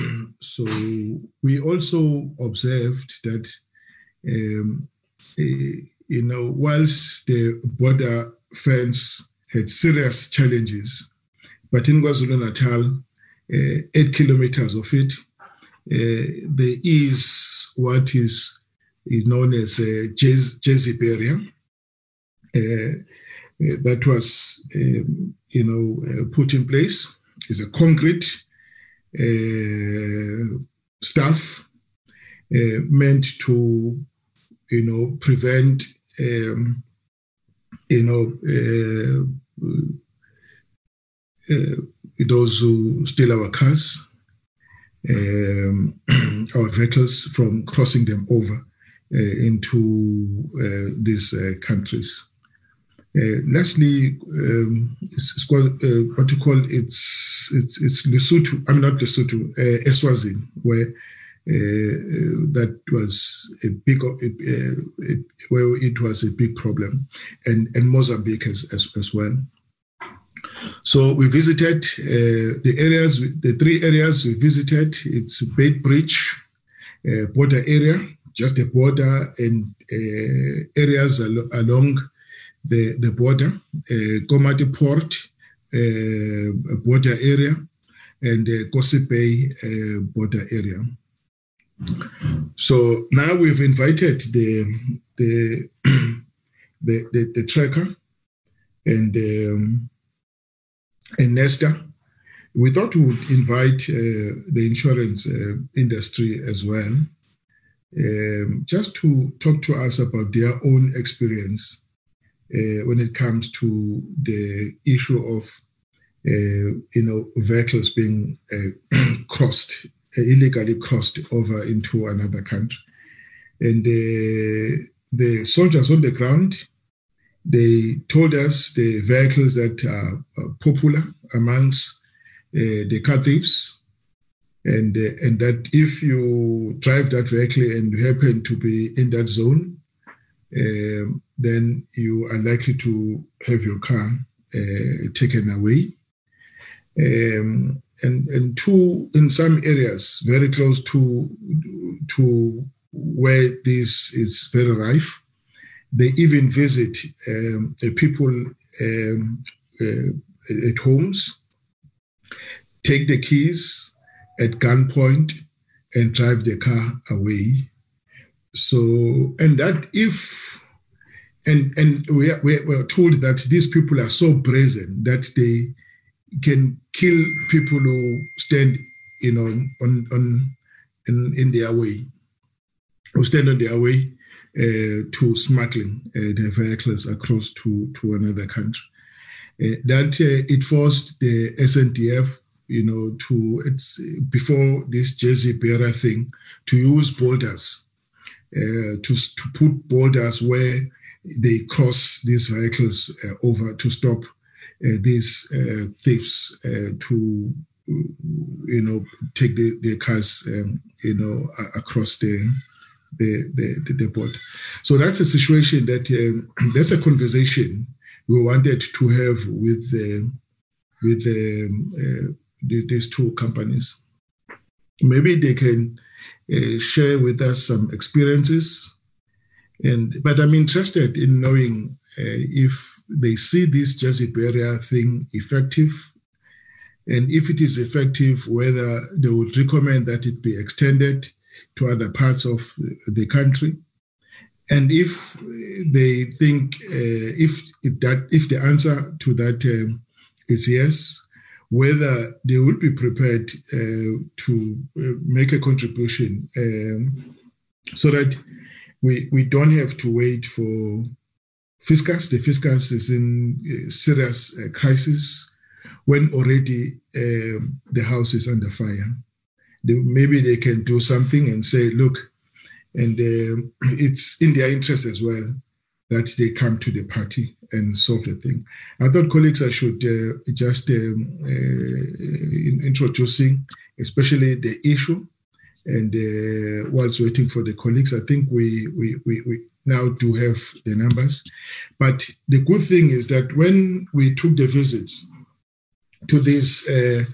so we also observed that, um, uh, you know, whilst the border fence had serious challenges, but in KwaZulu Natal, uh, eight kilometers of it, uh, there is what is, is known as a JCEP area. Uh, that was, um, you know, put in place is a concrete uh, stuff meant to, you know, prevent, um, you know, those who steal our cars, um, our vehicles from crossing them over uh, into uh, these uh, countries. Uh, lastly, um, it's, called, uh, what you call it's it's it's Lesotho. I'm not Lesotho, uh, where uh, that was a big uh, it, where it was a big problem, and and Mozambique as as, as well. So we visited uh, the areas, the three areas we visited. It's Beitbridge uh, border area, just the border and uh, areas al- along the, the border, uh, Komatipoort uh, border area, and uh, Kosi Bay uh, border area. So now we've invited the the the, the, the tracker and um, and Netstar. We thought we would invite uh, the insurance uh, industry as well, um, just to talk to us about their own experience uh, when it comes to the issue of uh, you know vehicles being uh, crossed illegally crossed over into another country. And the soldiers on the ground they told us the vehicles that are popular amongst the car thieves and uh, and that if you drive that vehicle and you happen to be in that zone, um, then you are likely to have your car uh, taken away. Um, and and two, in some areas, very close to to where this is very rife, they even visit um, people um, uh, at homes, take the keys at gunpoint, and drive the car away. So, and that if, and and we are, we are told that these people are so brazen that they can kill people who stand, you know, on on in, in their way, who stand on their way uh, to smuggling uh, the vehicles across to to another country. Uh, that it forced the SANDF you know, to it's before this JCEP area thing to use borders uh, to to put borders where they cross these vehicles uh, over to stop uh, these uh, thieves uh, to you know take the, the cars um, you know across the the, the the border. So that's a situation that um, that's a conversation we wanted to have with the with um, uh, these two companies. Maybe they can uh, share with us some experiences. And but I'm interested in knowing uh, if they see this JCEP area thing effective, and if it is effective, whether they would recommend that it be extended to other parts of the country, and if they think uh, if that if the answer to that um, is yes, whether they will be prepared uh, to uh, make a contribution um, so that we, we don't have to wait for fiscus. The fiscus is in uh, serious uh, crisis when already um, the house is under fire. They, maybe they can do something and say, look, and um, it's in their interest as well that they come to the party and solve the thing. I thought colleagues I should uh, just um, uh, introducing, especially the issue, and uh, whilst waiting for the colleagues, I think we, we we we now do have the numbers. But the good thing is that when we took the visits to these uh,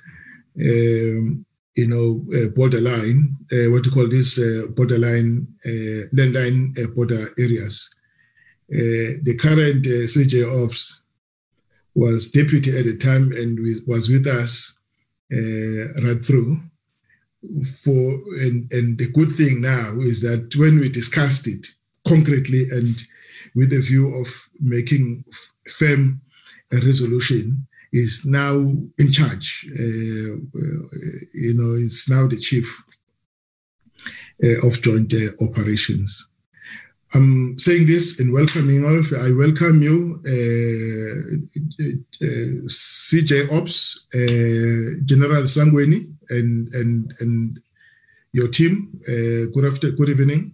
um, you know, uh, borderline, uh, what you call this uh, borderline, uh, landline uh, border areas. Uh, the current CJ Ops was deputy at the time and was with us right through. For and, and the good thing now is that when we discussed it concretely and with a view of making firm a resolution, is now in charge. Uh, uh, you know, is now the chief uh, of joint operations. I'm saying this in welcoming all of you. I welcome you, uh, uh, CJ Ops, uh, General Sangweni, and and and your team. good after, good evening.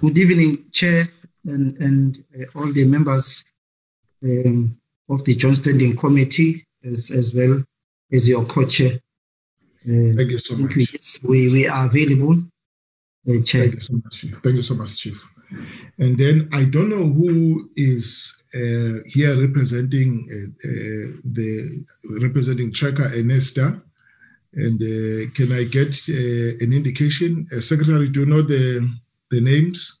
Good evening, Chair, and and all the members um, of the Joint Standing Committee as, as well as your co-chair. Uh, Thank you so much. We, yes, we, we are available, uh, Chair. Thank you so much. Thank you so much, Chief. And then I don't know who is uh, here representing uh, uh the representing Tracker and Netstar. And uh, can I get uh, an indication? Secretary, do you know the the names?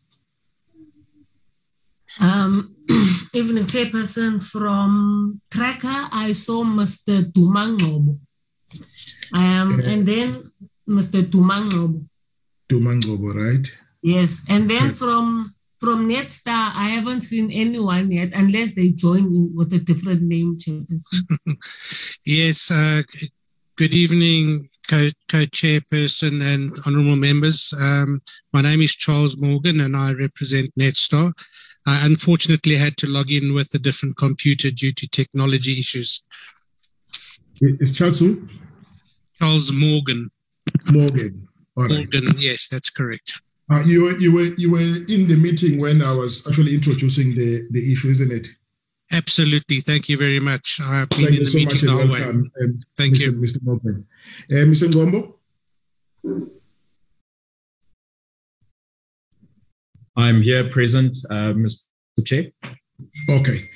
Um, evening chairperson from Tracker, I saw Mr. Dumangobo. Um, uh, and then Mr. Dumangobo. Dumangobo, right? Yes. And then from from Netstar, I haven't seen anyone yet, unless they join in with a different name, chairperson. yes. Uh, good evening, co-chairperson and honourable members. Um, my name is Charles Morgan, and I represent Netstar. I unfortunately had to log in with a different computer due to technology issues. It's Charles who? Charles Morgan. Morgan. Morgan, yes, that's correct. Uh, you were you were you were in the meeting when I was actually introducing the the issue, isn't it? Absolutely. Thank you very much. I've been Thank in the so meeting the whole way. Um, Thank Mr. you, Mr. Morgan. Uh, Mr. Ngombo. I'm here present, uh, Mr. Chair. Okay,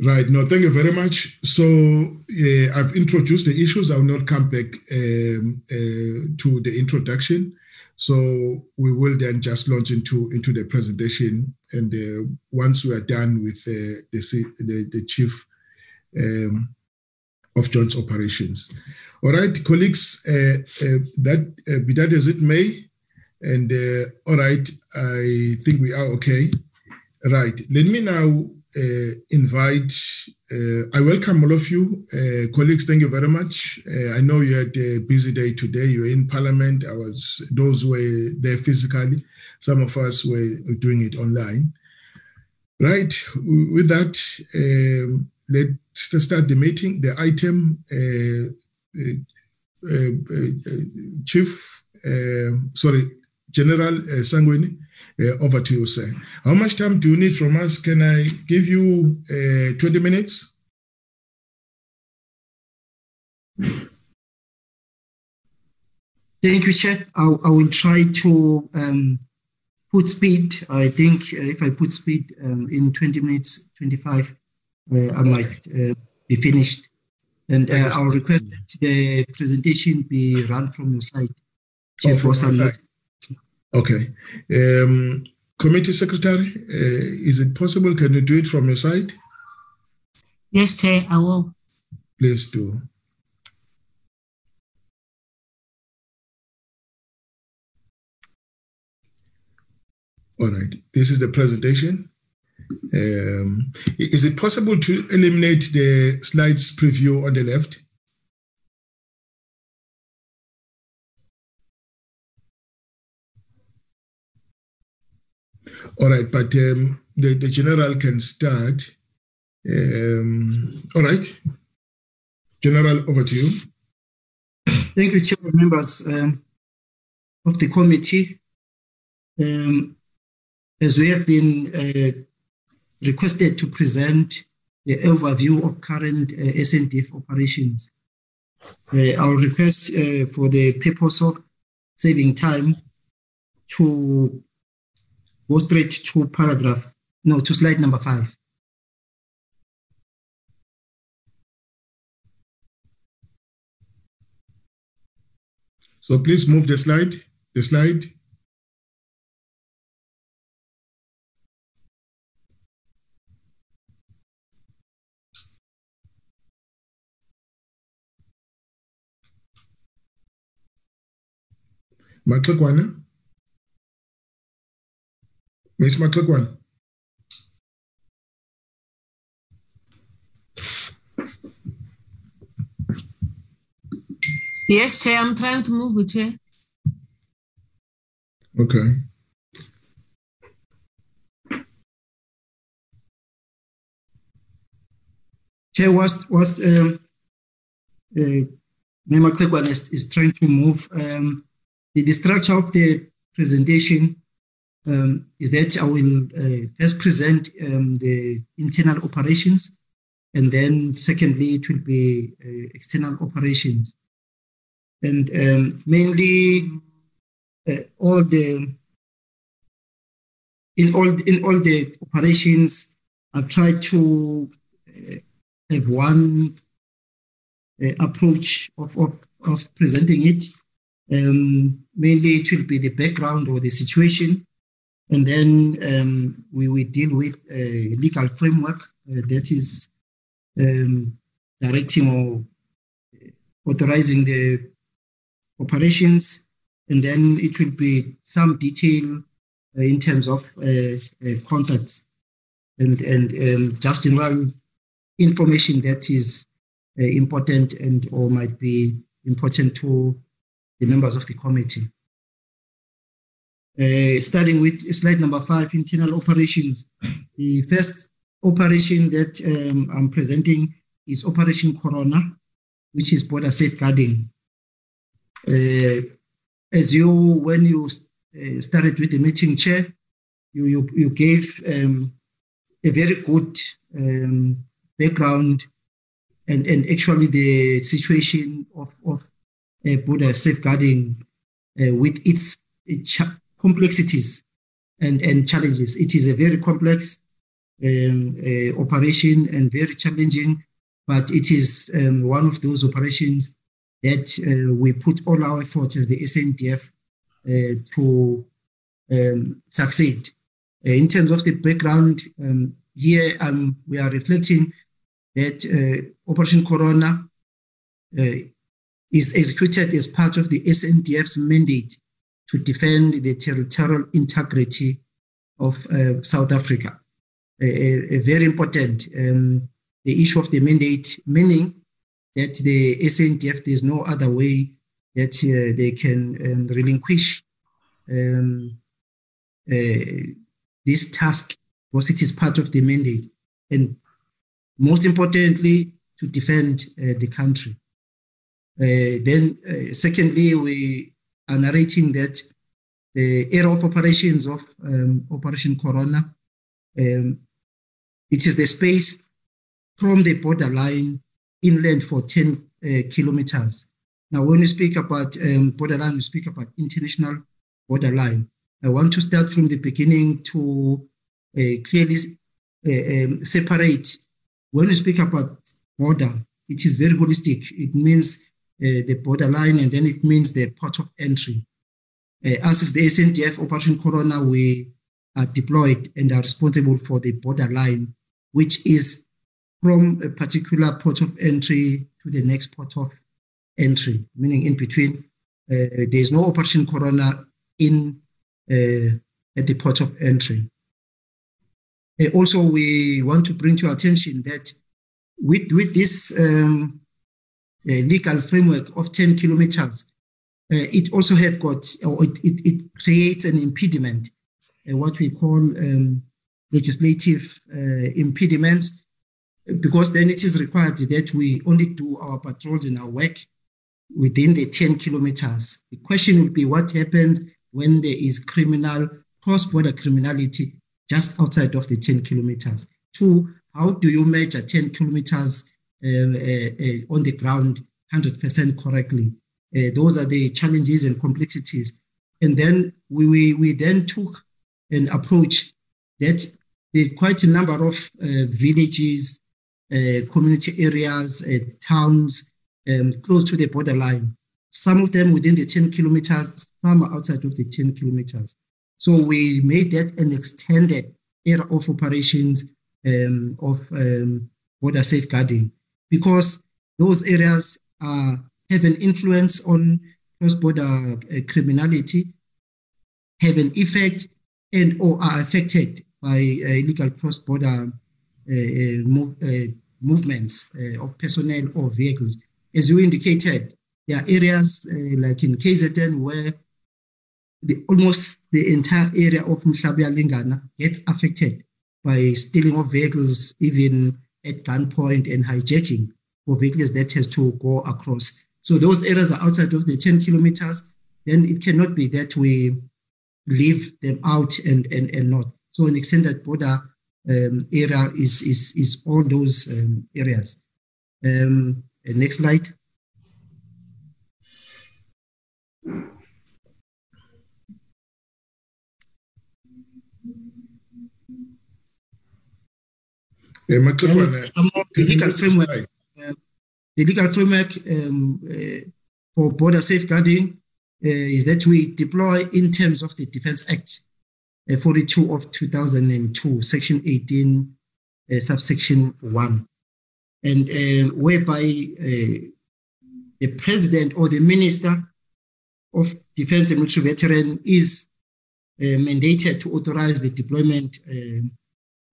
right. No, thank you very much. So uh, I've introduced the issues. I will not come back um, uh, to the introduction. So we will then just launch into into the presentation, and uh, once we are done with uh, the, the, the chief um, of joint operations. All right, colleagues. Uh, uh, that be that as it may, and all right, I think we are okay. Right. Let me now uh, invite, uh, I welcome all of you. Uh, colleagues, thank you very much. Uh, I know you had a busy day today. You were in Parliament. I was, those were there physically. Some of us were doing it online. Right. With that, um, let's start the meeting. The item, uh, Chief, sorry, General uh, Sangweni, uh, over to you, sir. How much time do you need from us? Can I give you uh, 20 minutes? Thank you, Chair. I, I will try to um, put speed. I think uh, if I put speed um, in 20 minutes, 25, uh, I okay. might uh, be finished. And uh, I'll request that the presentation be run from your side, Chair, oh, for some. Okay. Um, committee secretary, uh, is it possible? Can you do it from your side? Yes, Chair, I will. Please do. All right, this is the presentation. Um, is it possible to eliminate the slides preview on the left? All right, but um, the, the general can start. Um, all right. General, over to you. Thank you, Chair, members um, of the committee. Um, as we have been uh, requested to present the overview of current uh, SANDF operations, uh, I'll request uh, for the purpose of saving time to go straight to paragraph, no, to slide number five. So please move the slide, the slide. Maxekwana? Miss Maxekwana? Yes, Chair, I'm trying to move it, Chair. Okay. Chair, was was um, uh, Member Klegwan is, is trying to move um, the, the structure of the presentation um, is that I will uh, first present um, the internal operations, and then secondly it will be uh, external operations, and um, mainly uh, all the in all in all the operations, I've tried to uh, have one uh, approach of, of, of presenting it. Um, mainly, it will be the background or the situation, and then um, we will deal with a legal framework uh, that is um, directing or authorizing the operations, and then it will be some detail uh, in terms of uh, uh, concepts and and um, just general information that is uh, important and or might be important to the members of the committee. Uh, starting with slide number five, internal operations. The first operation that um, I'm presenting is Operation Corona, which is border safeguarding. Uh, as you, when you uh, started with the meeting chair, you, you, you gave um, a very good um, background and, and actually the situation of, of uh, border safeguarding uh, with its complexities and, and challenges. It is a very complex um, uh, operation and very challenging, but it is um, one of those operations that uh, we put all our efforts as the SANDF uh, to um, succeed. in terms of the background, um, here um, we are reflecting that uh, Operation Corona uh, is executed as part of the SANDF's mandate to defend the territorial integrity of uh, South Africa. A, a very important, um, the issue of the mandate, meaning that the SANDF, there's no other way that uh, they can um, relinquish um, uh, this task because it is part of the mandate. And most importantly, to defend uh, the country. Uh, then, uh, secondly, we are narrating that the area of operations of um, Operation Corona, um, it is the space from the borderline inland for 10 uh, kilometers. Now, when we speak about um, borderline, we speak about international borderline. I want to start from the beginning to uh, clearly uh, um, separate when we speak about border, it is very holistic. It means the borderline and then it means the port of entry. Uh, as is the SANDF Operation Corona, we are deployed and are responsible for the borderline, which is from a particular port of entry to the next port of entry, meaning in between. Uh, there is no Operation Corona in uh, at the port of entry. Uh, also, we want to bring to your attention that with, with this um, uh, legal framework of 10 kilometers, uh, it also have got, or it, it, it creates an impediment, uh, what we call um, legislative uh, impediments, because then it is required that we only do our patrols and our work within the 10 kilometers. The question would be what happens when there is criminal, cross-border criminality just outside of the 10 kilometers. Two, how do you measure 10 kilometers uh, uh, uh on the ground 100% correctly? Uh, those are the challenges and complexities. And then we, we, we then took an approach that there's quite a number of uh, villages, community areas, towns um, close to the borderline. some of them within the 10 kilometers, some outside of the 10 kilometers. So we made that an extended area of operations um, of um, border safeguarding because those areas have an influence on cross-border uh, criminality, have an effect and or are affected by uh, illegal cross-border uh, movements of personnel or vehicles. As you indicated, there are areas like in KZN where the, almost the entire area of Umhlabuyalingana gets affected by stealing of vehicles, even at gunpoint and hijacking for vehicles that has to go across. So those areas are outside of the 10 kilometers. Then it cannot be that we leave them out and, and, and not. So an extended border um, area is, is, is all those um, areas. Um, next slide. Yeah, my good one. Uh, the legal framework, the legal framework um, uh, for border safeguarding uh, is that we deploy in terms of the Defence Act uh, 42 of 2002, Section 18, uh, subsection 1, and um, whereby the President or the Minister of Defence and Military Veteran is mandated to authorize the deployment um,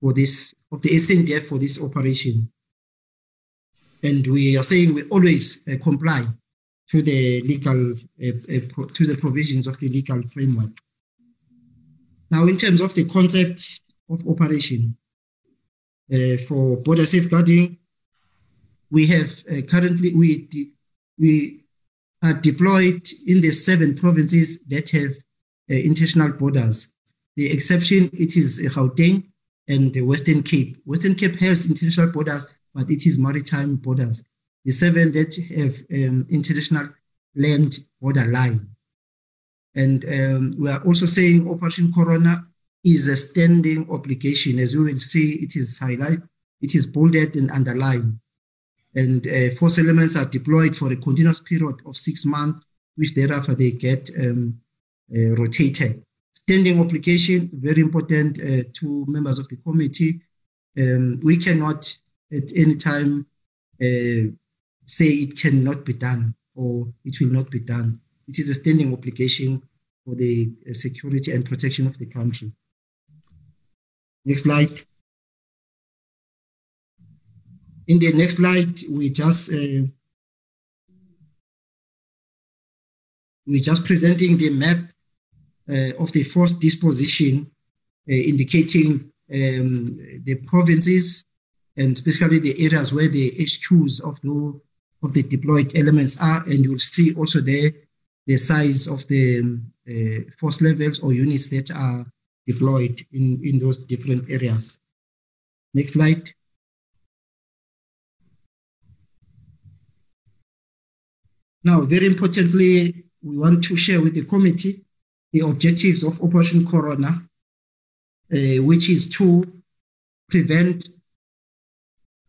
for this of the SANDF for this operation. And we are saying we always uh, comply to the legal uh, uh, to the provisions of the legal framework. Now, in terms of the concept of operation uh, for border safeguarding, we have uh, currently we we are deployed in the seven provinces that have uh, international borders. The exception it is Gauteng, and the Western Cape. Western Cape has international borders, but it is maritime borders. The seven that have um, international land border line. And um, we are also saying Operation Corona is a standing obligation. As you will see, it is highlighted, it is bolded and underlined. And uh, force elements are deployed for a continuous period of six months, which thereafter they get um, uh, rotated standing obligation, very important uh, to members of the committee. Um, we cannot at any time uh, say it cannot be done or it will not be done. It is a standing obligation for the uh, security and protection of the country. Next slide. In the next slide, we just uh, we're just presenting the map of the force disposition, uh, indicating um, the provinces and especially the areas where the HQs of the of the deployed elements are, and you'll see also there the size of the um, uh, force levels or units that are deployed in, in those different areas. Next slide. Now, very importantly, we want to share with the committee the objectives of Operation Corona, uh, which is to prevent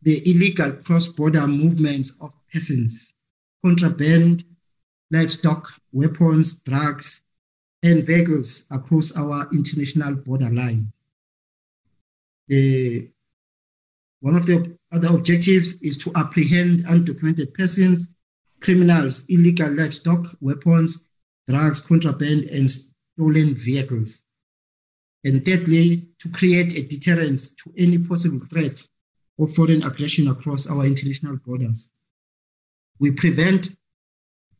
the illegal cross-border movements of persons, contraband, livestock, weapons, drugs, and vehicles across our international borderline. Uh, one of the other objectives is to apprehend undocumented persons, criminals, illegal livestock, weapons, drugs, contraband, and stolen vehicles. And thirdly, to create a deterrence to any possible threat of foreign aggression across our international borders. We prevent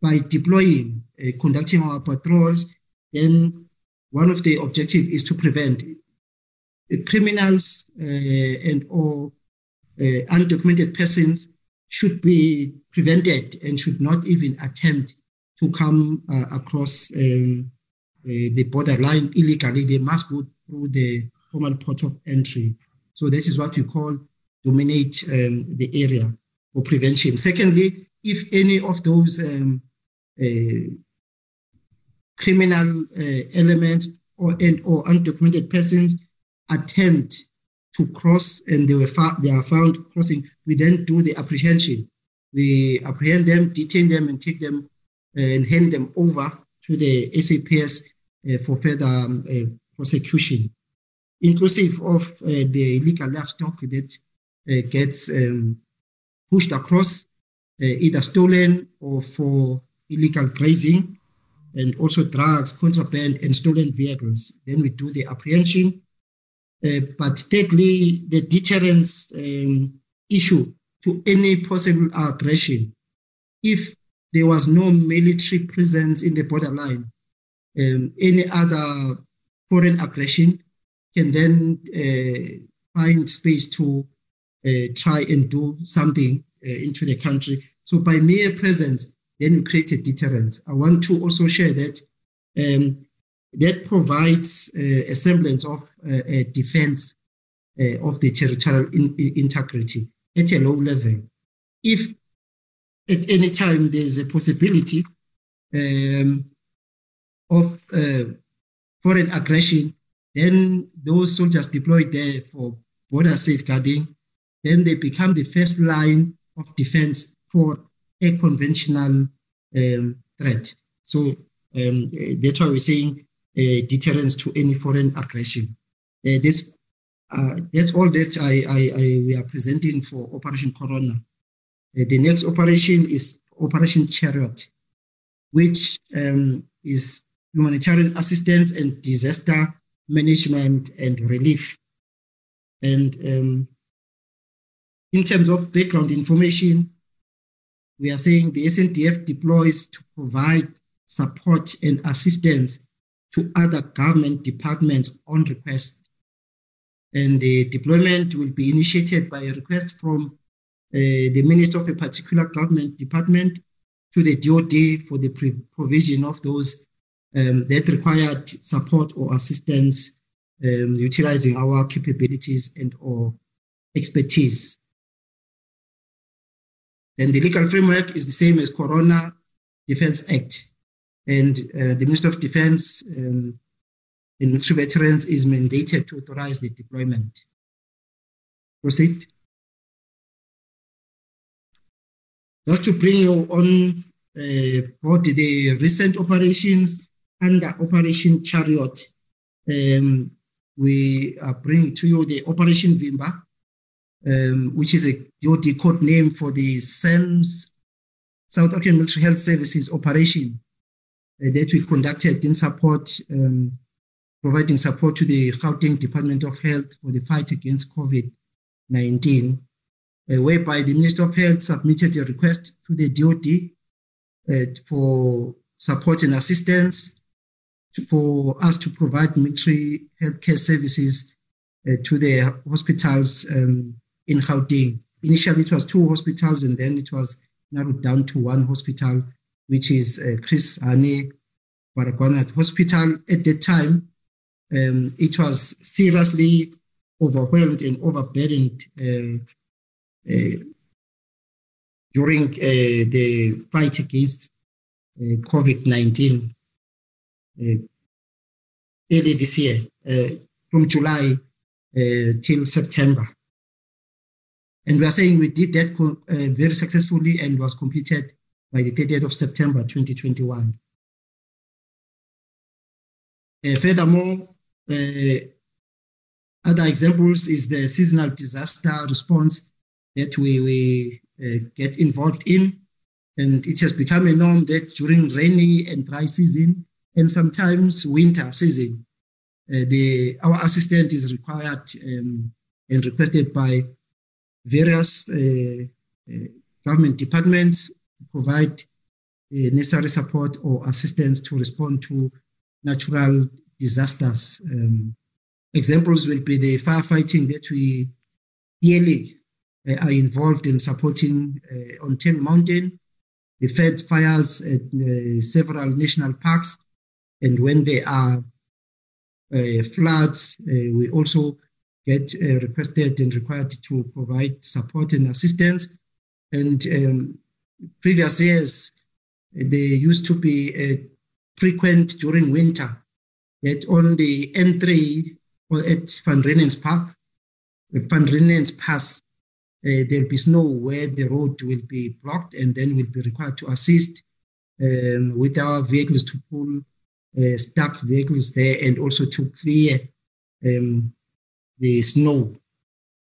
by deploying, uh, conducting our patrols, then one of the objectives is to prevent criminals uh, and or uh, undocumented persons should be prevented and should not even attempt to come uh, across um, the borderline illegally, they must go through the formal port of entry. So this is what we call dominate um, the area for prevention. Secondly, if any of those um, uh, criminal uh, elements or and or undocumented persons attempt to cross and they were found, they are found crossing, we then do the apprehension. We apprehend them, detain them, and take them and hand them over to the SAPS uh, for further um, uh, prosecution, inclusive of uh, the illegal livestock that uh, gets um, pushed across, uh, either stolen or for illegal grazing, and also drugs, contraband, and stolen vehicles. Then we do the apprehension. Uh, but thirdly, the deterrence um, issue to any possible aggression. If there was no military presence in the borderline, um, any other foreign aggression can then uh, find space to uh, try and do something uh, into the country. So by mere presence, then you create a deterrence. I want to also share that um, that provides uh, a semblance of uh, a defense uh, of the territorial in integrity at a low level. If at any time there's a possibility um, of uh, foreign aggression, then those soldiers deployed there for border safeguarding, then they become the first line of defense for a conventional um, threat. So um, that's why we're saying uh, deterrence to any foreign aggression. Uh, this, uh, that's all that I, I, I, we are presenting for Operation Corona. Uh, the next operation is Operation Chariot, which um, is humanitarian assistance and disaster management and relief. And um, in terms of background information, we are saying the SANDF deploys to provide support and assistance to other government departments on request. And the deployment will be initiated by a request from uh, the minister of a particular government department to the DOD for the provision of those um, that required support or assistance um, utilizing our capabilities and or expertise. And the legal framework is the same as Corona Defense Act. And uh, the Minister of Defense um, and military veterans is mandated to authorize the deployment. Proceed. Just to bring you on uh, board the recent operations under Operation Chariot, um, we are bringing to you the Operation Vimba, um, which is a DOD code name for the SAMHS South African Military Health Services operation uh, that we conducted in support, um, providing support to the Gauteng Department of Health for the fight against COVID 19, uh, whereby the Minister of Health submitted a request to the DOD uh, for support and assistance for us to provide military healthcare services uh, to the hospitals um, in Gauteng. Initially, it was two hospitals, and then it was narrowed down to one hospital, which is uh, Chris Hani Baragwanath Hospital. At that time, um, it was seriously overwhelmed and overburdened uh, uh, during uh, the fight against uh, COVID 19 uh, Eh, early this year, eh, from July eh, till September. And we are saying we did that very successfully and was completed by the 30th of September 2021. Uh, furthermore, other examples is the seasonal disaster response that we, we uh, get involved in. And it has become a norm that during rainy and dry season, and sometimes winter season, uh, the, our assistant is required um, and requested by various uh, uh, government departments to provide uh, necessary support or assistance to respond to natural disasters. Um, examples will be the firefighting that we yearly uh, are involved in supporting uh, on Table Mountain, the veld fires at uh, several national parks, and when there are floods, we also get uh, requested and required to provide support and assistance. And um, previous years, they used to be uh, frequent during winter. That on the entry or at Van Reenen's Park, Van Reenen's Pass, uh, there'll be snow where the road will be blocked and then we'll be required to assist um, with our vehicles to pull uh, stuck vehicles there and also to clear um, the snow.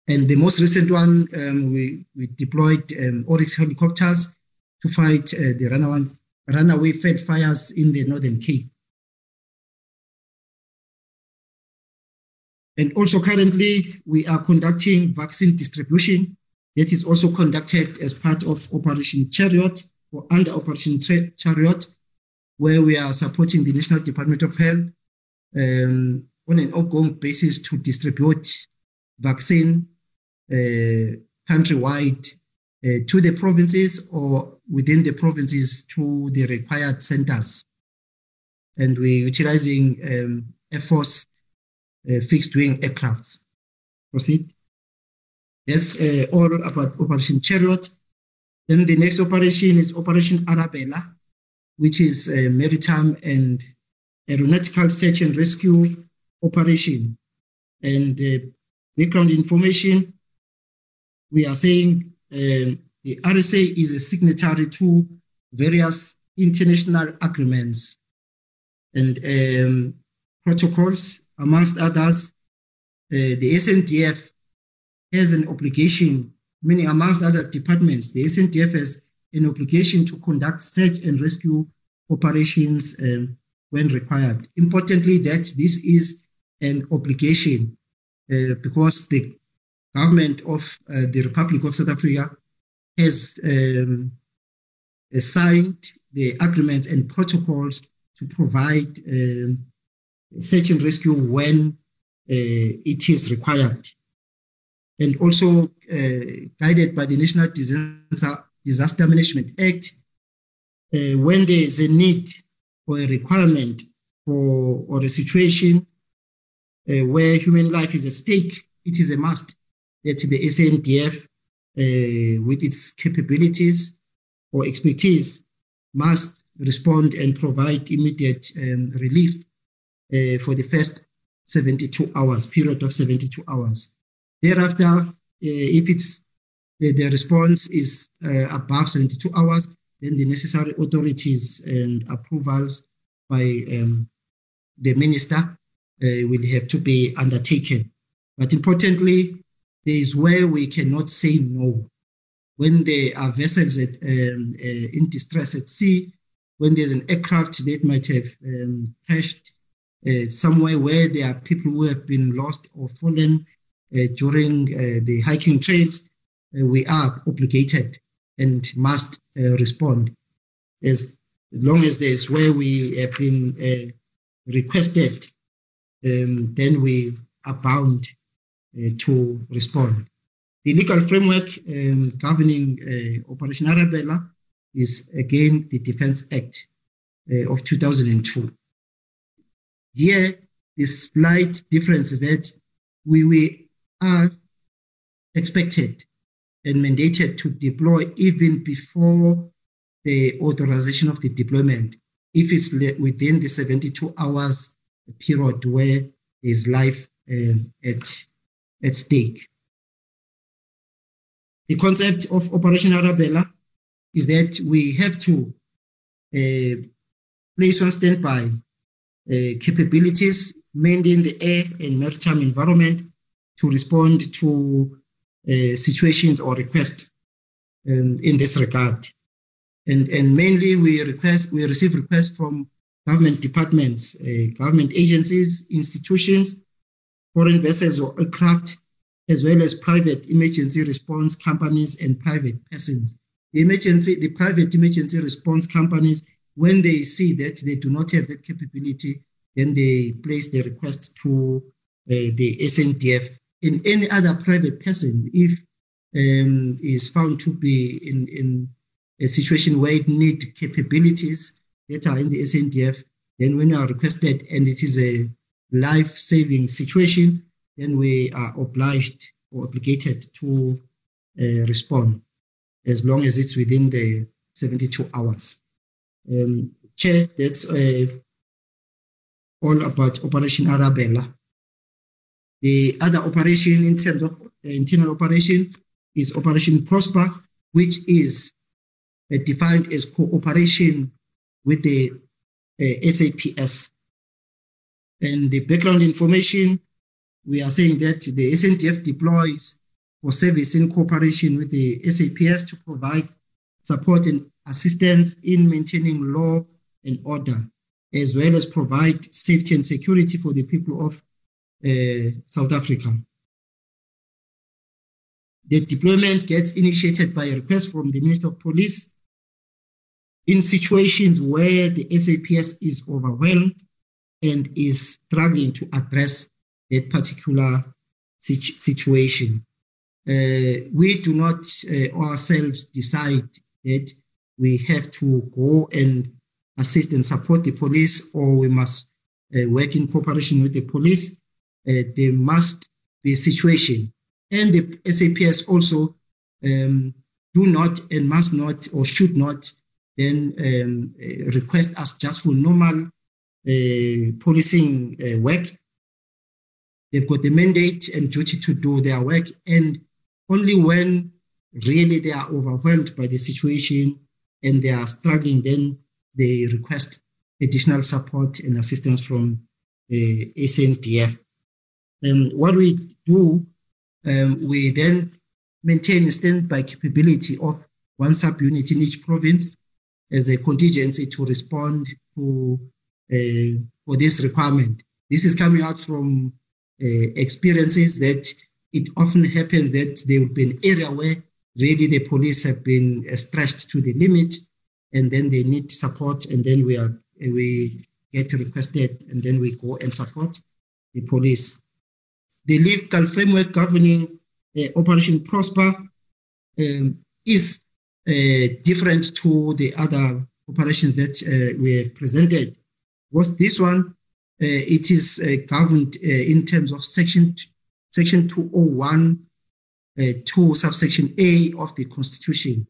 And the most recent one, um, we, we deployed um, Oryx helicopters to fight uh, the runaway, runaway veld fires in the Northern Cape. And also currently, we are conducting vaccine distribution that is also conducted as part of Operation Chariot or under Operation Chariot, where we are supporting the National Department of Health um, on an ongoing basis to distribute vaccine uh, countrywide uh, to the provinces or within the provinces to the required centers. And we're utilizing um, Air Force uh, fixed wing aircrafts. Proceed. That's uh, all about Operation Chariot. Then the next operation is Operation Arabella, which is a maritime and aeronautical search and rescue operation. And uh, background information, we are saying um, the RSA is a signatory to various international agreements and um, protocols amongst others, uh, the SANDF has an obligation, meaning amongst other departments, the SANDF has an obligation to conduct search and rescue operations um, when required. Importantly, that this is an obligation uh, because the government of uh, the Republic of South Africa has um, signed the agreements and protocols to provide um, search and rescue when uh, it is required. And also uh, guided by the National Disaster, Disaster Management Act, uh, when there is a need or a requirement for or a situation where human life is at stake, it is a must that the SANDF, uh, with its capabilities or expertise, must respond and provide immediate um, relief uh, for the first 72 hours, period of 72 hours. Thereafter, uh, if it's the, the response is uh, above 72 hours, then the necessary authorities and approvals by um, the minister uh, will have to be undertaken. But importantly, there is where we cannot say no. When there are vessels at, um, uh, in distress at sea, when there's an aircraft that might have um, crashed uh, somewhere where there are people who have been lost or fallen uh, during uh, the hiking trails, we are obligated and must respond. As, as long as there's where we have been requested, um, then we are bound to respond. The legal framework um, governing uh, Operation Arabella is again the Defense Act uh, of 2002. Here, the slight difference is that we, we are expected and mandated to deploy even before the authorization of the deployment if it's within the 72 hours period where there's life uh, at, at stake. The concept of Operation Arabella is that we have to uh, place on standby uh, capabilities, in the air and maritime environment, to respond to situations or requests um, in this regard. And, and mainly we request we receive requests from government departments, uh, government agencies, institutions, foreign vessels or aircraft, as well as private emergency response companies and private persons. The emergency, the private emergency response companies when they see that they do not have that capability, then they place the request to uh, the SANDF. In any other private person, if um, is found to be in, in a situation where it need capabilities that are in the SANDF, then when you are requested and it is a life-saving situation, then we are obliged or obligated to uh, respond as long as it's within the 72 hours. Um, Chair, that's uh, all about Operation Arabella. The other operation in terms of uh, internal operation is Operation Prosper, which is uh, defined as cooperation with the uh, SAPS. And the background information, we are saying that the SANDF deploys for service in cooperation with the SAPS to provide support and assistance in maintaining law and order, as well as provide safety and security for the people of uh, South Africa. The deployment gets initiated by a request from the Minister of Police in situations where the SAPS is overwhelmed and is struggling to address that particular situ- situation. Uh, we do not uh, ourselves decide that we have to go and assist and support the police or we must uh, work in cooperation with the police. Uh, there must be a situation. And the SAPS also um, do not and must not or should not then um, uh, request us just for normal uh, policing work. They've got the mandate and duty to do their work, and only when really they are overwhelmed by the situation and they are struggling, then they request additional support and assistance from the SANDF. Um, what we do, um, we then maintain standby capability of one subunit in each province as a contingency to respond to uh, for this requirement. This is coming out from uh, experiences that it often happens that there will be an area where really the police have been uh, stretched to the limit and then they need support and then we are we get requested and then we go and support the police. The legal framework governing uh, Operation Prosper um, is uh, different to the other operations that uh, we have presented. Was this one? Uh, it is governed in terms of section section 201 to subsection A of the Constitution,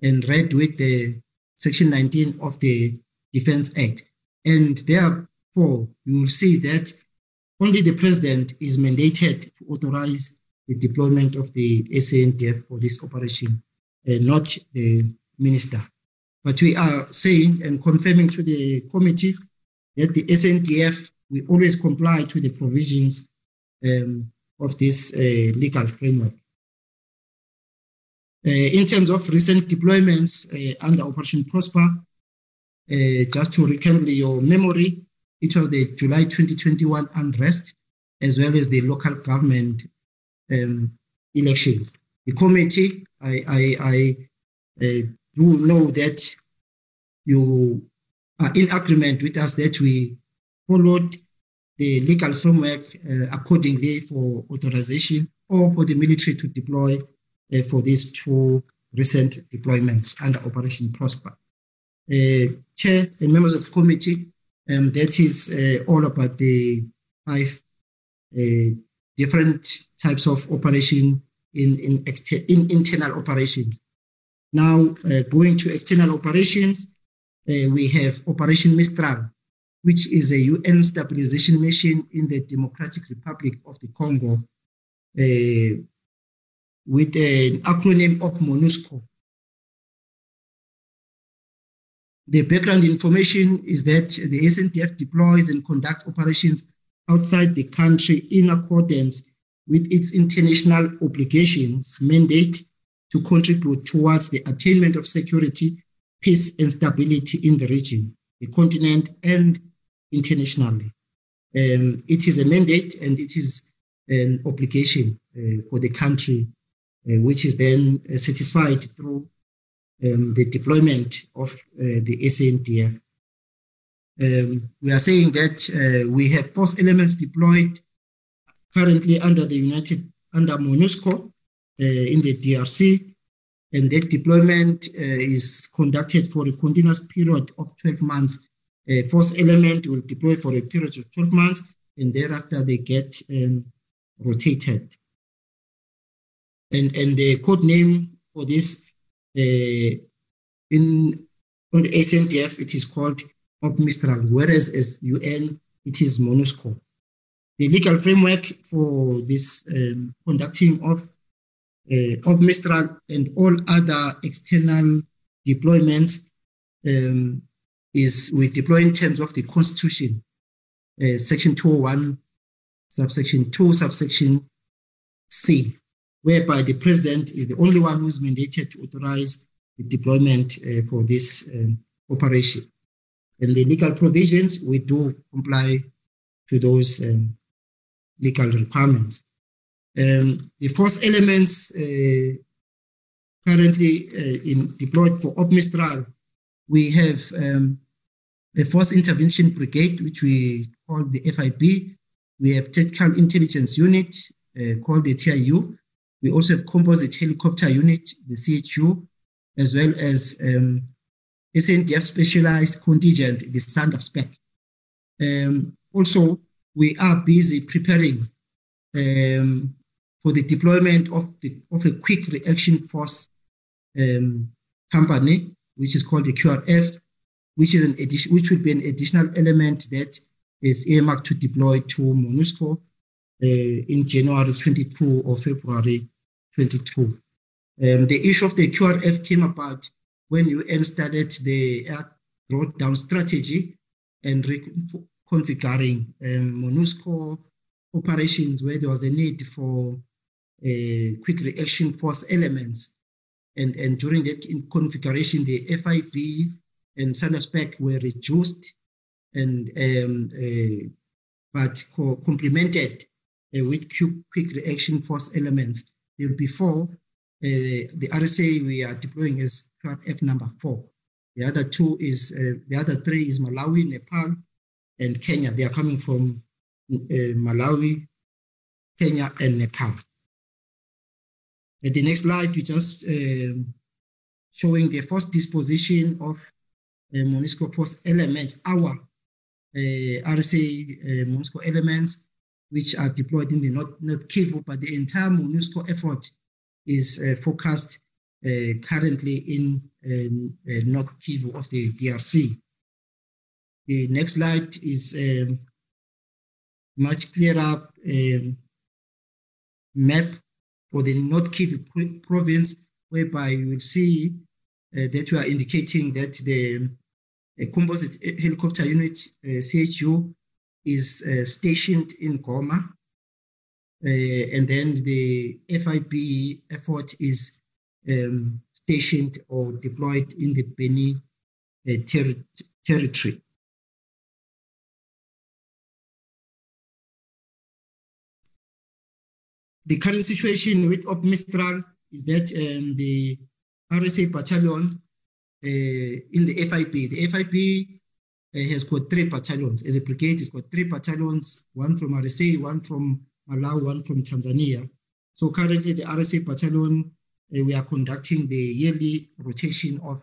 and read with the section 19 of the Defense Act. And therefore, you will see that only the president is mandated to authorize the deployment of the SANDF for this operation uh, not the minister. But we are saying and confirming to the committee that the SANDF we always comply to the provisions um, of this uh, legal framework. Uh, in terms of recent deployments uh, under Operation Prosper, uh, just to rekindle your memory, it was the July 2021 unrest as well as the local government um, elections. The committee I, I, I uh, do know that you are in agreement with us that we followed the legal framework uh, accordingly for authorization or for the military to deploy uh, for these two recent deployments under Operation Prosper. Uh, Chair and members of the committee, um, that is uh, all about the five uh, different types of operation in, in, in internal operations. Now, uh, going to external operations, uh, we have Operation Mistral, which is a UN stabilization mission in the Democratic Republic of the Congo, uh, with an acronym of MONUSCO. The background information is that the SANDF deploys and conducts operations outside the country in accordance with its international obligations mandate to contribute towards the attainment of security, peace, and stability in the region, the continent, and internationally. Um, it is a mandate and it is an obligation uh, for the country, uh, which is then uh, satisfied through um, the deployment of uh, the SANDF. Um, we are saying that uh, we have force elements deployed currently under the United, under MONUSCO uh, in the DRC. And that deployment is conducted for a continuous period of 12 months. A force element will deploy for a period of 12 months, and thereafter they get um, rotated. And, and the code name for this in on the SANDF, it is called Op Mistral, whereas as UN, it is MONUSCO the legal framework for this um, conducting of uh, Mistral and all other external deployments um, is we deploy in terms of the Constitution, uh, Section 201, subsection 2, subsection C, whereby the President is the only one who is mandated to authorize the deployment uh, for this um, operation. And the legal provisions, we do comply to those um, legal requirements. Um, the force elements uh, currently uh, in, deployed for OPMISTRAL, we have um, a force intervention brigade, which we call the FIB. We have tactical intelligence unit uh, called the TIU. We also have composite helicopter unit, the CHU, as well as um, SANDF specialized contingent, the SANDF Um, also, we are busy preparing um, for the deployment of, the, of a quick reaction force um, company, which is called the QRF, which is an addition, which would be an additional element that is earmarked to deploy to MONUSCO uh, in January 22 or February 22. Um, the issue of the QRF came about when UN started the air drawdown strategy and reconfiguring um, MONUSCO operations where there was a need for uh, quick reaction force elements. And, and during that configuration, the FIB and SANDF were reduced and um, uh, but co complemented uh, with quick reaction force elements. Before uh, the RSA we are deploying is F number four. The other two is uh, the other three is Malawi, Nepal, and Kenya. They are coming from uh, Malawi, Kenya, and Nepal. At the next slide, we just um, showing the first disposition of uh, MONUSCO post elements, our uh, RSA uh, MONUSCO elements, which are deployed in the not, not Kivu, but the entire MONUSCO effort is uh, focused uh, currently in um, uh, North Kivu of the DRC. The next slide is um, much clearer um, map for the North Kivu province, whereby you will see uh, that we are indicating that the composite helicopter unit, uh, CHU, is uh, stationed in Goma. and then the FIB effort is um, stationed or deployed in the Beni ter territory. The current situation with OPMISTRAL is that um, the RSA battalion uh, in the FIP. the FIB uh, has got three battalions. As a brigade, it's got three battalions, one from RSA, one from Malawi, one from Tanzania. So currently the RSA battalion, uh, we are conducting the yearly rotation of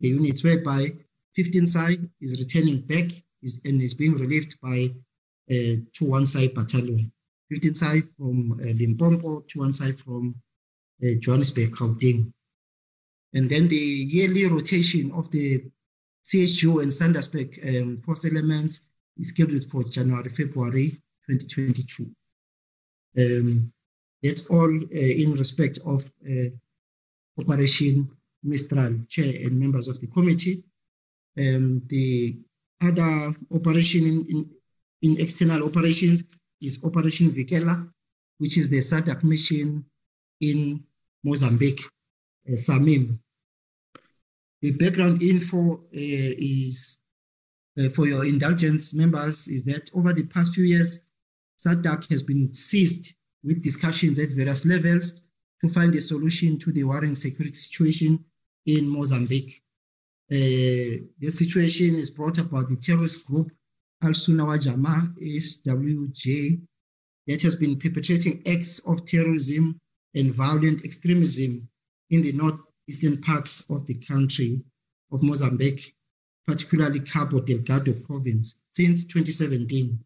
the units whereby 15 SAI is returning back is, and is being relieved by uh, to one side battalion. 15 SAI from uh, Limpopo to one side from uh, Johannesburg, Gauteng. And then the yearly rotation of the CHU and SANDF um, force elements is scheduled for January, February 2022. Um, that's all uh, in respect of uh, Operation Mistral, Chair and members of the committee. Um, the other operation in, in, in external operations is Operation Vikela, which is the SADC mission in Mozambique, uh, Samim. The background info uh, is, uh, for your indulgence members, is that over the past few years, SADC has been seized with discussions at various levels to find a solution to the worrying security situation in Mozambique. Uh, the situation is brought about the terrorist group Al Sunnah wa Jama, SWJ, that has been perpetrating acts of terrorism and violent extremism in the northeastern parts of the country of Mozambique, particularly Cabo Delgado province, since 2017.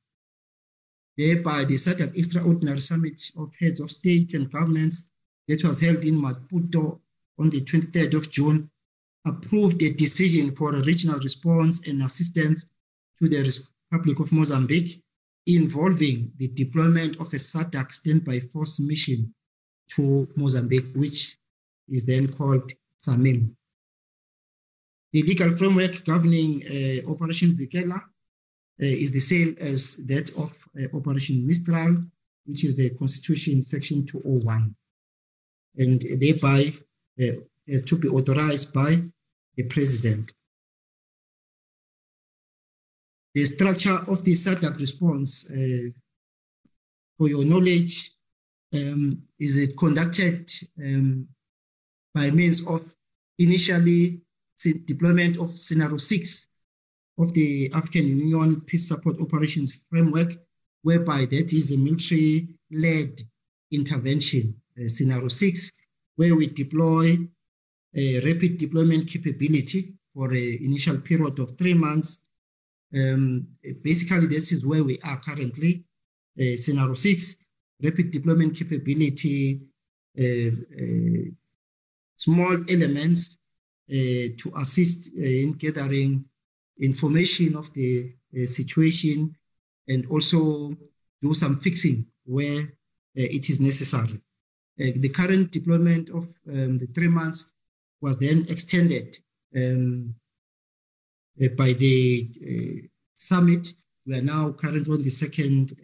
Thereby, the second extraordinary summit of heads of state and governments that was held in Maputo on the 23rd of June approved a decision for a regional response and assistance to the Republic of Mozambique involving the deployment of a SADC standby force mission to Mozambique, which is then called SAMIM. The legal framework governing uh, Operation Vikela uh, is the same as that of uh, Operation Mistral, which is the Constitution Section 201, and thereby uh, has to be authorized by the President. The structure of the SADC response, uh, for your knowledge, um, is it conducted um, by means of initially deployment of scenario six of the African Union Peace Support Operations Framework, whereby that is a military-led intervention. Uh, scenario six, where we deploy a rapid deployment capability for an initial period of three months. Um, basically, this is where we are currently. Uh, scenario six, rapid deployment capability, uh, uh small elements uh, to assist uh, in gathering information of the uh, situation and also do some fixing where it is necessary. the current deployment of um, the three months was then extended um, by the summit. We are now currently on the second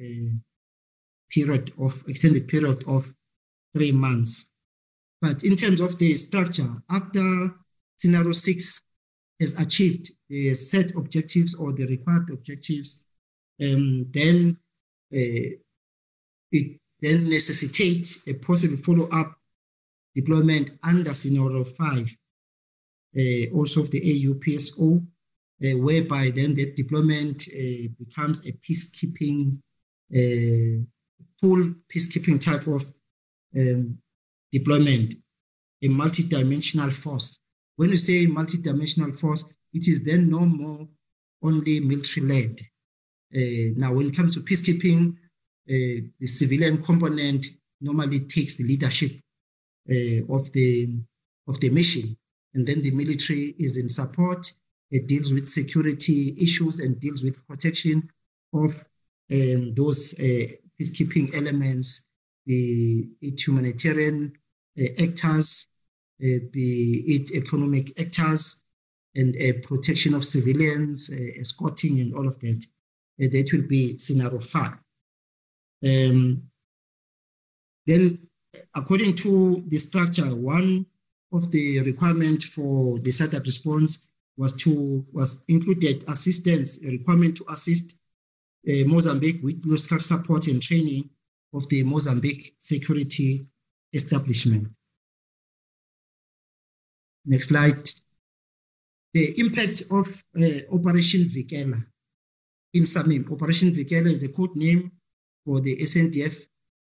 period of extended period of three months. But in terms of the structure, after scenario six has achieved the set objectives or the required objectives, um, then uh, it then necessitates a possible follow-up deployment under scenario five, uh, also of the AUPSO, uh, whereby then the deployment uh, becomes a peacekeeping, uh, full peacekeeping type of um, deployment, a multidimensional force when you say multidimensional force, it is then no more only military led. Uh, now, when it comes to peacekeeping, uh, the civilian component normally takes the leadership uh, of the of the mission, and then the military is in support. It deals with security issues and deals with protection of um, those uh, peacekeeping elements, the humanitarian actors, uh, be it economic actors and uh, protection of civilians, uh, escorting and all of that. that will be scenario five. Um, then, according to the structure, one of the requirement for the setup response was to was included assistance, a requirement to assist uh, Mozambique with local support and training of the Mozambique security establishment. Next slide. The impact of uh, Operation Vikela in Samim. Operation Vikela is the code name for the SANDF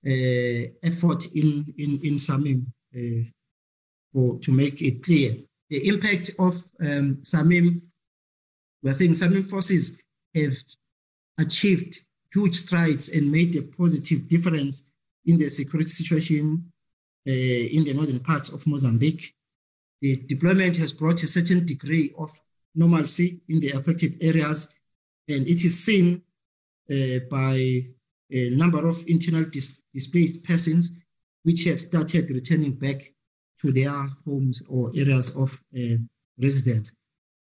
uh, effort in, in, in Samim, uh, for, to make it clear. The impact of um, Samim, we are saying Samim forces have achieved huge strides and made a positive difference in the security situation in the northern parts of Mozambique the deployment has brought a certain degree of normalcy in the affected areas, and it is seen uh, by a number of internal dis- displaced persons which have started returning back to their homes or areas of uh, residence.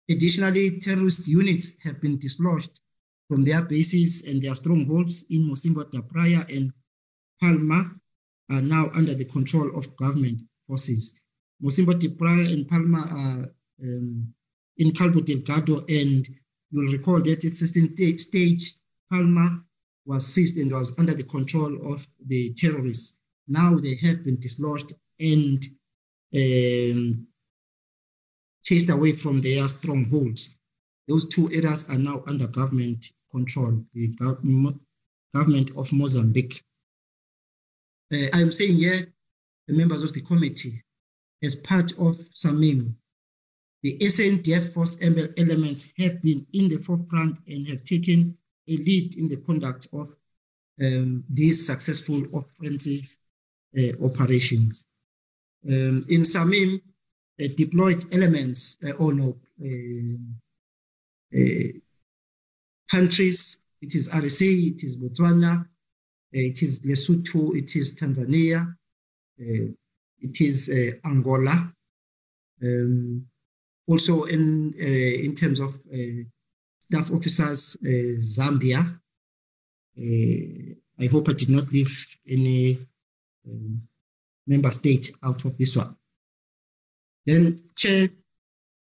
Additionally, terrorist units have been dislodged from their bases and their strongholds in Mocímboa da Praia and Palma are now under the control of government forces. Da Praia and Palma are um, in Cabo Delgado, and you'll recall that at certain stage, Palma was seized and was under the control of the terrorists. Now they have been dislodged and um, chased away from their strongholds. Those two areas are now under government control, the government of Mozambique. Uh, I'm saying here, the members of the committee, as part of SAMIM. The SANDF force elements have been in the forefront and have taken a lead in the conduct of um, these successful offensive uh, operations. Um, in SAMIM, uh, deployed elements uh, no, uh, uh, countries, it is RSA, it is Botswana, it is Lesotho, it is Tanzania, it is uh, Angola, um, also in in terms of staff officers, Zambia. I hope I did not leave any um, member state out of this one. Then, Chair,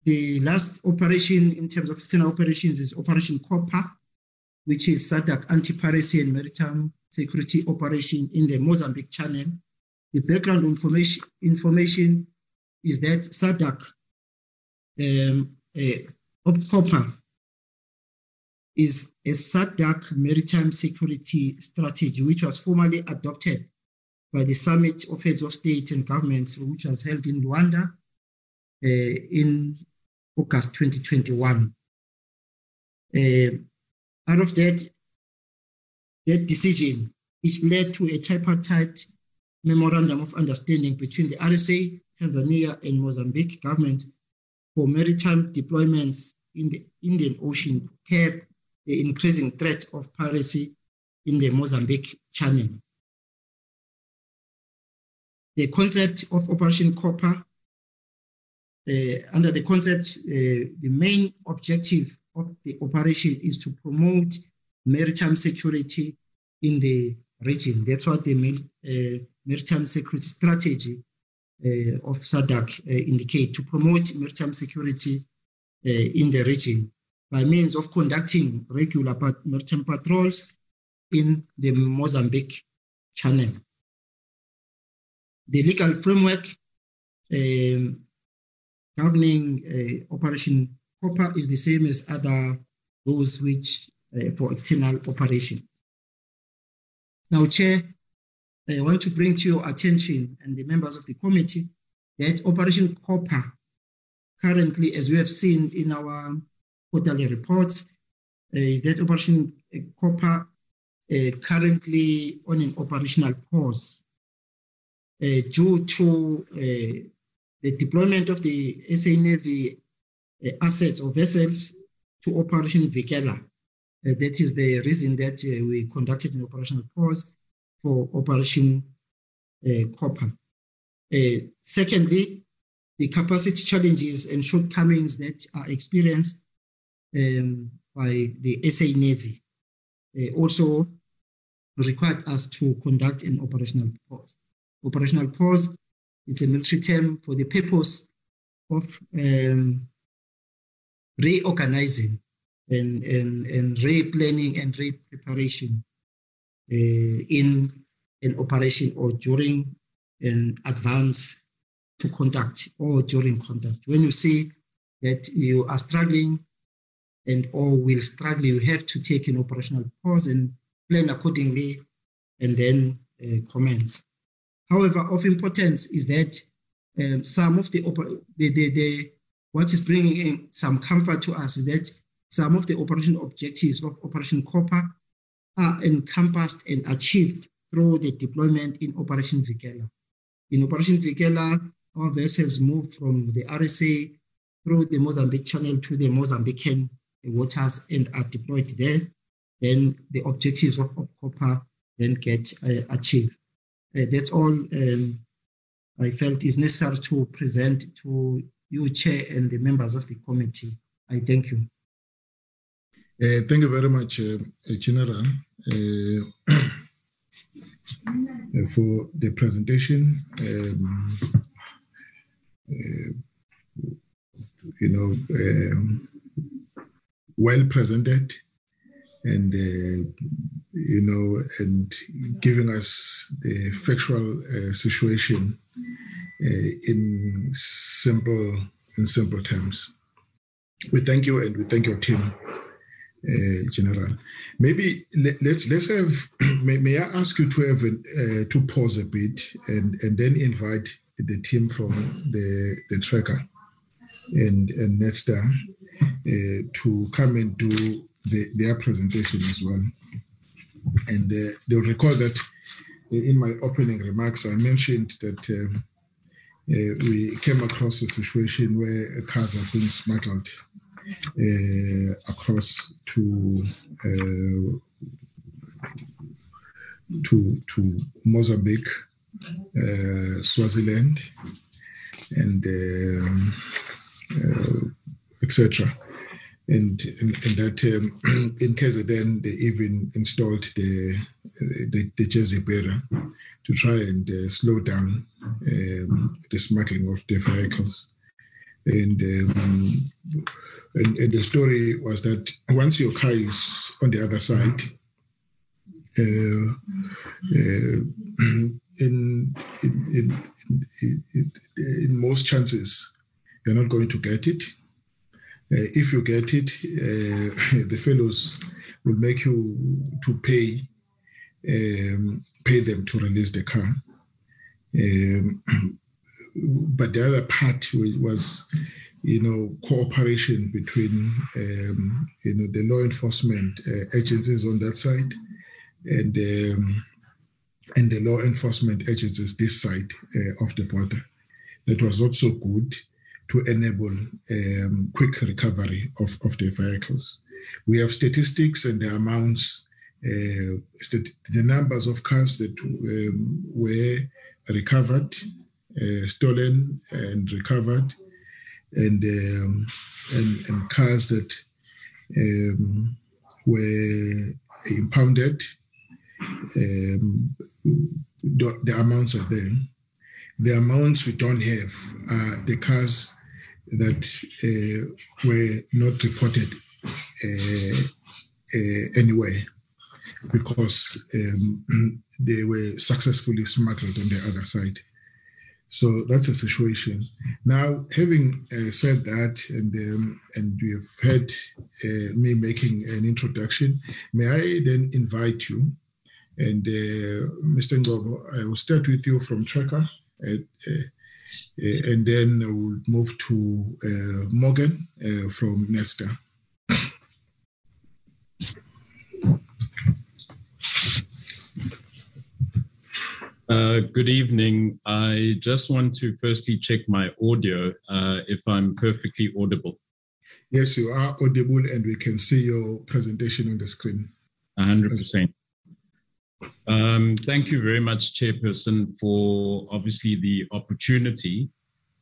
the last operation in terms of external operations is Operation Copper, which is SADC anti-piracy and maritime security operation in the Mozambique Channel. The background information, information is that SADC um, uh, is a SADC maritime security strategy, which was formally adopted by the Summit of Heads of State and Governments, which was held in Luanda uh, in August 2021. Uh, out of that, that decision, which led to a tripartite memorandum of understanding between the RSA, Tanzania, and Mozambique government for maritime deployments in the Indian Ocean to curb the increasing threat of piracy in the Mozambique Channel. The concept of Operation Copper, uh, under the concept, uh, the main objective of the operation is to promote maritime security in the region. That's what the uh, maritime security strategy uh, of SADC uh, indicate to promote maritime security uh, in the region by means of conducting regular maritime patrols in the Mozambique Channel. The legal framework um, governing uh, Operation Copper is the same as other those which uh, for external operations. Now, Chair, I want to bring to your attention and the members of the committee that Operation Copper, currently, as we have seen in our quarterly reports, uh, is that Operation uh, Copper uh, currently on an operational pause uh, due to uh, the deployment of the SA Navy assets or vessels to Operation Vikela. that is the reason that we conducted an operational pause for Operation uh, Copper. Uh, secondly, the capacity challenges and shortcomings that are experienced um, by the SA Navy uh, also required us to conduct an operational pause. Operational pause is a military term for the purpose of um, reorganizing and, and, and re-planning and re-preparation uh, in an operation or during an advance to conduct or during conduct. When you see that you are struggling and or will struggle, you have to take an operational pause and plan accordingly and then uh, commence. However, of importance is that um, some of the, the, the, the, what is bringing in some comfort to us is that some of the operation objectives of Operation Copper are encompassed and achieved through the deployment in Operation Vikela. In Operation Vikela, our vessels moved from the RSA through the Mozambique Channel to the Mozambican waters and are deployed there. Then the objectives of, of Copper then get uh, achieved. Uh, that's all um, I felt is necessary to present to you, Chair, and the members of the committee. I thank you. Uh, thank you very much, uh, General, uh, for the presentation. Um, you know, um, well presented and, you know, and giving us the factual situation in simple in simple terms. We thank you and we thank your team uh, General. Maybe let, us let's, let's have. May, may, I ask you to have uh, to pause a bit and and then invite the team from the the tracker and and Netstar uh, to come and do the, their presentation as well. And uh, they'll recall that in my opening remarks, I mentioned that. Um, uh, we came across a situation where cars have been smuggled uh, across to uh, to to Mozambique, Swaziland, and um, etc. And, and, and, that um, in KZN, they even installed the, the, the Jersey barrier to try and uh, slow down um, the smuggling of the vehicles. And, um, and, and the story was that once your car is on the other side, uh, uh, in, in, in, in, most chances, you're not going to get it. Uh, if you get it, uh, the fellows will make you to pay um, pay them to release the car. Um, but the other part was, you know, cooperation between, um, you know, the law enforcement uh, agencies on that side and um, and the law enforcement agencies this side uh, of the border. That was also good to enable um, quick recovery of, of the vehicles. We have statistics and the amounts, uh, the numbers of cars that um, were recovered, uh, stolen and recovered, and, um, and, and cars that um, were impounded um, the, the, amounts are there. The amounts we don't have are the cars that uh, were not reported uh, uh, anywhere because um, they were successfully smuggled on the other side. So that's a situation. Now, having uh, said that, and um, and you have heard uh, me making an introduction, may I then invite you and uh, Mr. Ngobo, I will start with you from Tracker, uh, uh, and then we'll move to Morgan from Netstar. Uh, good evening. I just want to firstly check my audio uh, if I'm perfectly audible. Yes, you are audible, and we can see your presentation on the screen. 100%. Um, thank you very much, Chairperson, for obviously the opportunity.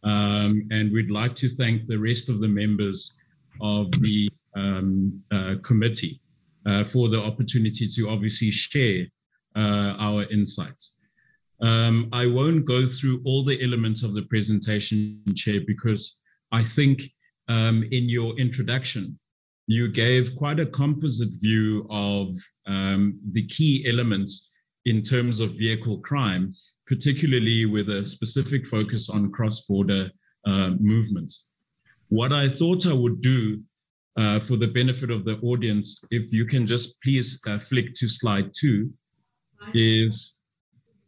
Um, and we'd like to thank the rest of the members of the um, uh, committee uh, for the opportunity to obviously share uh, our insights. Um, I won't go through all the elements of the presentation, Chair, because I think um, in your introduction, you gave quite a composite view of um, the key elements in terms of vehicle crime, particularly with a specific focus on cross border uh, movements. What I thought I would do uh, for the benefit of the audience, if you can just please uh, flick to slide two, is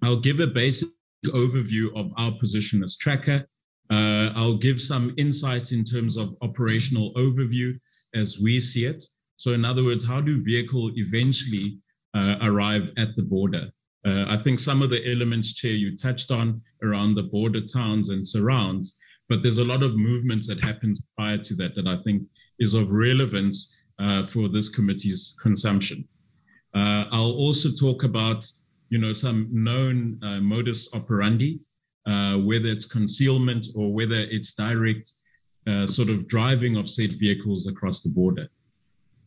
I'll give a basic overview of our position as tracker. Uh, I'll give some insights in terms of operational overview as we see it. So, in other words, how do vehicle eventually uh, arrive at the border? Uh, I think some of the elements, Chair, you touched on around the border towns and surrounds, but there's a lot of movements that happens prior to that that I think is of relevance uh, for this committee's consumption. Uh, I'll also talk about, you know, some known uh, modus operandi, uh, whether it's concealment or whether it's direct uh, sort of driving of said vehicles across the border.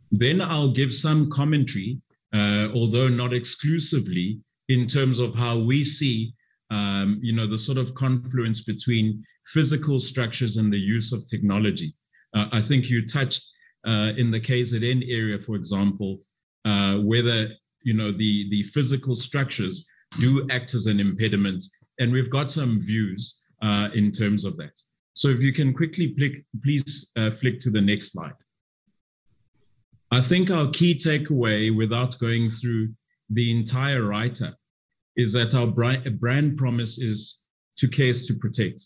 Then I'll give some commentary, uh, although not exclusively, in terms of how we see, um, you know, the sort of confluence between physical structures and the use of technology. Uh, I think you touched uh, in the KZN area, for example, uh, whether you know the the physical structures do act as an impediment, and we've got some views in terms of that. So if you can quickly please uh, flick to the next slide. I think our key takeaway without going through the entire writer is that our brand promise is to care is to protect.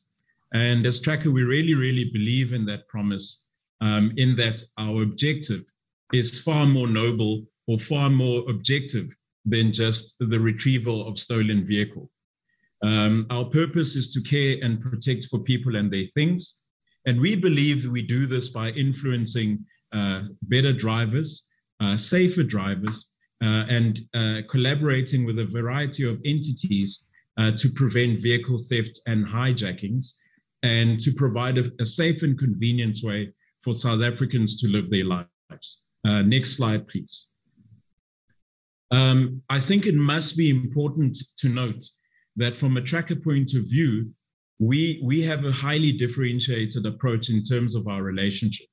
And as Tracker, we really, really believe in that promise, um, in that our objective is far more noble or far more objective than just the retrieval of stolen vehicle. Um, our purpose is to care and protect for people and their things. And we believe we do this by influencing uh, better drivers, uh, safer drivers, uh, and uh, collaborating with a variety of entities uh, to prevent vehicle theft and hijackings. and to provide a, a safe and convenient way for South Africans to live their lives. Uh, next slide, please. Um, I think it must be important to note that from a tracker point of view, we, we have a highly differentiated approach in terms of our relationship.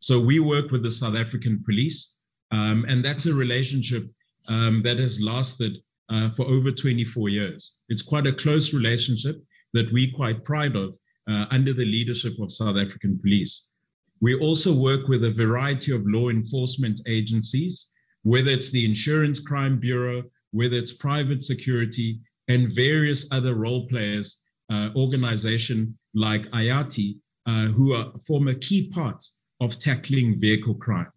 So we work with the South African police, um, and that's a relationship um, that has lasted uh, for over 24 years. It's quite a close relationship that we are quite proud of uh, under the leadership of South African police. We also work with a variety of law enforcement agencies, whether it's the Insurance Crime Bureau, whether it's private security, and various other role players, uh, organization like IATI, uh, who are, form a key part of tackling vehicle crime.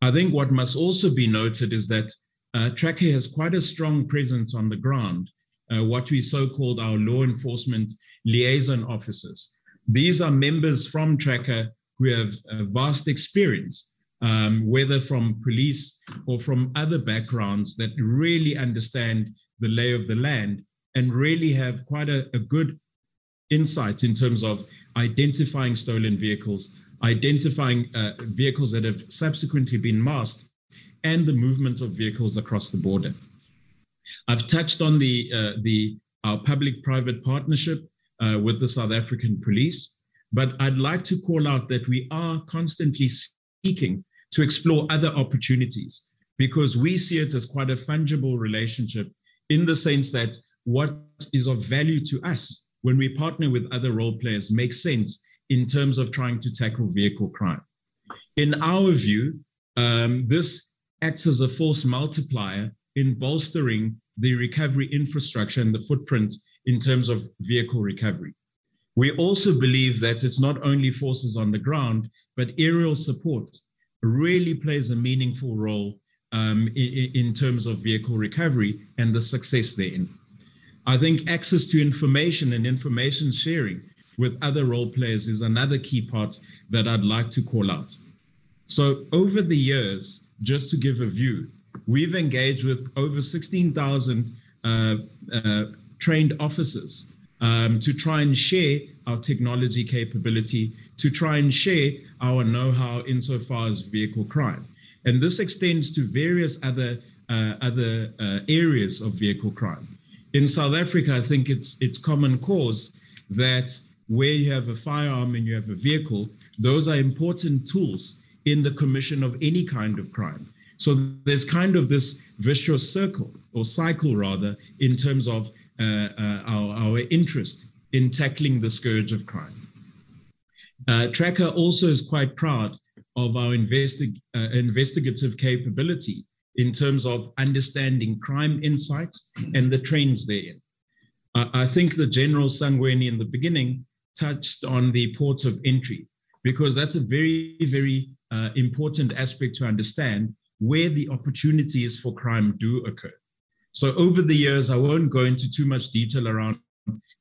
I think what must also be noted is that uh, Tracker has quite a strong presence on the ground, uh, what we so called our law enforcement liaison officers. These are members from Tracker who have vast experience, um, whether from police or from other backgrounds that really understand the lay of the land and really have quite a, a good insight in terms of identifying stolen vehicles, identifying uh, vehicles that have subsequently been masked, and the movement of vehicles across the border. I've touched on the uh, the our public-private partnership uh, with the South African Police, but I'd like to call out that we are constantly seeking to explore other opportunities because we see it as quite a fungible relationship in the sense that what is of value to us when we partner with other role players makes sense in terms of trying to tackle vehicle crime. In our view, um, this acts as a force multiplier in bolstering the recovery infrastructure and the footprint in terms of vehicle recovery. We also believe that it's not only forces on the ground, but aerial support really plays a meaningful role um, in, in terms of vehicle recovery and the success therein. I think access to information and information sharing with other role players is another key part that I'd like to call out. So, over the years, just to give a view, we've engaged with over 16,000 uh, uh, trained officers um, to try and share our technology capability, to try and share our know how insofar as vehicle crime. And this extends to various other, uh, other uh, areas of vehicle crime. In South Africa, I think it's, it's common cause that where you have a firearm and you have a vehicle, those are important tools in the commission of any kind of crime. So there's kind of this vicious circle or cycle rather in terms of uh, uh, our, our interest in tackling the scourge of crime. Uh, Tracker also is quite proud of our uh, investigative capability in terms of understanding crime insights and the trends therein. I think the General Sangweni in the beginning touched on the ports of entry because that's a very, very uh, important aspect to understand where the opportunities for crime do occur. So over the years, I won't go into too much detail around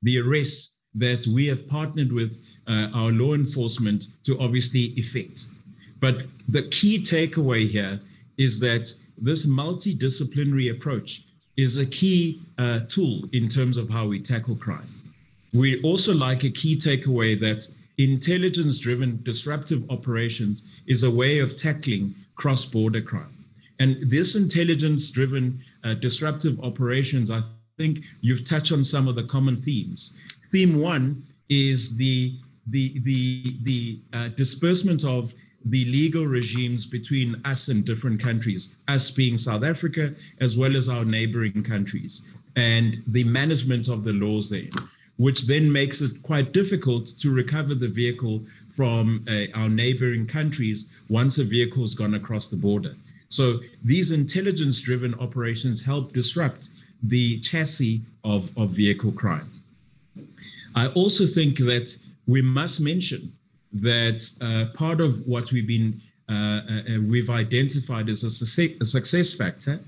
the arrests that we have partnered with uh, our law enforcement to obviously effect. But the key takeaway here is that this multidisciplinary approach is a key uh, tool in terms of how we tackle crime. We also like a key takeaway that intelligence driven disruptive operations is a way of tackling cross border crime. And this intelligence driven uh, disruptive operations, I think you've touched on some of the common themes. Theme one is the the the the uh, disbursement of the legal regimes between us and different countries, us being South Africa, as well as our neighboring countries, and the management of the laws there, which then makes it quite difficult to recover the vehicle from uh, our neighboring countries once a vehicle has gone across the border. So these intelligence driven operations help disrupt the chassis of, of vehicle crime. I also think that we must mention that uh, part of what we've been uh, uh, we've identified as a success, a success factor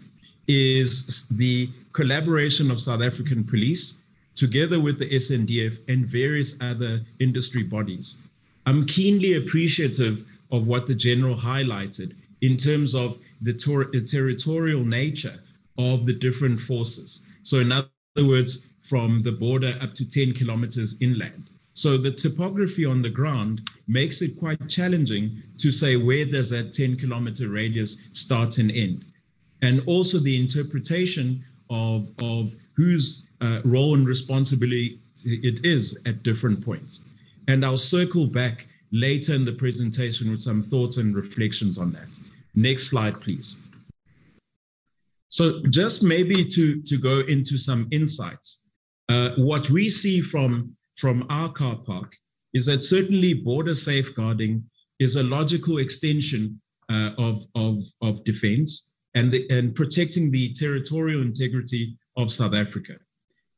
is the collaboration of South African police together with the SANDF and various other industry bodies. I'm keenly appreciative of what the general highlighted in terms of the, tor- the territorial nature of the different forces. So, in other words, from the border up to 10 kilometers inland. So the topography on the ground makes it quite challenging to say where does that 10 kilometer radius start and end. And also the interpretation of, of whose uh, role and responsibility it is at different points. And I'll circle back later in the presentation with some thoughts and reflections on that. Next slide, please. So just maybe to, to go into some insights. Uh, what we see from, from our car park is that certainly border safeguarding is a logical extension uh, of, of, of defense and, the, and protecting the territorial integrity of South Africa.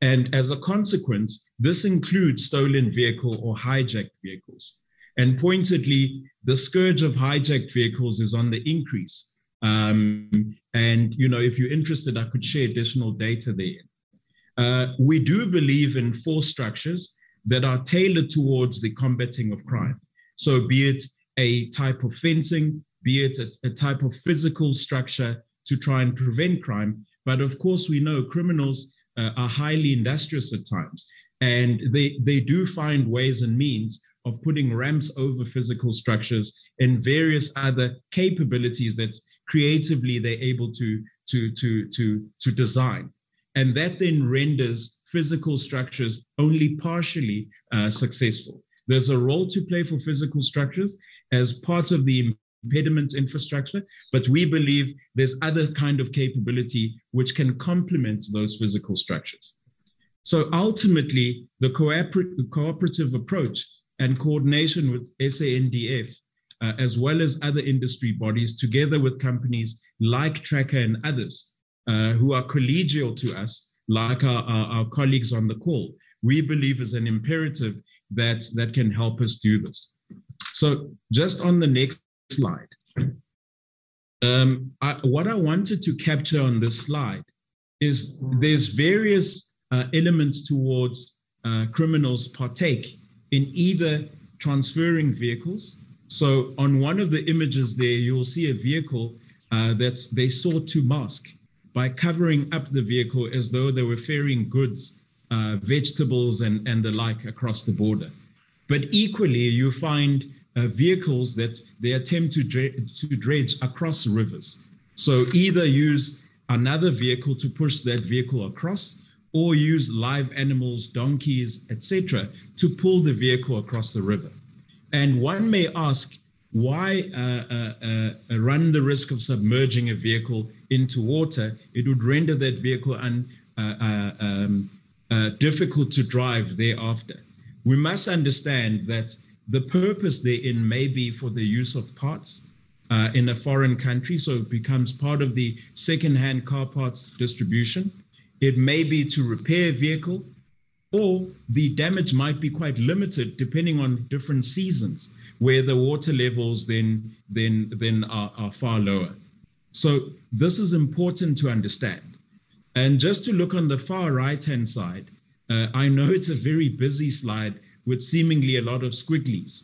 And as a consequence, this includes stolen vehicle or hijacked vehicles. And pointedly, the scourge of hijacked vehicles is on the increase. Um, and, you know, if you're interested, I could share additional data there. Uh, we do believe in force structures that are tailored towards the combating of crime. So be it a type of fencing, be it a, a type of physical structure to try and prevent crime. But of course, we know criminals uh, are highly industrious at times, and they, they do find ways and means of putting ramps over physical structures and various other capabilities that creatively they're able to, to, to, to, to design. And that then renders physical structures only partially uh, successful. There's a role to play for physical structures as part of the impediment infrastructure, but we believe there's other kind of capability which can complement those physical structures. So ultimately, the cooperative approach and coordination with SANDF, uh, as well as other industry bodies, together with companies like Tracker and others uh, who are collegial to us, like our, our, our colleagues on the call, we believe is an imperative that, that can help us do this. So just on the next slide. Um, I, what I wanted to capture on this slide is there's various uh, elements towards uh, criminals partake in either transferring vehicles. So on one of the images there, you'll see a vehicle uh, that they sought to mask by covering up the vehicle as though they were ferrying goods, uh, vegetables, and, and the like across the border. But equally, you find uh, vehicles that they attempt to, dre- to dredge across rivers. So either use another vehicle to push that vehicle across or use live animals, donkeys, etc., to pull the vehicle across the river. And one may ask, why uh, uh, uh, run the risk of submerging a vehicle into water? It would render that vehicle un, uh, uh, um, uh, difficult to drive thereafter. We must understand that the purpose therein may be for the use of parts in a foreign country, so it becomes part of the second-hand car parts distribution. It may be to repair a vehicle, or the damage might be quite limited depending on different seasons where the water levels then then then are, are far lower. So this is important to understand. And just to look on the far right hand side, uh, I know it's a very busy slide with seemingly a lot of squigglies.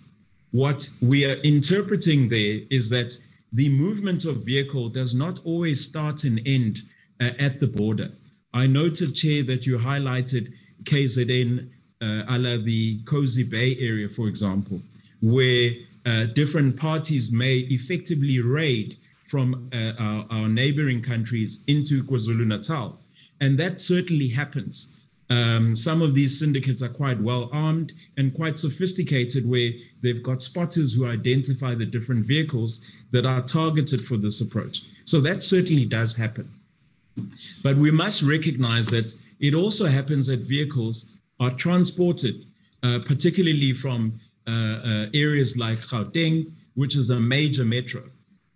What we are interpreting there is that the movement of vehicle does not always start and end uh, at the border. I noted, Chair, that you highlighted KZN, uh, la the Kosi Bay area, for example, where uh, different parties may effectively raid from uh, our, our, neighboring countries into KwaZulu Natal. And that certainly happens. Um, some of these syndicates are quite well armed and quite sophisticated, where they've got spotters who identify the different vehicles that are targeted for this approach. So that certainly does happen. But we must recognize that it also happens that vehicles are transported, uh, particularly from uh, uh, areas like Gauteng, which is a major metro.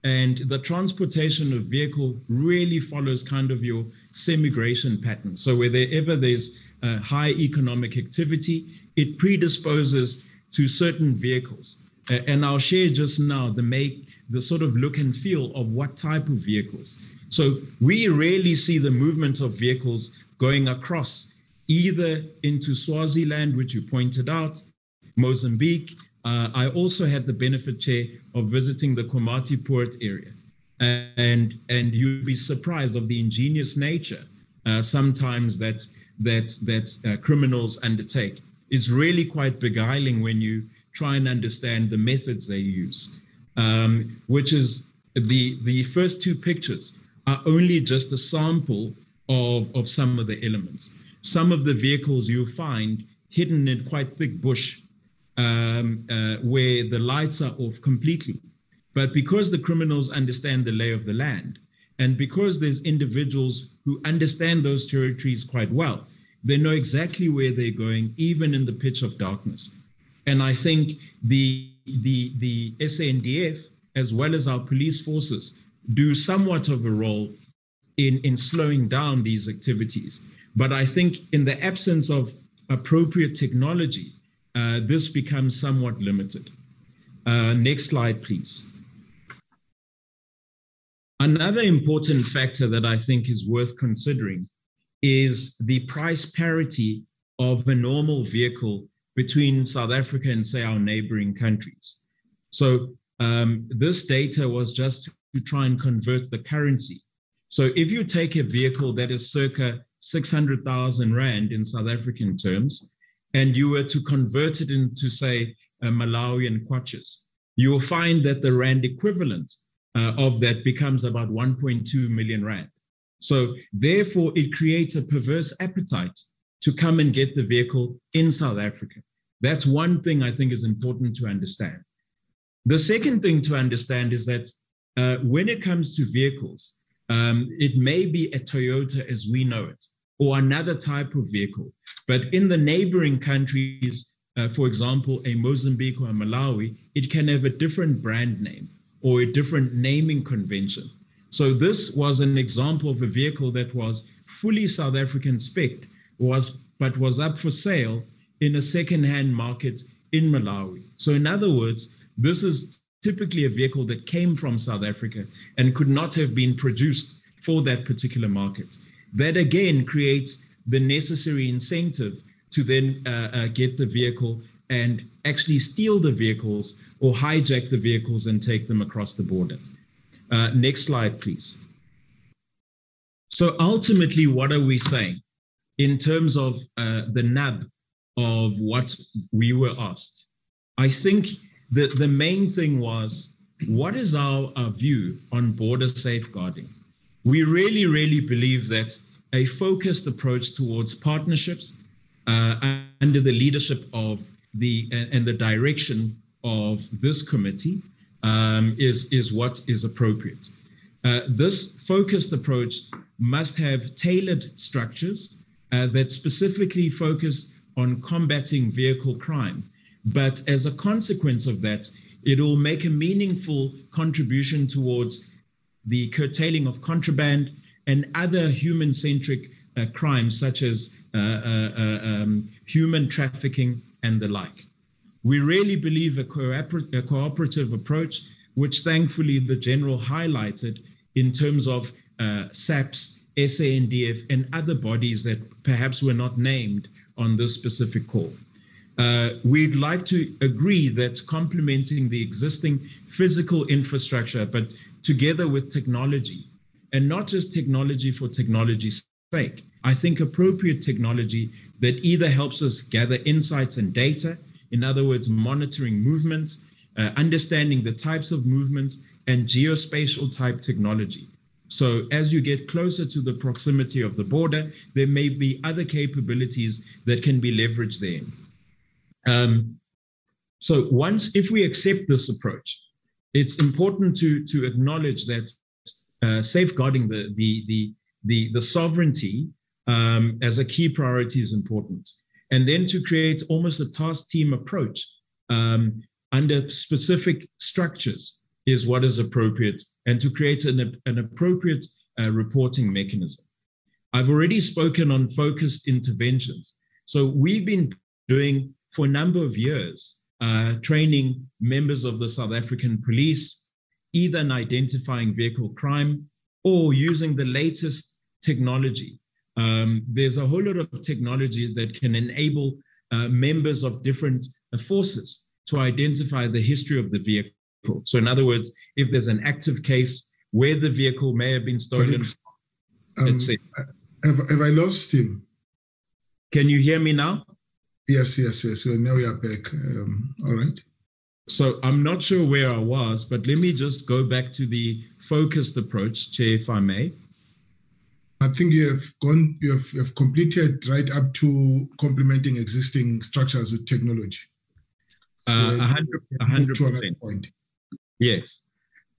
And the transportation of vehicle really follows kind of your semigration pattern. So wherever there's uh, high economic activity, it predisposes to certain vehicles. Uh, and I'll share just now the make, the sort of look and feel of what type of vehicles. So we rarely see the movement of vehicles going across either into Swaziland, which you pointed out, Mozambique. Uh, I also had the benefit, Chair, of visiting the Komatipoort area. And, and you'd be surprised of the ingenious nature uh, sometimes that, that, that uh, criminals undertake. It's really quite beguiling when you try and understand the methods they use, um, which is the, the first two pictures are only just a sample of, of some of the elements. Some of the vehicles you'll find hidden in quite thick bush um, uh, where the lights are off completely. But because the criminals understand the lay of the land, and because there's individuals who understand those territories quite well, they know exactly where they're going, even in the pitch of darkness. And I think the the the SANDF, as well as our police forces, do somewhat of a role in, in slowing down these activities. But I think in the absence of appropriate technology, uh, this becomes somewhat limited. Uh, next slide, please. Another important factor that I think is worth considering is the price parity of a normal vehicle between South Africa and, say, our neighboring countries. So, um, this data was just to try and convert the currency. So, if you take a vehicle that is circa 600,000 Rand in South African terms, and you were to convert it into, say, a Malawian kwaches, you will find that the Rand equivalent uh, of that becomes about 1.2 million Rand. So therefore, it creates a perverse appetite to come and get the vehicle in South Africa. That's one thing I think is important to understand. The second thing to understand is that uh, when it comes to vehicles, um, it may be a Toyota as we know it, or another type of vehicle. But in the neighboring countries, uh, for example, a Mozambique or a Malawi, it can have a different brand name or a different naming convention. So this was an example of a vehicle that was fully South African spec, was but was up for sale in a second-hand market in Malawi. So in other words, this is typically a vehicle that came from South Africa and could not have been produced for that particular market. That again creates the necessary incentive to then uh, uh, get the vehicle and actually steal the vehicles or hijack the vehicles and take them across the border. Uh, next slide, please. So ultimately, what are we saying in terms of uh, the nub of what we were asked? I think that the main thing was what is our, our view on border safeguarding? We really, really believe that a focused approach towards partnerships uh, under the leadership of the and the direction of this committee um, is, is what is appropriate. Uh, this focused approach must have tailored structures uh, that specifically focus on combating vehicle crime. But as a consequence of that, it will make a meaningful contribution towards the curtailing of contraband and other human centric uh, crimes, such as uh, uh, uh, um, human trafficking and the like. We really believe a, a cooperative approach, which thankfully the general highlighted in terms of uh, SAPS, SANDF, and other bodies that perhaps were not named on this specific call. Uh, we'd like to agree that complementing the existing physical infrastructure, but together with technology, and not just technology for technology's sake. I think appropriate technology that either helps us gather insights and data in other words, monitoring movements, uh, understanding the types of movements, and geospatial type technology. So, as you get closer to the proximity of the border, there may be other capabilities that can be leveraged there. Um, so, once if we accept this approach, it's important to to acknowledge that uh, safeguarding the the the the, the sovereignty um, as a key priority is important and then to create almost a task team approach um, under specific structures is what is appropriate and to create an, an appropriate uh, reporting mechanism. I've already spoken on focused interventions. So we've been doing for a number of years uh, training members of the South African police, either in identifying vehicle crime or using the latest technology um, there's a whole lot of technology that can enable uh, members of different uh, forces to identify the history of the vehicle. So, in other words, if there's an active case where the vehicle may have been stolen, um, have, have I lost you? Can you hear me now? Yes, yes, yes. So now we are back. Um, all right. So I'm not sure where I was, but let me just go back to the focused approach, Chair, if I may. I think you have gone, you have, you have completed right up to complementing existing structures with technology. Uh, 100, 100%. Point. Yes.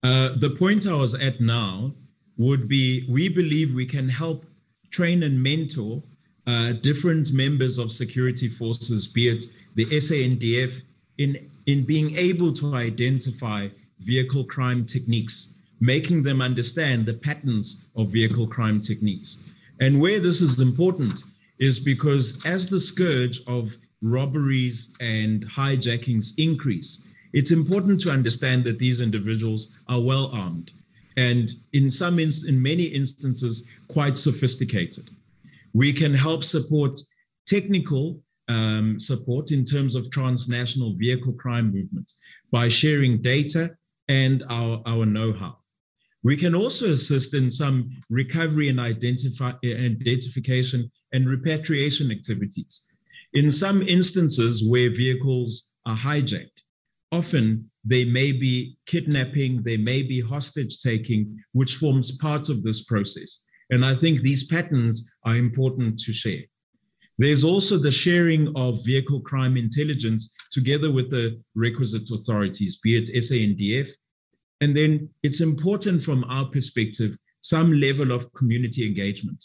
Uh, the point I was at now would be we believe we can help train and mentor uh, different members of security forces, be it the SANDF, in, in being able to identify vehicle crime techniques, making them understand the patterns of vehicle crime techniques. And where this is important is because as the scourge of robberies and hijackings increase, it's important to understand that these individuals are well armed and in some in many instances quite sophisticated. We can help support technical um, support in terms of transnational vehicle crime movements by sharing data and our, our know-how. We can also assist in some recovery and identify, identification and repatriation activities. In some instances where vehicles are hijacked, often they may be kidnapping, they may be hostage taking, which forms part of this process. And I think these patterns are important to share. There's also the sharing of vehicle crime intelligence together with the requisite authorities, be it SANDF. And then it's important from our perspective, some level of community engagement.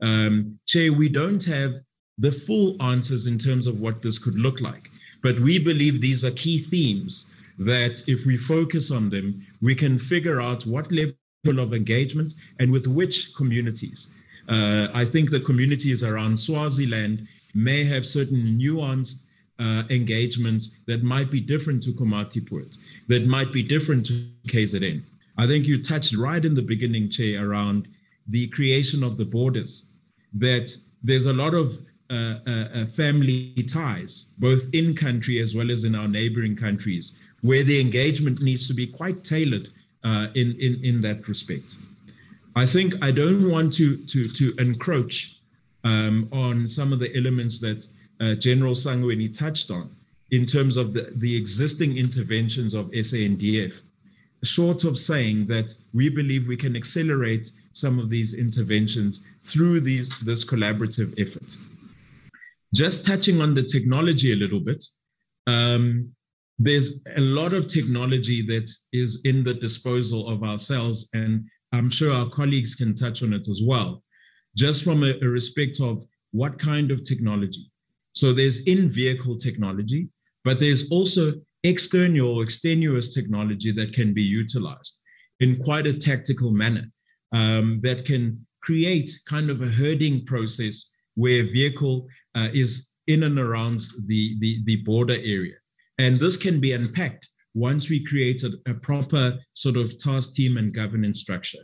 Um, Chair, we don't have the full answers in terms of what this could look like, but we believe these are key themes that if we focus on them, we can figure out what level of engagement and with which communities. Uh, I think the communities around Swaziland may have certain nuanced uh, engagements that might be different to Komatipoort, that might be different to KZN. I think you touched right in the beginning, Chair, around the creation of the borders, that there's a lot of uh, uh, uh family ties, both in country as well as in our neighboring countries, where the engagement needs to be quite tailored uh, in, in, in that respect. I think I don't want to, to, to encroach um, on some of the elements that uh, General Sangweni touched on in terms of the, the existing interventions of SANDF, short of saying that we believe we can accelerate some of these interventions through these, this collaborative effort. Just touching on the technology a little bit, um, there's a lot of technology that is in the disposal of ourselves, and I'm sure our colleagues can touch on it as well, just from a, a respect of what kind of technology. So there's in vehicle technology, but there's also external or extenuous technology that can be utilized in quite a tactical manner um, that can create kind of a herding process where vehicle uh, is in and around the, the, the border area. And this can be unpacked once we create a, a proper sort of task team and governance structure.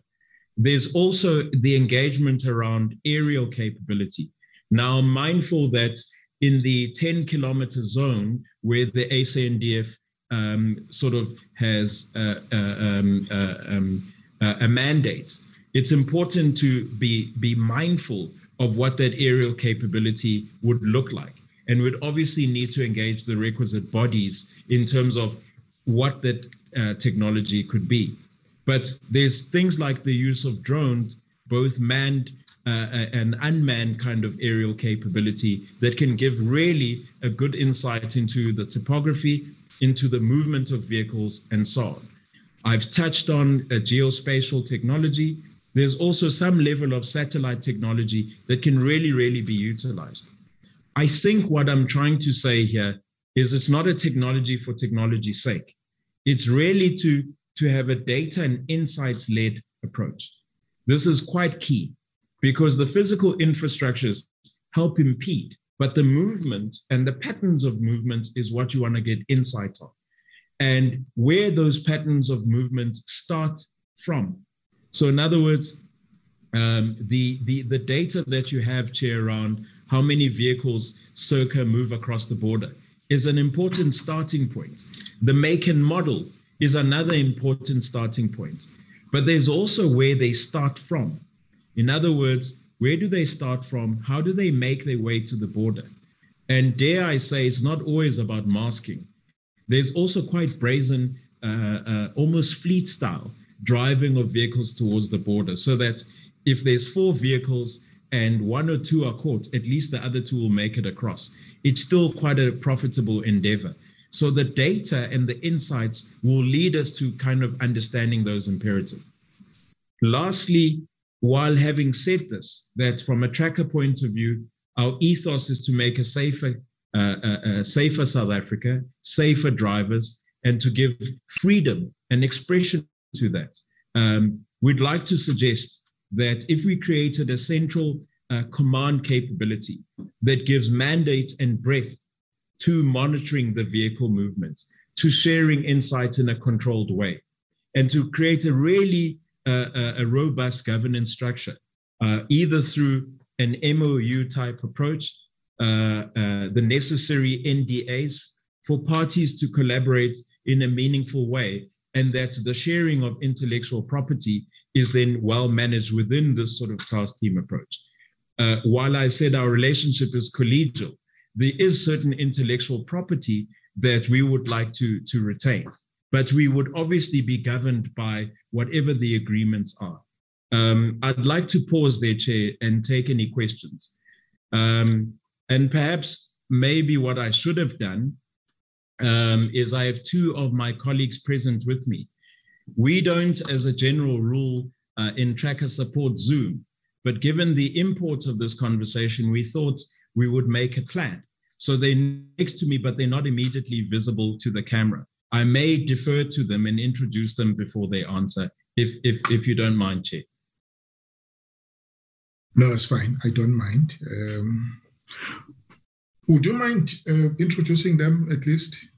There's also the engagement around aerial capability. Now, mindful that in the 10 kilometer zone where the SANDF um, sort of has uh, uh, um, uh, um, uh, a mandate, it's important to be, be mindful of what that aerial capability would look like and we'd obviously need to engage the requisite bodies in terms of what that uh, technology could be. But there's things like the use of drones, both manned uh, uh, and unmanned kind of aerial capability that can give really a good insight into the topography, into the movement of vehicles, and so on. I've touched on uh, geospatial technology. There's also some level of satellite technology that can really, really be utilized. I think what I'm trying to say here is it's not a technology for technology's sake. It's really to, to have a data and insights led approach. This is quite key because the physical infrastructures help impede, but the movement and the patterns of movement is what you want to get insight on. And where those patterns of movement start from. So, in other words, um, the, the, the data that you have, Chair, around how many vehicles circa move across the border is an important starting point. The make and model is another important starting point. But there's also where they start from. In other words, where do they start from? How do they make their way to the border? And dare I say, it's not always about masking. There's also quite brazen, uh, uh, almost fleet style driving of vehicles towards the border so that if there's four vehicles and one or two are caught, at least the other two will make it across. It's still quite a profitable endeavor. So the data and the insights will lead us to kind of understanding those imperatives. Lastly, while having said this, that from a tracker point of view, our ethos is to make a safer, uh, uh, uh, safer South Africa, safer drivers, and to give freedom and expression to that. Um, we'd like to suggest that if we created a central uh, command capability that gives mandate and breadth to monitoring the vehicle movements, to sharing insights in a controlled way, and to create a really uh, a robust governance structure, uh, either through an MOU type approach, uh, uh, the necessary NDAs for parties to collaborate in a meaningful way, and that the sharing of intellectual property is then well managed within this sort of task team approach. Uh, while I said our relationship is collegial, there is certain intellectual property that we would like to, to retain, but we would obviously be governed by whatever the agreements are. Um, I'd like to pause there, Chair, and take any questions. Um, and perhaps maybe what I should have done um, is I have two of my colleagues present with me. We don't, as a general rule, uh, in Tracker support Zoom, but given the import of this conversation, we thought we would make a plan. So they're next to me, but they're not immediately visible to the camera. I may defer to them and introduce them before they answer, if if if you don't mind, Chair. No, it's fine. I don't mind. Um, would you mind uh, introducing them at least?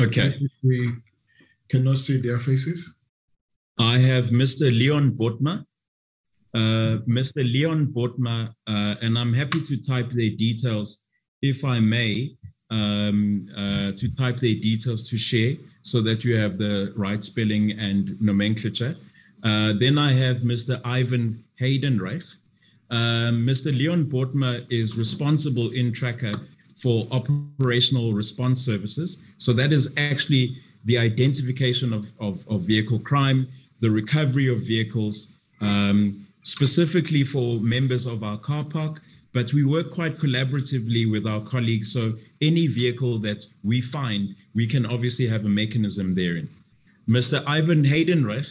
Okay. If we cannot see their faces. I have Mr. Leon Botma. Uh, Mr. Leon Botma, uh, and I'm happy to type their details, if I may, um, uh, to type their details to share so that you have the right spelling and nomenclature. Uh, then I have Mr. Ivan Haydenreich. Um, Mr. Leon Botma is responsible in Tracker for operational response services. So that is actually the identification of, of, of vehicle crime, the recovery of vehicles, um, specifically for members of our car park. But we work quite collaboratively with our colleagues. So any vehicle that we find, we can obviously have a mechanism therein. Mr. Ivan Haydenreich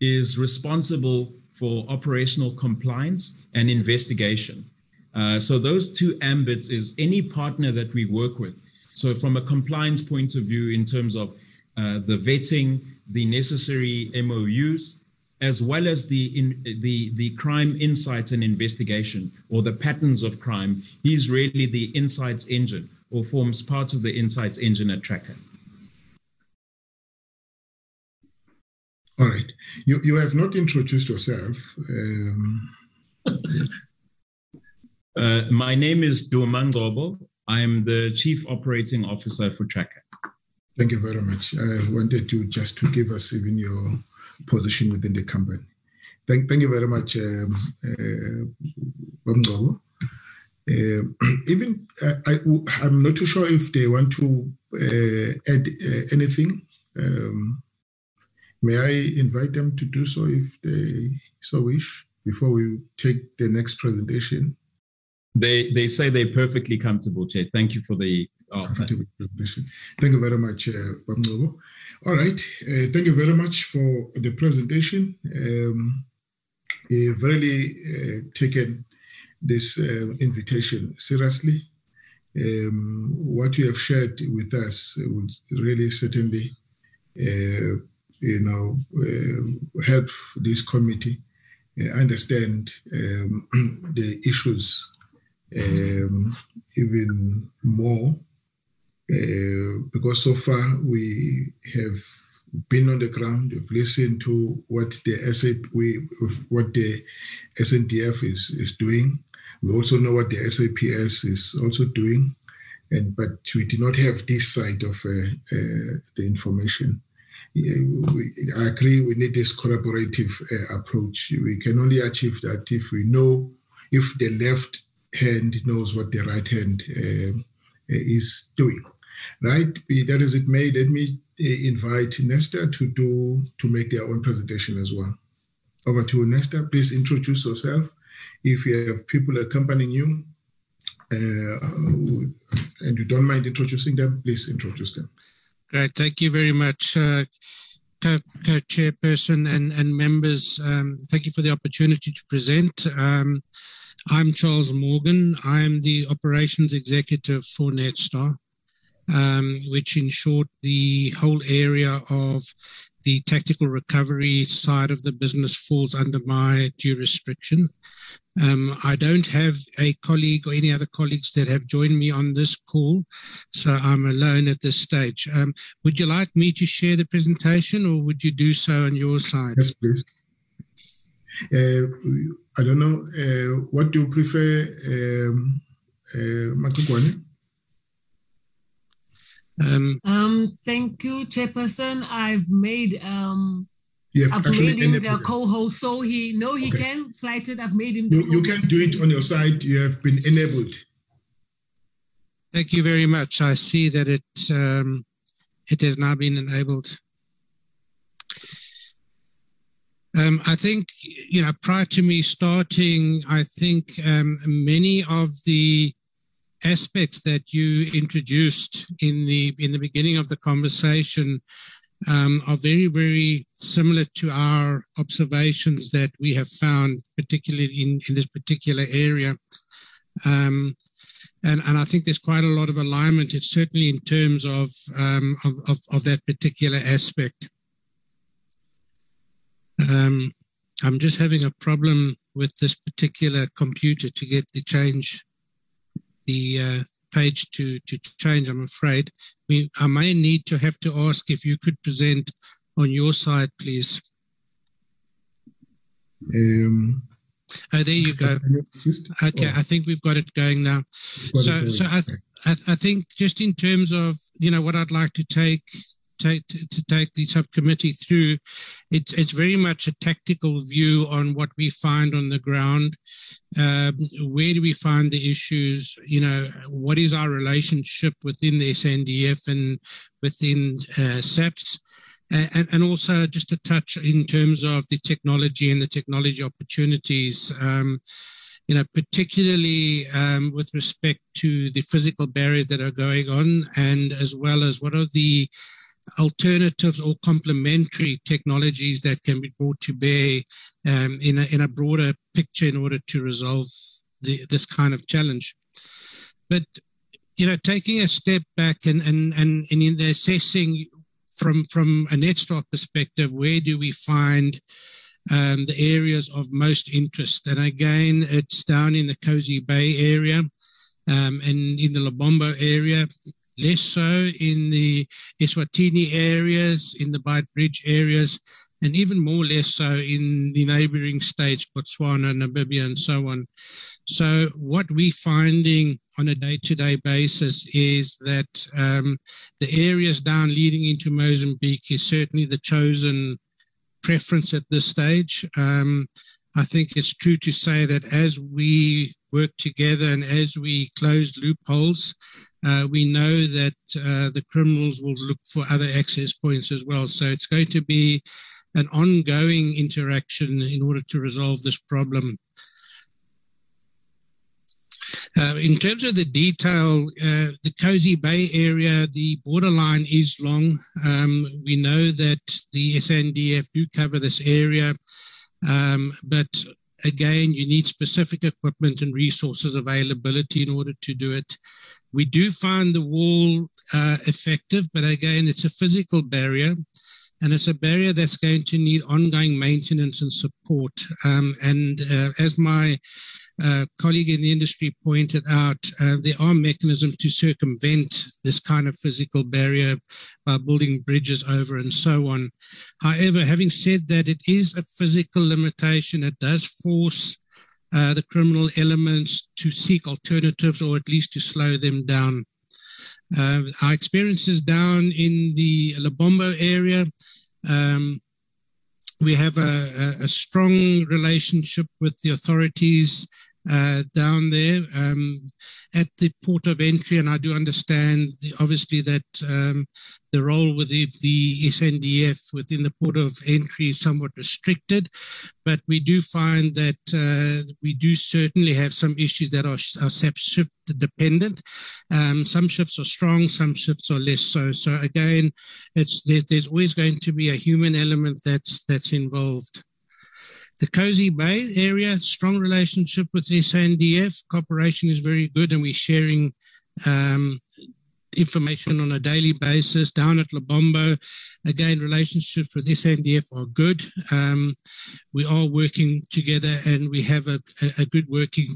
is responsible for operational compliance and investigation. Uh, so those two ambits is any partner that we work with. So from a compliance point of view, in terms of uh, the vetting, the necessary MOUs, as well as the in, the the crime insights and investigation or the patterns of crime, he's really the insights engine or forms part of the insights engine at Tracker. All right. You, you have not introduced yourself. Um... uh, my name is Duma Ngcobo. I'm the Chief Operating Officer for Tracker. Thank you very much. I wanted to just to give us even your position within the company. Thank, thank you very much, um, uh, uh, even uh, I, I'm not too sure if they want to uh, add uh, anything. Um, May I invite them to do so if they so wish before we take the next presentation? They they say they're perfectly comfortable, Chair. Thank you for the offer. Thank you very much, uh, All right. Uh, thank you very much for the presentation. Um, you've really uh, taken this uh, invitation seriously. Um, what you have shared with us would really certainly uh, you know, uh, help this committee uh, understand um, the issues um, even more. Uh, because so far we have been on the ground, we've listened to what the SAP, we, what the SANDF is, is doing. We also know what the SAPS is also doing, and but we did not have this side of uh, uh, the information we, I agree we need this collaborative uh, approach. We can only achieve that if we know, if the left hand knows what the right hand uh, is doing. Right? Be that as it may, let me invite Netstar to do to make their own presentation as well. Over to Netstar. Please introduce yourself. If you have people accompanying you, uh, and you don't mind introducing them, please introduce them. Great, thank you very much, uh, co-chairperson and, and members. Um, thank you for the opportunity to present. Um, I'm Charles Morgan. I'm the operations executive for Netstar, um, which in short, the whole area of the tactical recovery side of the business falls under my jurisdiction. Um, I don't have a colleague or any other colleagues that have joined me on this call, so I'm alone at this stage. Um, would you like me to share the presentation or would you do so on your side? Yes, please. Uh, I don't know. Uh, what do you prefer, um, uh, um, um, thank you, Chairperson. I've made um, you have I've made him the co-host, so he no, he okay. can flight it. I've made him. You, you can do it on your side. You have been enabled. Thank you very much. I see that it um, it has now been enabled. Um, I think, you know, prior to me starting, I think um, many of the aspects that you introduced in the in the beginning of the conversation um, are very very similar to our observations that we have found, particularly in, in this particular area. Um, and, and I think there's quite a lot of alignment, it's certainly in terms of, um, of, of, of, that particular aspect. Um, I'm just having a problem with this particular computer to get the change the uh, page to, to change, I'm afraid. We, I may need to have to ask if you could present on your side, please. Um, oh, there you go. Okay, I think we've got it going now. So, so I, I, I think just in terms of you know what I'd like to take take, to take the subcommittee through, it's, it's very much a tactical view on what we find on the ground. Um, where do we find the issues? You know, what is our relationship within the SANDF and within uh, SAPS? And, and, also just a touch in terms of the technology and the technology opportunities. Um, you know, particularly um, with respect to the physical barriers that are going on, and as well as what are the alternatives or complementary technologies that can be brought to bear um, in, a, in a broader picture in order to resolve the, this kind of challenge. But, you know, taking a step back and, and, and, and in assessing from, from a perspective, where do we find um, the areas of most interest? And again, it's down in the Kosi Bay area. Um, and in the Lebombo area, less so in the Eswatini areas, in the Beitbridge areas, and even more less so in the neighboring states, Botswana, Namibia, and so on. So, what we're finding on a day to day basis is that um, the areas down leading into Mozambique is certainly the chosen preference at this stage. Um, I think it's true to say that as we work together and as we close loopholes, uh, we know that uh, the criminals will look for other access points as well. So it's going to be an ongoing interaction in order to resolve this problem. Uh, in terms of the detail, uh, the Kosi Bay area, the borderline is long. Um, we know that the SANDF do cover this area, um, but again, you need specific equipment and resources availability in order to do it. We do find the wall uh, effective, but again, it's a physical barrier. And it's a barrier that's going to need ongoing maintenance and support. Um, and uh, as my uh, colleague in the industry pointed out, uh, there are mechanisms to circumvent this kind of physical barrier by building bridges over and so on. However, having said that, it is a physical limitation. It does force uh, the criminal elements to seek alternatives or at least to slow them down. Uh, our experiences down in the Lebombo area, um, we have a, a, strong relationship with the authorities uh, down there um, at the port of entry. And I do understand, the, obviously, that um, the role with the, the SANDF within the port of entry is somewhat restricted. But we do find that uh, we do certainly have some issues that are, are shift dependent. Um, some shifts are strong, some shifts are less so. So again, it's there, there's always going to be a human element that's that's involved. The Kosi Bay area, strong relationship with SANDF. Cooperation is very good, and we're sharing um, information on a daily basis. Down at Lebombo, again, relationships with SANDF are good. Um, we are working together, and we have a, a good working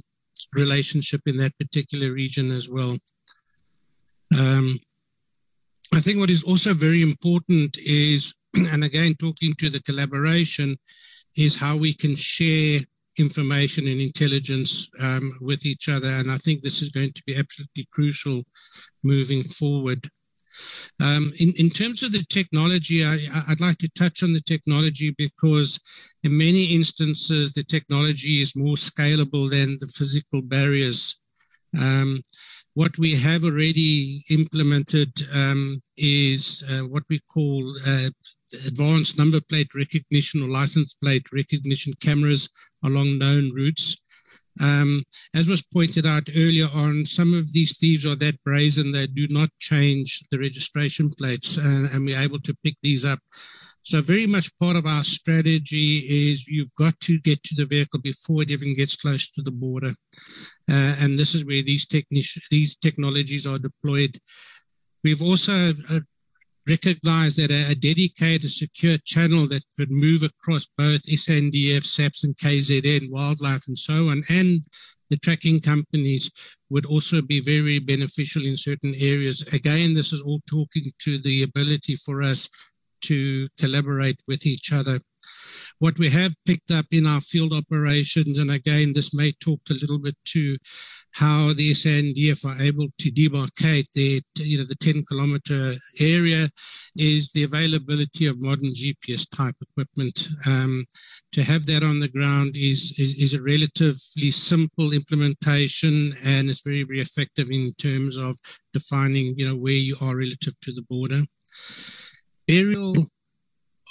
relationship in that particular region as well. Um, I think what is also very important is, and again, talking to the collaboration, is how we can share information and intelligence um, with each other. And I think this is going to be absolutely crucial moving forward. Um, in, in terms of the technology, I, would like to touch on the technology because in many instances, the technology is more scalable than the physical barriers. Um, what we have already implemented um, is uh, what we call uh, advanced number plate recognition or license plate recognition cameras along known routes. Um, as was pointed out earlier on, some of these thieves are that brazen they do not change the registration plates, and, and we're able to pick these up so very much part of our strategy is you've got to get to the vehicle before it even gets close to the border. Uh, and this is where these, techni- these technologies are deployed. We've also uh, recognized that a, a, dedicated secure channel that could move across both SANDF, SAPS and KZN, wildlife and so on, and the tracking companies would also be very beneficial in certain areas. Again, this is all talking to the ability for us to collaborate with each other. What we have picked up in our field operations, and again, this may talk a little bit to how the SANDF are able to demarcate the, you know, the 10 kilometer area is the availability of modern GPS type equipment. Um, to have that on the ground is, is, is a relatively simple implementation and it's very, very effective in terms of defining, you know, where you are relative to the border aerial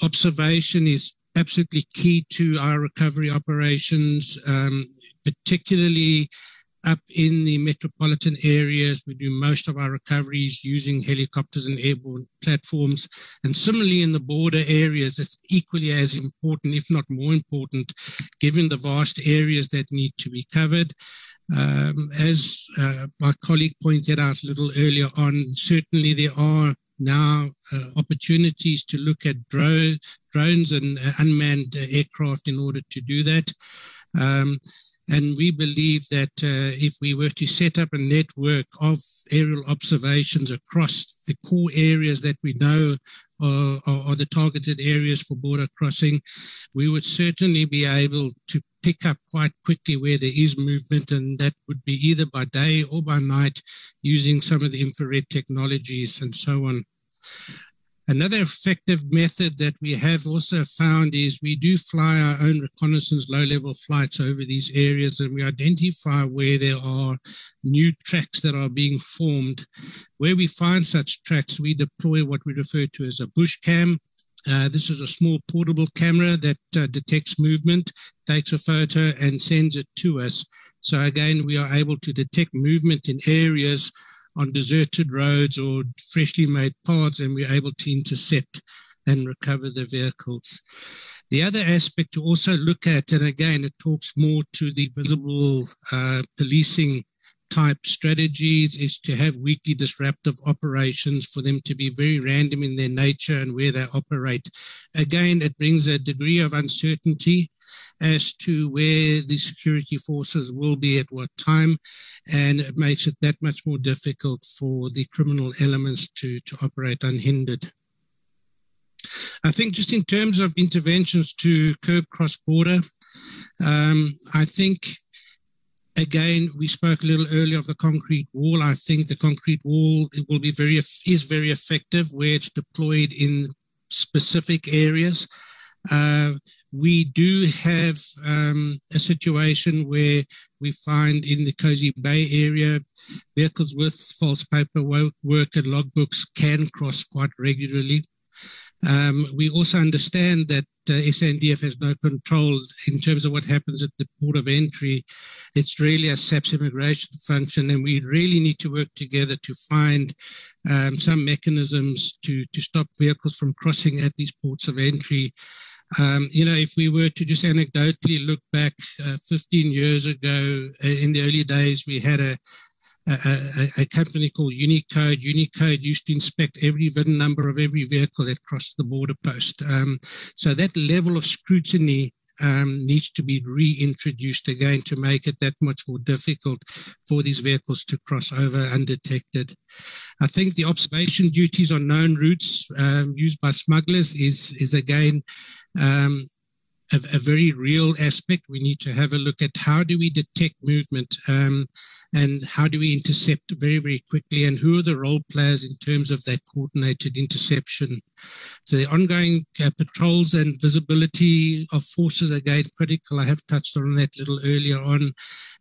observation is absolutely key to our recovery operations, um, particularly up in the metropolitan areas. We do most of our recoveries using helicopters and airborne platforms. And similarly, in the border areas, it's equally as important, if not more important, given the vast areas that need to be covered. Um, as uh, my colleague pointed out a little earlier on, certainly there are now uh, opportunities to look at drone, drones and uh, unmanned uh, aircraft in order to do that. Um, and we believe that uh, if we were to set up a network of aerial observations across the core areas that we know are, are, are, the targeted areas for border crossing, we would certainly be able to pick up quite quickly where there is movement, and that would be either by day or by night using some of the infrared technologies and so on. Another effective method that we have also found is we do fly our own reconnaissance low level flights over these areas and we identify where there are new tracks that are being formed. Where we find such tracks, we deploy what we refer to as a bush cam. Uh, this is a small portable camera that uh, detects movement, takes a photo, and sends it to us. So, again, we are able to detect movement in areas on deserted roads or freshly made paths, and we're able to intercept and recover the vehicles. The other aspect to also look at, and again, it talks more to the visible uh, policing type strategies, is to have weekly disruptive operations for them to be very random in their nature and where they operate. Again, it brings a degree of uncertainty as to where the security forces will be at what time, and it makes it that much more difficult for the criminal elements to, to operate unhindered. I think just in terms of interventions to curb cross-border, um, I think again we spoke a little earlier of the concrete wall. I think the concrete wall it will be very is very effective where it's deployed in specific areas. Uh, we do have um, a situation where we find in the Kosi Bay area, vehicles with false paperwork and logbooks can cross quite regularly. Um, we also understand that uh, SANDF has no control in terms of what happens at the port of entry. It's really a SAPS immigration function, and we really need to work together to find um, some mechanisms to, to stop vehicles from crossing at these ports of entry. Um, you know, if we were to just anecdotally look back uh, 15 years ago, uh, in the early days, we had a, a, a, company called Unicode. Unicode used to inspect every VIN number of every vehicle that crossed the border post. Um, so that level of scrutiny um, needs to be reintroduced again to make it that much more difficult for these vehicles to cross over undetected. I think the observation duties on known routes um, used by smugglers is, is again um, a, a, very real aspect. We need to have a look at how do we detect movement um, and how do we intercept very, very quickly and who are the role players in terms of that coordinated interception. So the ongoing uh, patrols and visibility of forces again critical. I have touched on that a little earlier on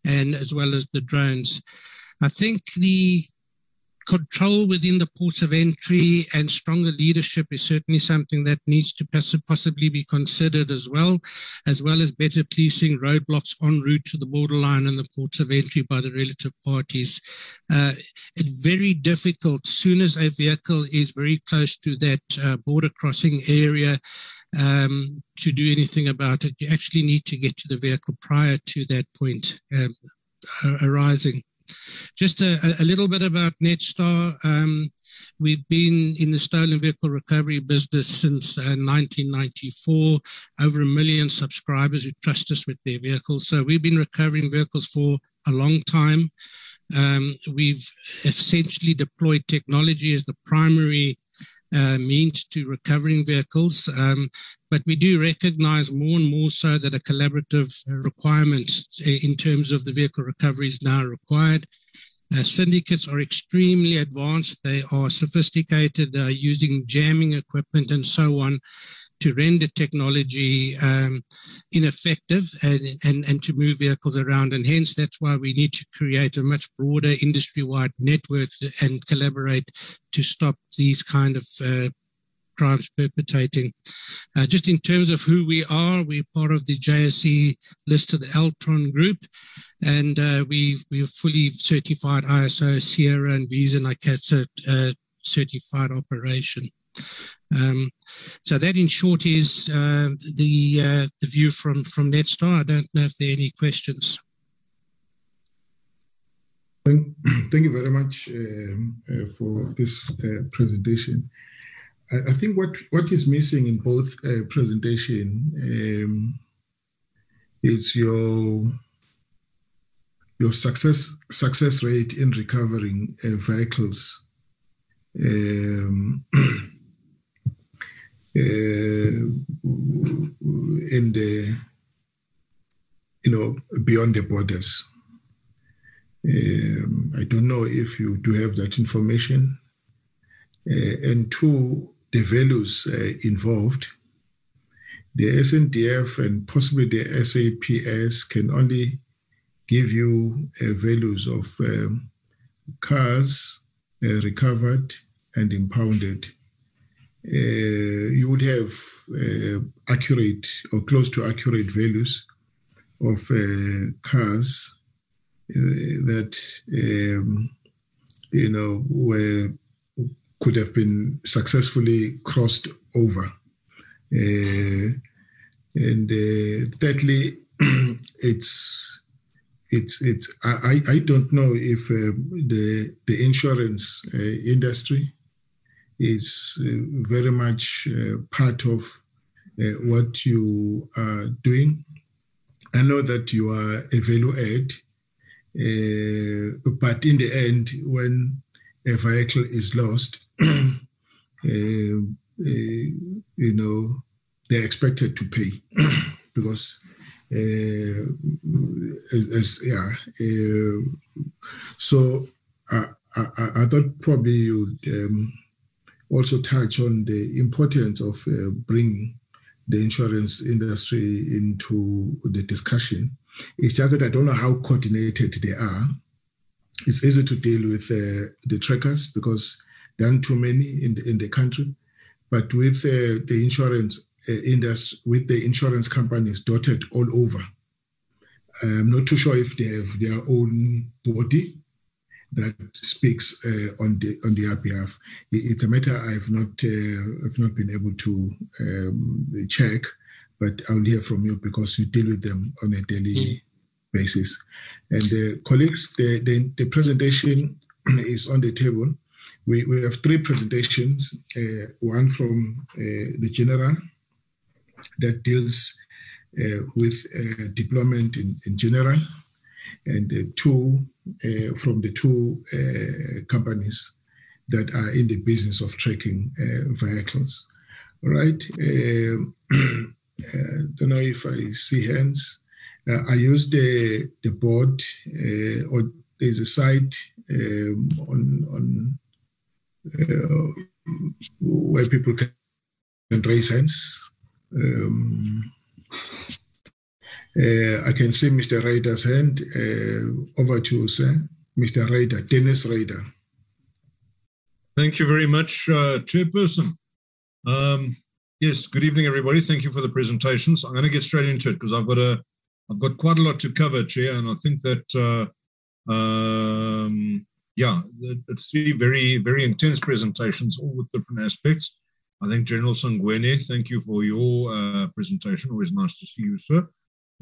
and as well as the drones. I think the control within the ports of entry and stronger leadership is certainly something that needs to possibly be considered as well, as well as better policing roadblocks en route to the borderline and the ports of entry by the relative parties. Uh, it's very difficult, soon as a vehicle is very close to that uh, border crossing area, um, to do anything about it. You actually need to get to the vehicle prior to that point um, arising. Just a, a, little bit about Netstar. Um, we've been in the stolen vehicle recovery business since uh, 1994. Over a million subscribers who trust us with their vehicles. So we've been recovering vehicles for a long time. Um, we've essentially deployed technology as the primary uh, means to recovering vehicles. Um, but we do recognize more and more so that a collaborative requirement in terms of the vehicle recovery is now required. Uh, syndicates are extremely advanced. They are sophisticated, uh, using jamming equipment and so on to render technology um, ineffective and, and, and to move vehicles around. And hence, that's why we need to create a much broader industry wide network and collaborate to stop these kind of uh, crimes perpetrating. Uh, just in terms of who we are, we're part of the JSE listed Altron group, and uh, we we're fully certified ISO, Sierra, and VESA and ICAT uh, certified operation. Um, so that, in short, is uh, the uh, the view from from Netstar. I don't know if there are any questions. Thank, thank you very much um, uh, for this uh, presentation. I, I, think what what is missing in both uh, presentation um, is your your success success rate in recovering uh, vehicles. Uh, in the you know beyond the borders. Um, I don't know if you do have that information. Uh, and two, the values uh, involved. The SANDF and possibly the SAPS can only give you uh, values of um, cars uh, recovered and impounded you would have uh, accurate or close to accurate values of uh, cars that um, you know were could have been successfully crossed over. Uh, and uh, thirdly, it's it's it's I, I don't know if uh, the the insurance industry is uh, very much uh, part of uh, what you are doing. I know that you are a value add, but in the end, when a vehicle is lost, you know, they're expected to pay because uh, as, as, yeah. Uh, so I, I, I, thought probably you'd um, also touch on the importance of uh, bringing the insurance industry into the discussion. It's just that I don't know how coordinated they are. It's easy to deal with uh, the trackers because there aren't too many in the, in the country. But with uh, the insurance uh, industry, with the insurance companies dotted all over, I'm not too sure if they have their own body that speaks uh, on the on their behalf. It's a matter I've not uh, I've not been able to um, check, but I'll hear from you because you deal with them on a daily mm. basis. And uh, colleagues, the, the, the presentation is on the table. We, we have three presentations. Uh, one from uh, the general that deals uh, with deployment in, in general and uh, two uh, from the two uh, companies that are in the business of tracking vehicles. All right. Um, I don't know if I see hands. I use the the board or there's a site um, on on uh, where people can raise hands. Um, uh, I can see Mr. Ryder's hand. Uh, over to you, sir. Mr. Ryder, Dennis Ryder. Thank you very much, uh, Chairperson. Um, yes, good evening, everybody. Thank you for the presentations. I'm going to get straight into it because I've got a, I've got quite a lot to cover, Chair, and I think that, uh, um, yeah, it's three very, very intense presentations, all with different aspects. I think General Sangweni, thank you for your uh, presentation. Always nice to see you, sir.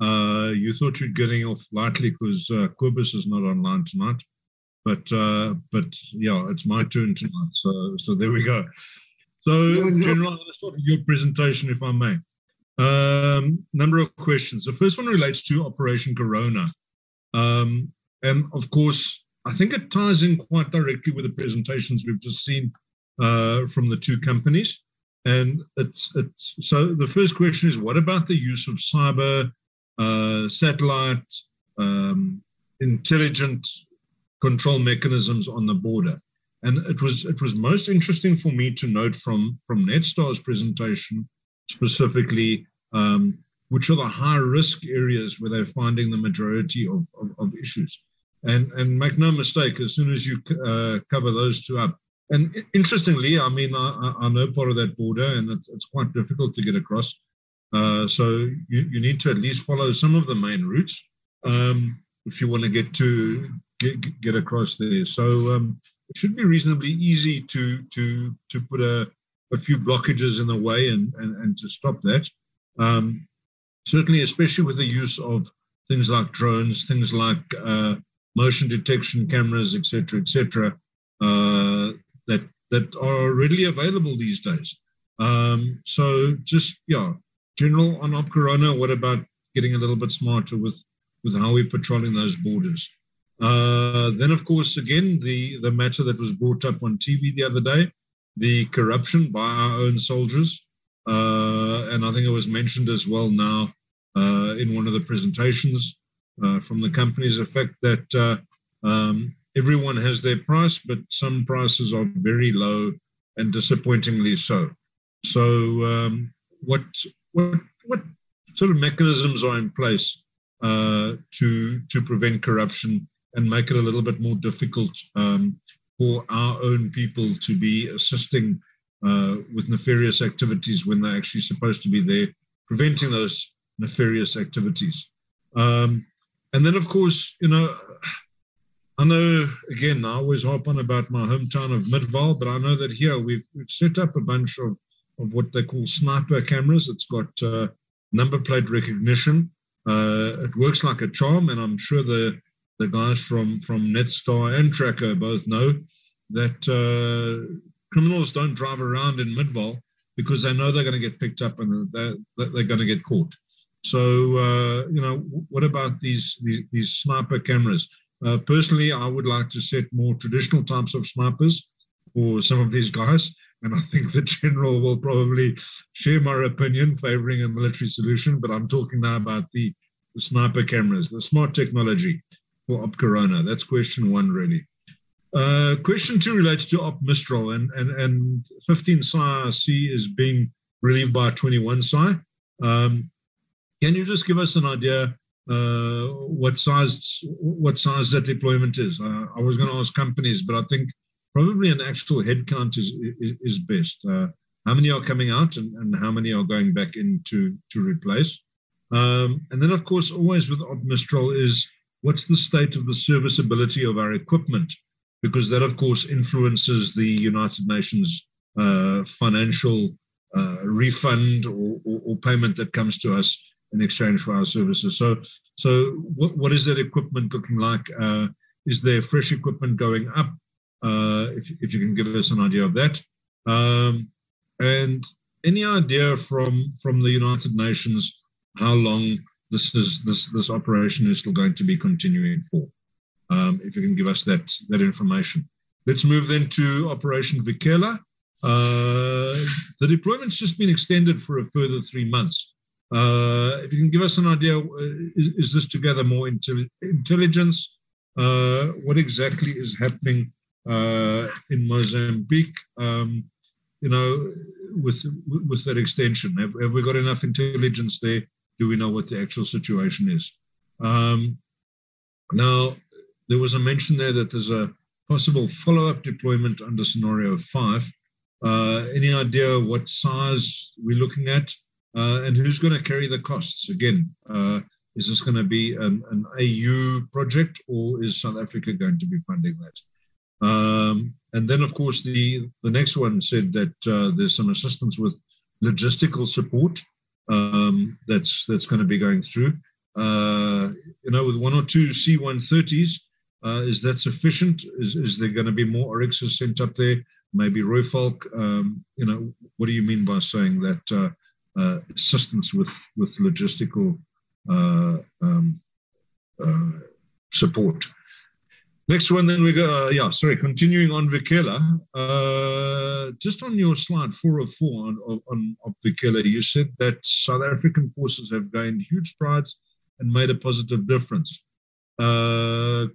Uh, you thought you're getting off lightly because uh, is not online tonight, but uh, but yeah, it's my turn tonight. So so there we go. So General, to start with your presentation, if I may. Um, number of questions. The first one relates to Operation Corona, um, and of course, I think it ties in quite directly with the presentations we've just seen uh, from the two companies. And it's it's so the first question is, what about the use of cyber satellite, um, intelligent control mechanisms on the border. And it was it was most interesting for me to note from from Netstar's presentation specifically, um, which are the high risk areas where they're finding the majority of, of, of issues. And and make no mistake, as soon as you uh, cover those two up, and interestingly, I mean, I, I know part of that border, and it's, it's quite difficult to get across. Uh, so you, you need to at least follow some of the main routes um, if you want to get to get, get across there. So um, it should be reasonably easy to to to put a, a few blockages in the way and, and, and to stop that. Um, certainly, especially with the use of things like drones, things like uh, motion detection cameras, etc., etc., uh, that that are readily available these days. Um, so just yeah, general on Op Corona, what about getting a little bit smarter with, with how we're patrolling those borders? Uh, then, of course, again, the, the matter that was brought up on TV the other day, the corruption by our own soldiers. Uh, and I think it was mentioned as well now uh, in one of the presentations uh, from the companies, the fact that uh, um, everyone has their price, but some prices are very low and disappointingly so. So, um, what what what sort of mechanisms are in place uh, to to prevent corruption and make it a little bit more difficult um, for our own people to be assisting uh, with nefarious activities when they're actually supposed to be there preventing those nefarious activities. Um, and then, of course, you know, I know again, I always harp on about my hometown of Midvaal, but I know that here we've, we've set up a bunch of of what they call sniper cameras. It's got uh, number plate recognition. Uh, it works like a charm, and I'm sure the the guys from from Netstar and Tracker both know that uh, criminals don't drive around in Midvaal because they know they're going to get picked up and they're, they're going to get caught. So uh, you know, what about these these, these sniper cameras? Uh, personally, I would like to set more traditional types of snipers for some of these guys and I think the general will probably share my opinion favoring a military solution. But I'm talking now about the, the sniper cameras, the smart technology for Op Corona. That's question one, really. Uh, question two relates to Op Mistral, and, and, and 15 PSI C is being relieved by 21 PSI. Um, can you just give us an idea uh, what size what size that deployment is? Uh, I was going to ask companies, but I think probably an actual headcount is is, is best. Uh, how many are coming out, and, and how many are going back in to to replace? Um, and then, of course, always with Mistral is what's the state of the serviceability of our equipment, because that, of course, influences the United Nations uh, financial uh, refund or, or, or, payment that comes to us in exchange for our services. So, so what, what is that equipment looking like? Uh, is there fresh equipment going up? Uh, if, if you can give us an idea of that. Um, and any idea from, from the United Nations how long this is this this operation is still going to be continuing for. Um, if you can give us that that information. Let's move then to Operation Vikela. Uh, the deployment's just been extended for a further three months. Uh, if you can give us an idea, uh, is, is this to gather more intel- intelligence? Uh, what exactly is happening uh, in Mozambique? Um, you know, with with that extension, have, have we got enough intelligence there do we know what the actual situation is? Um, now, there was a mention there that there's a possible follow-up deployment under scenario five. Uh, any idea what size we're looking at uh, and who's going to carry the costs? Again, uh, is this going to be an, an, AU project or is South Africa going to be funding that? Um, and then, of course, the, the next one said that uh, there's some assistance with logistical support um, that's that's going to be going through. Uh, you know, with one or two C-130s, uh, is that sufficient? Is, is there going to be more Oryxes sent up there? Maybe Rooivalk? Um, you know, what do you mean by saying that uh, uh assistance with with logistical uh, um, uh, support? Next one, then we go. Uh, yeah, sorry. Continuing on Vikela, uh, just on your slide 404 on, on, on Vikela, you said that South African forces have gained huge strides and made a positive difference. Uh,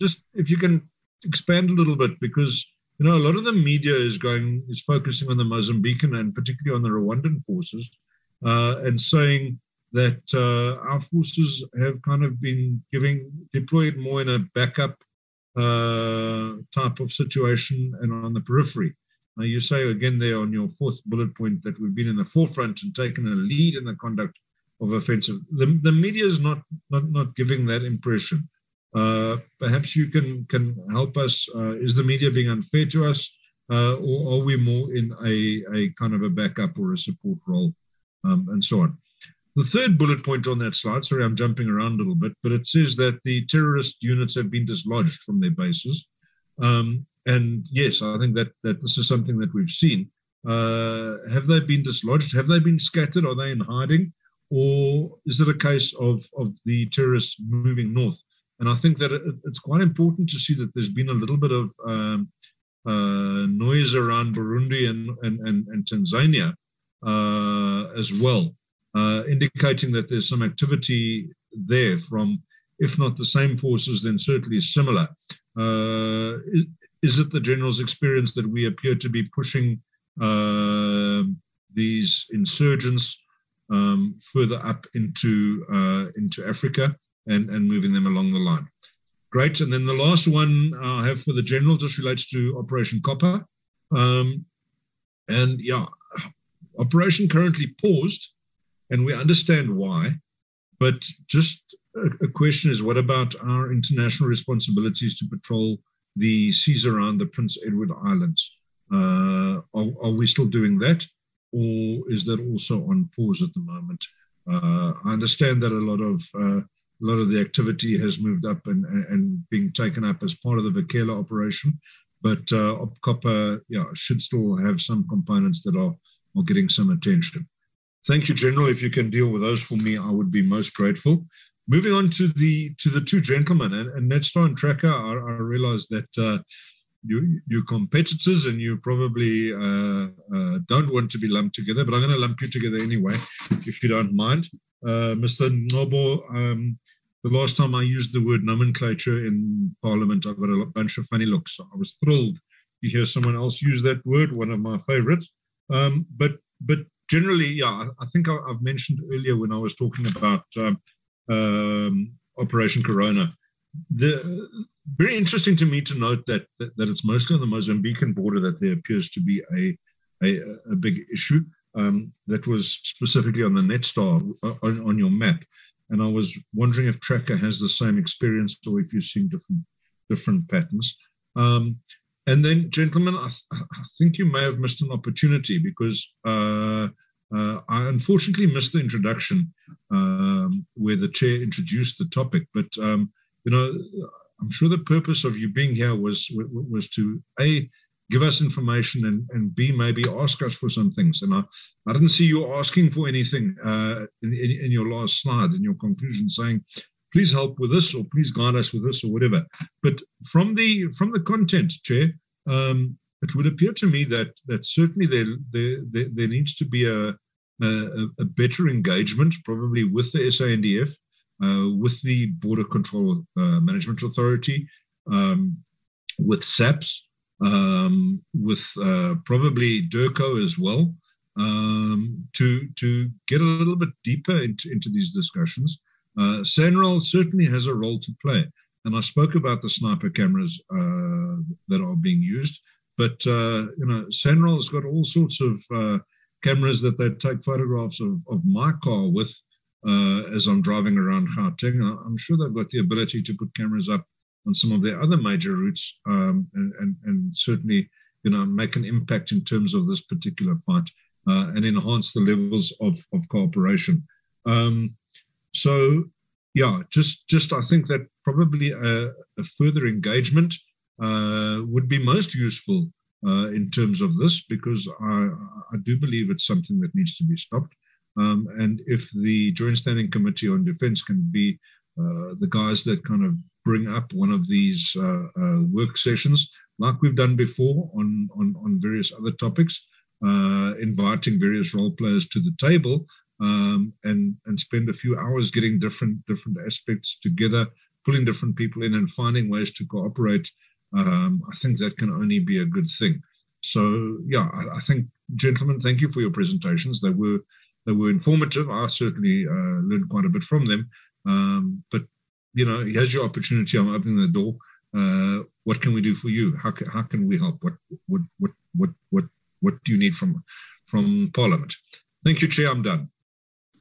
just if you can expand a little bit, because you know a lot of the media is going is focusing on the Mozambican and particularly on the Rwandan forces, uh, and saying that uh, our forces have kind of been giving deployed more in a backup uh, type of situation and on the periphery. Now, you say again there on your fourth bullet point that we've been in the forefront and taken a lead in the conduct of offensive. The, the media is not, not, not giving that impression. Uh, perhaps you can, can help us. Uh, is the media being unfair to us? Uh, or are we more in a, a kind of a backup or a support role um, and so on? The third bullet point on that slide, sorry, I'm jumping around a little bit, but it says that the terrorist units have been dislodged from their bases. Um, and yes, I think that, that this is something that we've seen. Uh, have they been dislodged? Have they been scattered? Are they in hiding? Or is it a case of, of the terrorists moving north? And I think that it, it's quite important to see that there's been a little bit of um, uh, noise around Burundi and, and, and, and Tanzania uh, as well uh, indicating that there's some activity there from, if not the same forces, then certainly similar. Uh, is it the general's experience that we appear to be pushing uh, these insurgents um, further up into uh, into Africa and, and moving them along the line? Great. And then the last one I have for the general just relates to Operation Copper. Um, and yeah, operation currently paused and we understand why. But just a, a question is what about our international responsibilities to patrol the seas around the Prince Edward Islands? Uh, are, are, we still doing that, or is that also on pause at the moment? Uh, I understand that a lot of uh, a lot of the activity has moved up and, and being taken up as part of the Vikela operation, but uh, Op Copper yeah, should still have some components that are, are getting some attention. Thank you, General. If you can deal with those for me, I would be most grateful. Moving on to the to the two gentlemen and, and Netstar and Tracker, I, I realize that uh, you you competitors and you probably uh, uh, don't want to be lumped together, but I'm going to lump you together anyway, if you don't mind. Uh, Mr. Noble, um, the last time I used the word nomenclature in Parliament, I got a bunch of funny looks. I was thrilled to hear someone else use that word, one of my favorites. Um, but but generally, yeah, I think I, have mentioned earlier when I was talking about um, um, Operation Corona. The very interesting to me to note that, that, that it's mostly on the Mozambican border that there appears to be a a, a big issue um, that was specifically on the Netstar uh, on, on your map. And I was wondering if Tracker has the same experience or if you're seeing different different patterns. Um, and then, gentlemen, I, th- I, think you may have missed an opportunity because uh, uh, I unfortunately missed the introduction um, where the chair introduced the topic. But um, you know, I'm sure the purpose of you being here was was to a give us information and, and B, maybe ask us for some things. And I, I didn't see you asking for anything uh, in, in, in, your last slide, in your conclusion, saying, please help with this or please guide us with this or whatever. But from the from the content, Chair, um, it would appear to me that that certainly there there, there, there needs to be a, a, a, better engagement, probably with the SANDF, uh, with the Border Control uh, Management Authority, um, with SAPS, um, with uh, probably DIRCO as well, um, to to get a little bit deeper into, into these discussions. Uh, certainly has a role to play, and I spoke about the sniper cameras uh, that are being used. But uh, you know, SANRAL has got all sorts of uh, cameras that they take photographs of, of my car with uh, as I'm driving around Gauteng. I'm sure they've got the ability to put cameras up on some of their other major routes um, and, and, and, certainly you know make an impact in terms of this particular fight uh, and enhance the levels of, of cooperation. Um, so yeah, just just I think that probably a, a further engagement uh, would be most useful uh, in terms of this because I, I do believe it's something that needs to be stopped. Um, and if the Joint Standing Committee on Defence can be uh, the guys that kind of bring up one of these uh, uh, work sessions, like we've done before on, on, on various other topics, uh, inviting various role players to the table um, and, and spend a few hours getting different, different aspects together, pulling different people in and finding ways to cooperate. Um, I think that can only be a good thing. So, yeah, I, I, think, gentlemen, thank you for your presentations. They were they were informative. I certainly uh, learned quite a bit from them. Um, but you know, here's your opportunity. I'm opening the door. Uh, what can we do for you? How can, how can we help? What what what what what what do you need from from Parliament? Thank you, Chair. I'm done.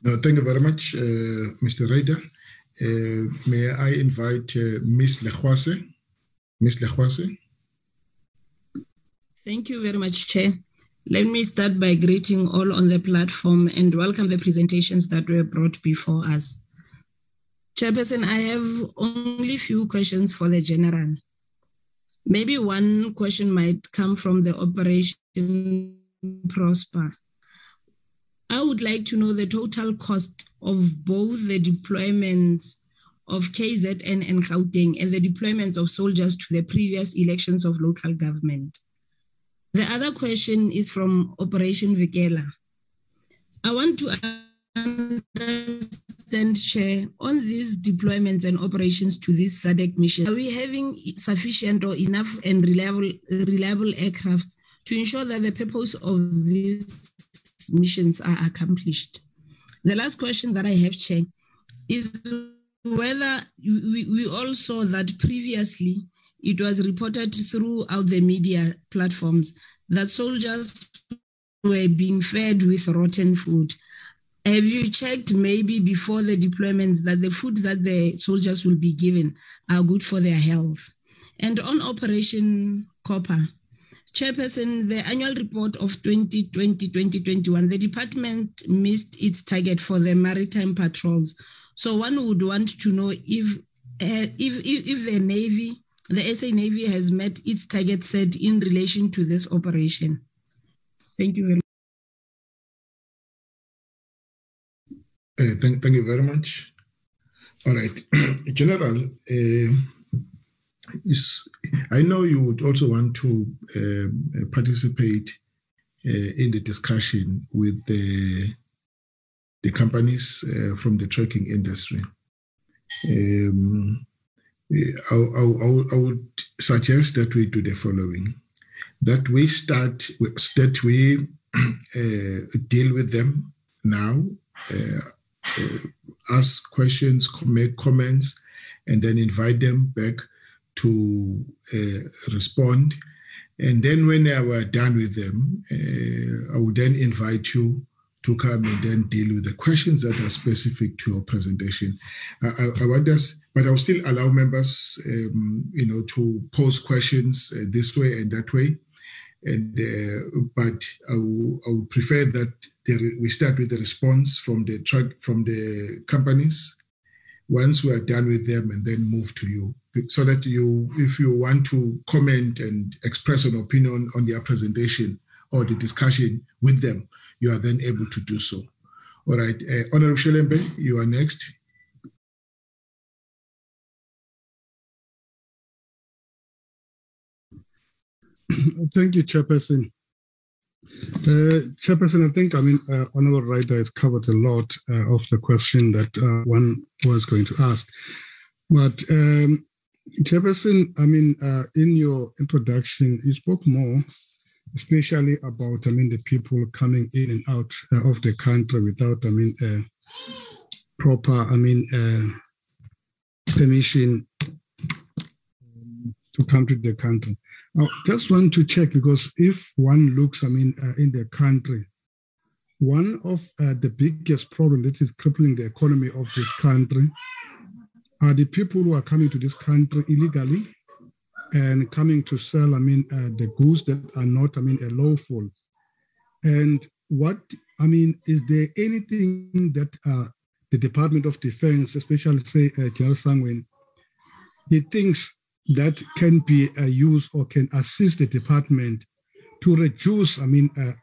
No, thank you very much, uh, Mr. Ryder. Uh, may I invite uh, Ms. Lechwase? Ms. Lechwase. Thank you very much, Chair. Let me start by greeting all on the platform and welcome the presentations that were brought before us. Chairperson, I have only few questions for the general. Maybe one question might come from the Operation Prosper. I would like to know the total cost of both the deployments of KZN and Gauteng and the deployments of soldiers to the previous elections of local government. The other question is from Operation Vikela. I want to understand, Chair, on these deployments and operations to this SADC mission, are we having sufficient or enough and reliable, reliable aircrafts to ensure that the purpose of missions are accomplished? The last question that I have, Chair, is whether we, we all saw that previously it was reported throughout the media platforms that soldiers were being fed with rotten food. Have you checked maybe before the deployments that the food that the soldiers will be given are good for their health? And on Operation Copper, Chairperson, the annual report of 2020-2021, the department missed its target for the maritime patrols. So one would want to know if, uh, if, if, if the Navy, the SA Navy has met its target set in relation to this operation. Thank you very much. Uh, thank, thank you very much. All right, General, uh, I know you would also want to uh, participate uh, in the discussion with the, the companies uh, from the trucking industry. Um, I, I, I, would suggest that we do the following: that we start, that we uh, deal with them now, uh, ask questions, make comments, and then invite them back to uh, respond. And then when I were done with them, uh, I would then invite you to come and then deal with the questions that are specific to your presentation. I, I, want us, but I'll still allow members, um, you know, to pose questions uh, this way and that way. And uh, but I would prefer that we start with the response from the truck from the companies once we are done with them and then move to you so that you if you want to comment and express an opinion on their presentation or the discussion with them you are then able to do so all right uh, honorable shelembe you are next Thank you, Chairperson. Uh, Chairperson, I think, I mean, uh, Honorable Ryder has covered a lot uh, of the question that uh, one was going to ask. But, um, Chairperson, I mean, uh, in your introduction, you spoke more, especially about, I mean, the people coming in and out uh, of the country without, I mean, proper, I mean, permission um, to come to the country. I just want to check because if one looks, I mean, uh, in the country, one of uh, the biggest problems that is crippling the economy of this country are the people who are coming to this country illegally and coming to sell, I mean, uh, the goods that are not, I mean, lawful. And what, I mean, is there anything that uh, the Department of Defense, especially say uh, General Sangweni, he thinks that can be uh, used or can assist the department to reduce, I mean, uh,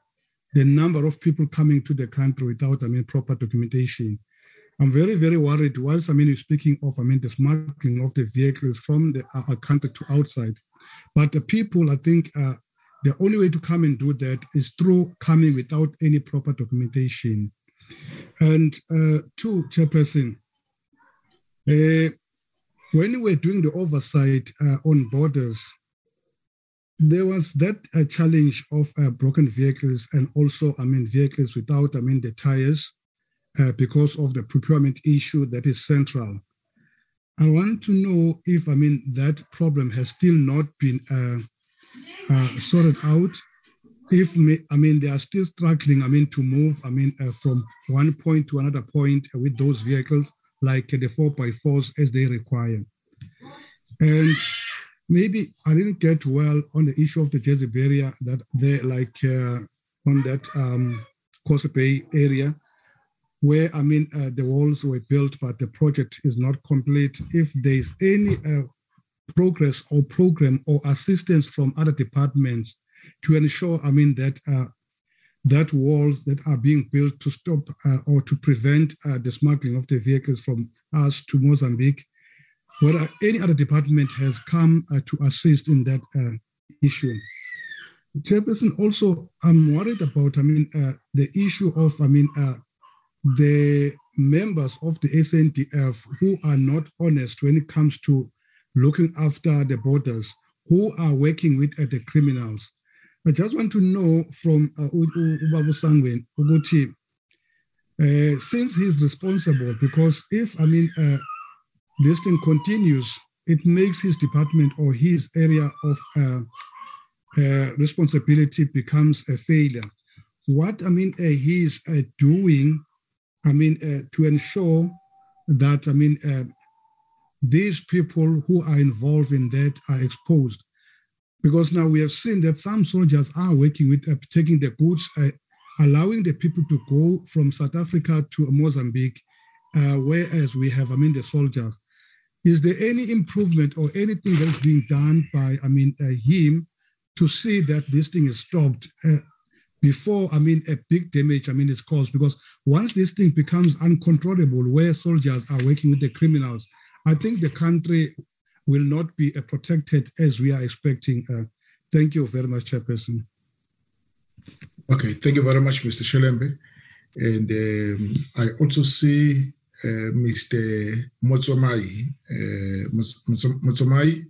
the number of people coming to the country without, I mean, proper documentation. I'm very, very worried. Whilst I mean, you're speaking of, I mean, the smuggling of the vehicles from the uh, country to outside, but the people, I think, uh, the only way to come and do that is through coming without any proper documentation. And uh, two, Chairperson, uh, when we were doing the oversight uh, on borders, there was that uh, challenge of uh, broken vehicles and also, I mean, vehicles without, I mean, the tires uh, because of the procurement issue that is central. I want to know if, I mean, that problem has still not been uh, uh, sorted out. If, I mean, they are still struggling, I mean, to move, I mean, from one point to another point with those vehicles like the 4x4s as they require. And maybe I didn't get well on the issue of the Jersey barrier that they like uh, on that um, Kosi Bay area, where I mean uh, the walls were built, but the project is not complete. If there's any uh, progress or program or assistance from other departments to ensure, I mean that uh, that walls that are being built to stop uh, or to prevent uh, the smuggling of the vehicles from us to Mozambique, whether any other department has come uh, to assist in that uh, issue. Chairperson, also, I'm worried about, I mean, uh, the issue of, I mean, uh, the members of the SANDF who are not honest when it comes to looking after the borders, who are working with the criminals. I just want to know from uh, Ubabu uh, since he's responsible, because if, I mean, uh, this thing continues, it makes his department or his area of uh, uh, responsibility becomes a failure. What, I mean, uh, he's uh, doing, I mean, to ensure that, I mean, these people who are involved in that are exposed because now we have seen that some soldiers are working with uh, taking the goods, uh, allowing the people to go from South Africa to Mozambique, uh, whereas we have, I mean, the soldiers. Is there any improvement or anything that's being done by, I mean, uh, him to see that this thing is stopped uh, before, I mean, a big damage, I mean, is caused? Because once this thing becomes uncontrollable, where soldiers are working with the criminals, I think the country will not be protected as we are expecting. Uh, thank you very much, Chairperson. Okay, thank you very much, Mr. Shelembe. And um, I also see uh, Mr. Motsomai. Uh, Motsomai,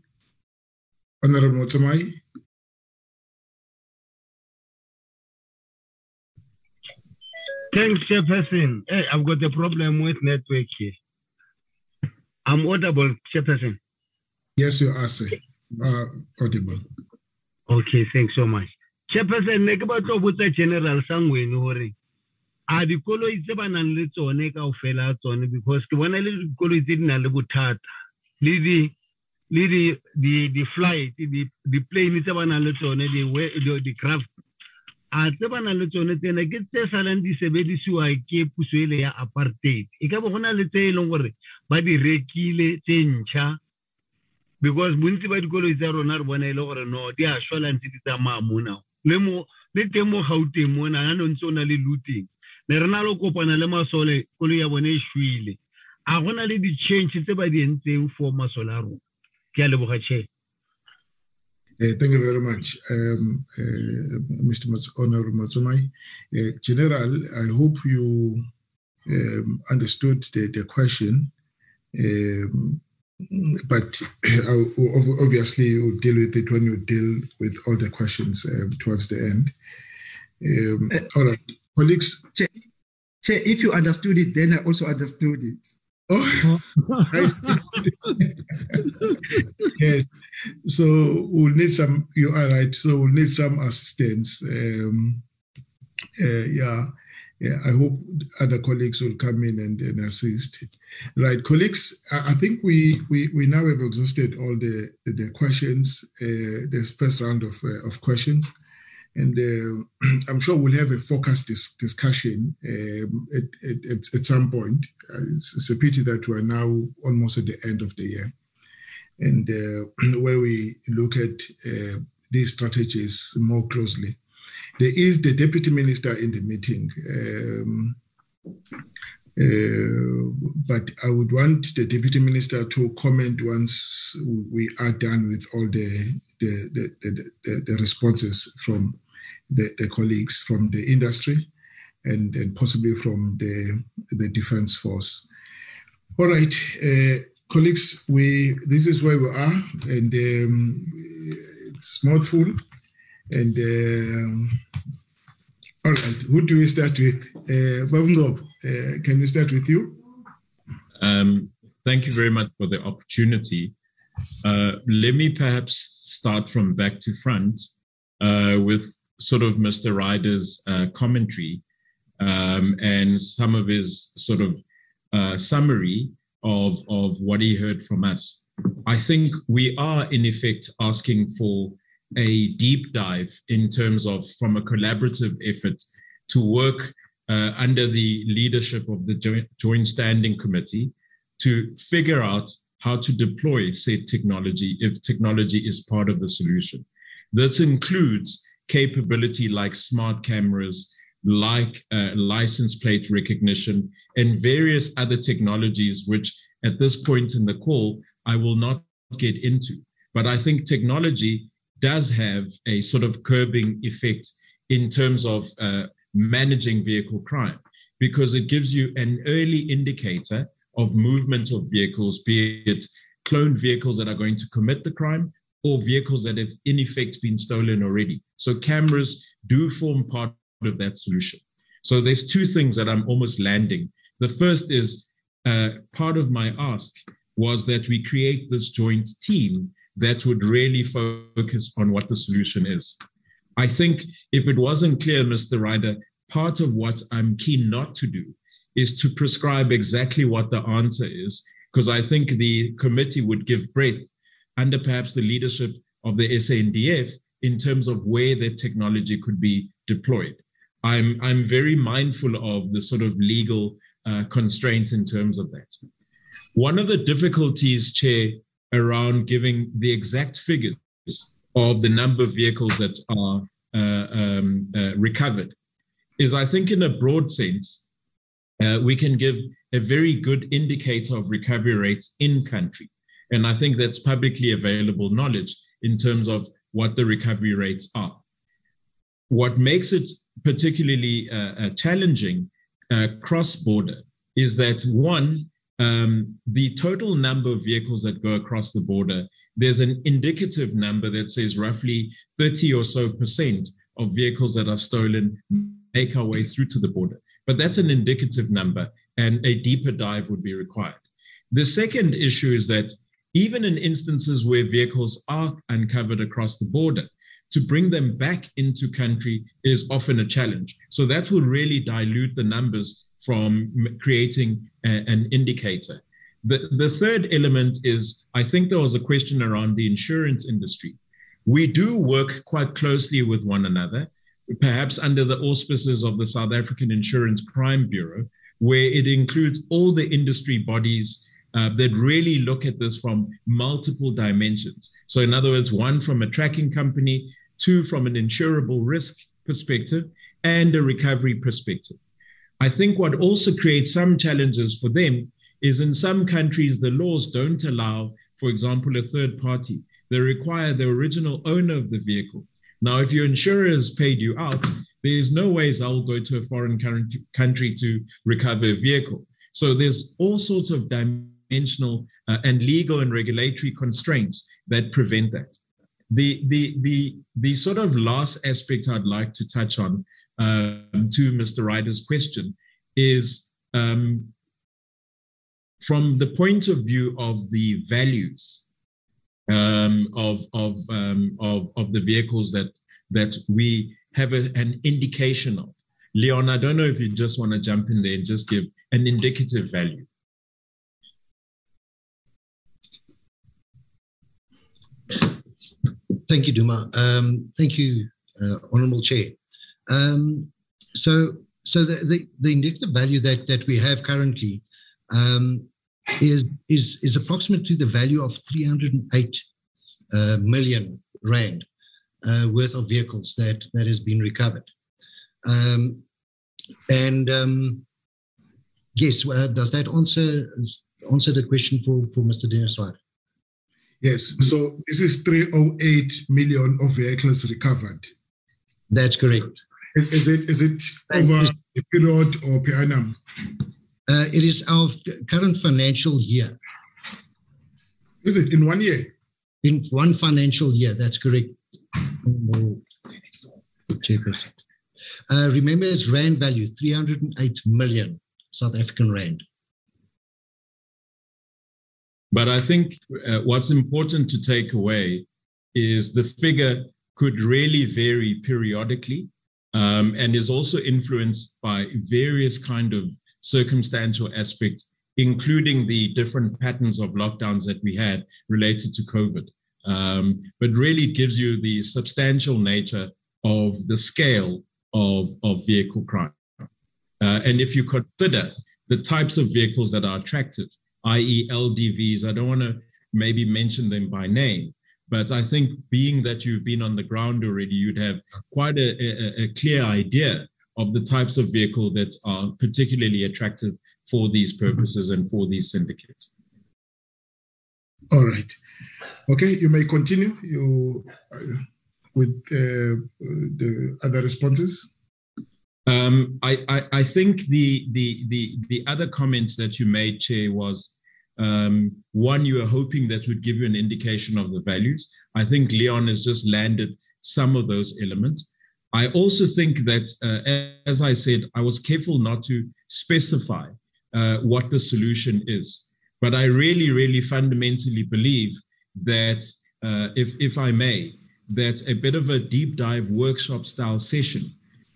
Honorable Motsomai. Thanks, Chairperson. Hey, I've got a problem with network here. I'm audible, Chairperson. Yes, you are, sir. Uh, audible. Okay, thanks so much. Chairperson, ne ke batla go botsa General hore a dikoloi tse ba nang le tsone ka ofela tsone because ke bona le dikoloi tse di nang le bothata. Le di le di di di flight di di plane tse ba nang le tsone di di craft. A tse ba nang le tsone tsena ke tse salang di sebedisiwa ke puso ele ya apartheid. E ka bo go na le tse e leng gore ba di rekile tse ntšha because bontsi ba dikoloi tsa rona re bona e le gore no di a ntse di tsamaya mona. Le mo le teng mo gauteng mona ga no ntse o na le looting ne re na le kopana le masole koloi ya bone e šwile a gona le di-change tse ba di entseng for masole a rona ke a leboga chair Uh, thank you very much, um, uh, Mr. Mats Honorable Matsumai. Uh, General, I hope you um, understood the, the question, um, but obviously we'll deal with it when you deal with all the questions towards the end. Um, all right, colleagues. Chair, Chair, if you understood it, then I also understood it. Oh, yes. So we'll need some. You are right. So we'll need some assistance. Um, uh, yeah, yeah. I hope other colleagues will come in and, and assist. Right, colleagues. I, think we, we we now have exhausted all the the, the questions. Uh, the first round of uh, of questions. And uh, I'm sure we'll have a focused dis- discussion um, at, at, at, some point. Uh, it's, it's, a pity that we're now almost at the end of the year, and uh, where we look at uh, these strategies more closely. There is the deputy minister in the meeting. Um, uh, but I would want the deputy minister to comment once we are done with all the the, the, the, the responses from the, the colleagues from the industry and, and possibly from the, the defense force. All right, uh, colleagues, we this is where we are, and um, it's mouthful. And uh, all right, who do we start with? Uh, uh, can we start with you? Um, thank you very much for the opportunity. Uh, let me perhaps start from back to front uh, with sort of Mr. Ryder's uh, commentary um, and some of his sort of uh, summary of, of what he heard from us. I think we are, in effect, asking for a deep dive in terms of, from a collaborative effort, to work uh, under the leadership of the Joint, Joint Standing Committee to figure out how to deploy said technology if technology is part of the solution. This includes capability like smart cameras, like uh, license plate recognition, and various other technologies, which at this point in the call, I will not get into. But I think technology does have a sort of curbing effect in terms of uh, managing vehicle crime because it gives you an early indicator of movement of vehicles, be it cloned vehicles that are going to commit the crime or vehicles that have in effect been stolen already. So cameras do form part of that solution. So there's two things that I'm almost landing. The first is uh, part of my ask was that we create this joint team that would really focus on what the solution is. I think if it wasn't clear, Mr. Ryder, part of what I'm keen not to do is to prescribe exactly what the answer is, because I think the committee would give breath under perhaps the leadership of the SANDF in terms of where that technology could be deployed. I'm, I'm very mindful of the sort of legal uh, constraints in terms of that. One of the difficulties, Chair, around giving the exact figures of the number of vehicles that are uh, um, uh, recovered is, I think, in a broad sense, uh, we can give a very good indicator of recovery rates in country. And I think that's publicly available knowledge in terms of what the recovery rates are. What makes it particularly uh, uh, challenging uh, cross border is that one, um, the total number of vehicles that go across the border, there's an indicative number that says roughly 30 or so percent of vehicles that are stolen make our way through to the border. But that's an indicative number, and a deeper dive would be required. The second issue is that even in instances where vehicles are uncovered across the border, to bring them back into country is often a challenge. So that will really dilute the numbers from creating a, an indicator. The, the third element is I think there was a question around the insurance industry. We do work quite closely with one another, perhaps under the auspices of the South African Insurance Crime Bureau, where it includes all the industry bodies uh, that really look at this from multiple dimensions. So, in other words, one from a tracking company, two from an insurable risk perspective, and a recovery perspective. I think what also creates some challenges for them is in some countries, the laws don't allow, for example, a third party. They require the original owner of the vehicle. Now, if your insurer has paid you out, there's no ways I'll go to a foreign country to recover a vehicle. So there's all sorts of dimensional uh, and legal and regulatory constraints that prevent that. The, the, the, the sort of last aspect I'd like to touch on um, to Mr. Ryder's question is um, from the point of view of the values um, of of, um, of of the vehicles that that we have a, an indication of. Leon, I don't know if you just want to jump in there and just give an indicative value. Thank you, Duma. Um, thank you, uh, Honourable Chair. Um, so, so the, the, the indicative value that, that we have currently um, is, is, is approximately the value of 308 uh, million rand uh, worth of vehicles that, that has been recovered. Um, and um, yes, uh, does that answer answer the question for, for Mr. Dennis White? Yes, so this is 308 million of vehicles recovered. That's correct. Is, is it is it over a period or per annum? Uh, it is our current financial year. Is it in one year? In one financial year, that's correct. Uh, remember, it's rand value 308 million South African rand. But I think uh, what's important to take away is the figure could really vary periodically um, and is also influenced by various kind of circumstantial aspects, including the different patterns of lockdowns that we had related to COVID. Um, but really, gives you the substantial nature of the scale of, of vehicle crime. Uh, and if you consider the types of vehicles that are attractive, i.e., LDVs, I don't want to maybe mention them by name, but I think being that you've been on the ground already, you'd have quite a, a, a clear idea of the types of vehicle that are particularly attractive for these purposes and for these syndicates. All right. Okay, you may continue you, uh, with uh, the other responses. Um, I, I, I, think the, the, the, the other comments that you made, Chair, was um, one, you were hoping that would give you an indication of the values. I think Leon has just landed some of those elements. I also think that, uh, as I said, I was careful not to specify uh, what the solution is. But I really, really fundamentally believe that, uh, if, if I may, that a bit of a deep dive workshop style session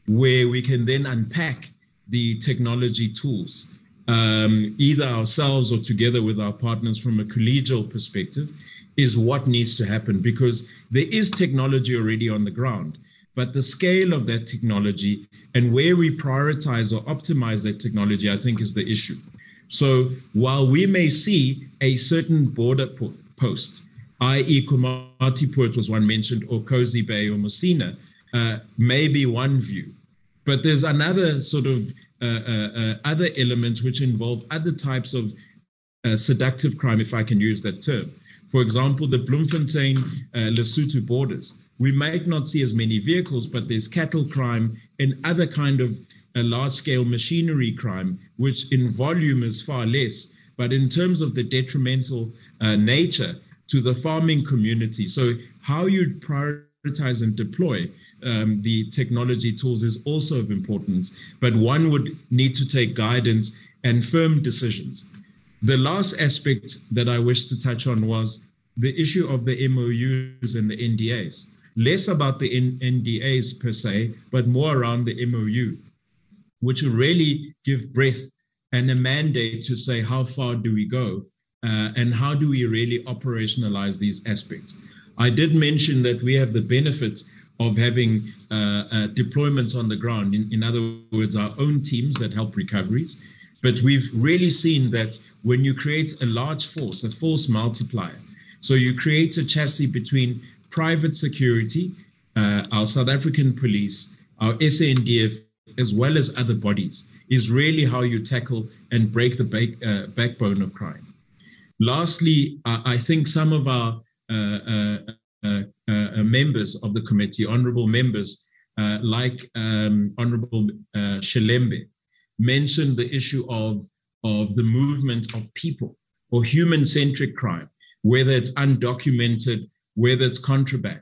where we can then unpack the technology tools, um, either ourselves or together with our partners from a collegial perspective, is what needs to happen because there is technology already on the ground but the scale of that technology and where we prioritize or optimize that technology, I think, is the issue. So while we may see a certain border post, i.e., Komatipoort was one mentioned, or Kosi Bay or Messina, uh, one view. But there's another sort of other elements which involve other types of uh, seductive crime, if I can use that term. For example, the Bloemfontein uh, Lesotho borders we might not see as many vehicles, but there's cattle crime and other kind of large scale machinery crime, which in volume is far less, but in terms of the detrimental uh, nature to the farming community. So, how you prioritize and deploy um, the technology tools is also of importance, but one would need to take guidance and firm decisions. The last aspect that I wish to touch on was the issue of the MOUs and the NDAs. Less about the NDAs per se, but more around the MOU, which will really give breadth and a mandate to say how far do we go uh, and how do we really operationalize these aspects. I did mention that we have the benefit of having uh, uh, deployments on the ground. In, in other words, our own teams that help recoveries. But we've really seen that when you create a large force, a force multiplier, so you create a chassis between private security, uh, our South African police, our SANDF, as well as other bodies, is really how you tackle and break the uh, backbone of crime. Lastly, I think some of our uh, uh, members of the committee, honorable members uh, like um, Honorable Shelembe, mentioned the issue of, of the movement of people or human centric crime, whether it's undocumented, whether it's contraband.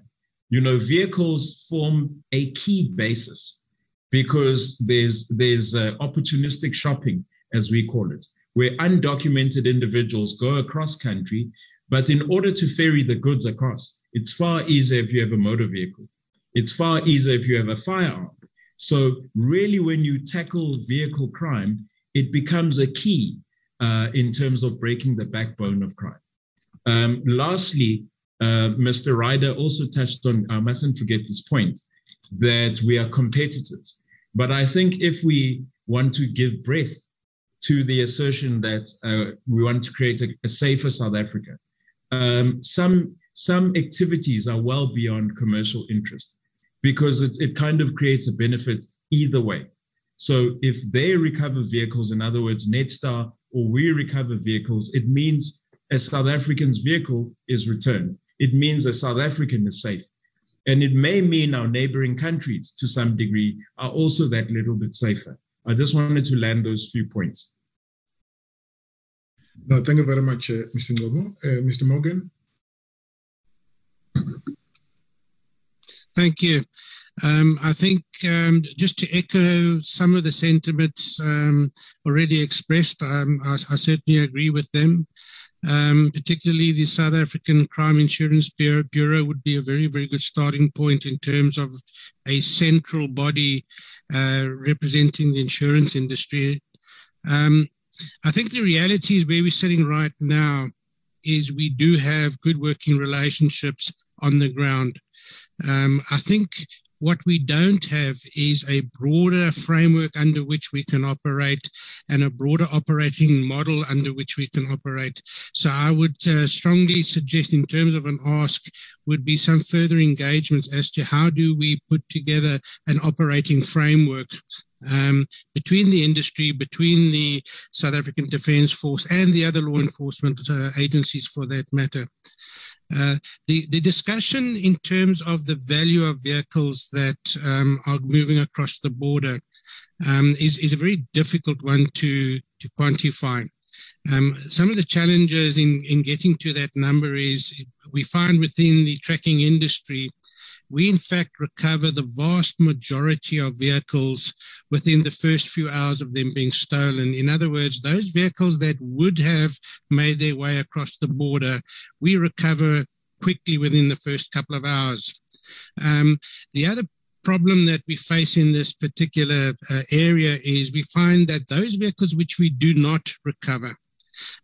You know, vehicles form a key basis because there's there's uh, opportunistic shopping, as we call it, where undocumented individuals go across country, but in order to ferry the goods across, it's far easier if you have a motor vehicle. It's far easier if you have a firearm. So, really, when you tackle vehicle crime, it becomes a key uh, in terms of breaking the backbone of crime. Um, lastly, uh, Mr. Ryder also touched on, I mustn't forget this point, that we are competitors. But I think if we want to give breath to the assertion that uh, we want to create a, a safer South Africa, um, some some activities are well beyond commercial interest because it, it kind of creates a benefit either way. So if they recover vehicles, in other words, Netstar or we recover vehicles, it means a South African's vehicle is returned. It means a South African is safe. And it may mean our neighboring countries to some degree are also that little bit safer. I just wanted to land those few points. No, thank you very much, uh, Mr. Ngcobo. Uh, Mr. Morgan? Thank you. Um, I think um, just to echo some of the sentiments um, already expressed, um, I, I, certainly agree with them. Um, particularly the South African Crime Insurance Bureau, Bureau, would be a very, very good starting point in terms of a central body uh, representing the insurance industry. Um, I think the reality is where we're sitting right now is we do have good working relationships on the ground. Um, I think what we don't have is a broader framework under which we can operate and a broader operating model under which we can operate. So I would uh, strongly suggest in terms of an ask would be some further engagements as to how do we put together an operating framework um, between the industry, between the South African Defence Force and the other law enforcement uh, agencies for that matter. Uh, the, the discussion in terms of the value of vehicles that um, are moving across the border um, is, is a very difficult one to, to quantify. Um, some of the challenges in, in getting to that number is we find within the tracking industry we in fact recover the vast majority of vehicles within the first few hours of them being stolen. In other words, those vehicles that would have made their way across the border, we recover quickly within the first couple of hours. Um, the other problem that we face in this particular uh, area is we find that those vehicles which we do not recover,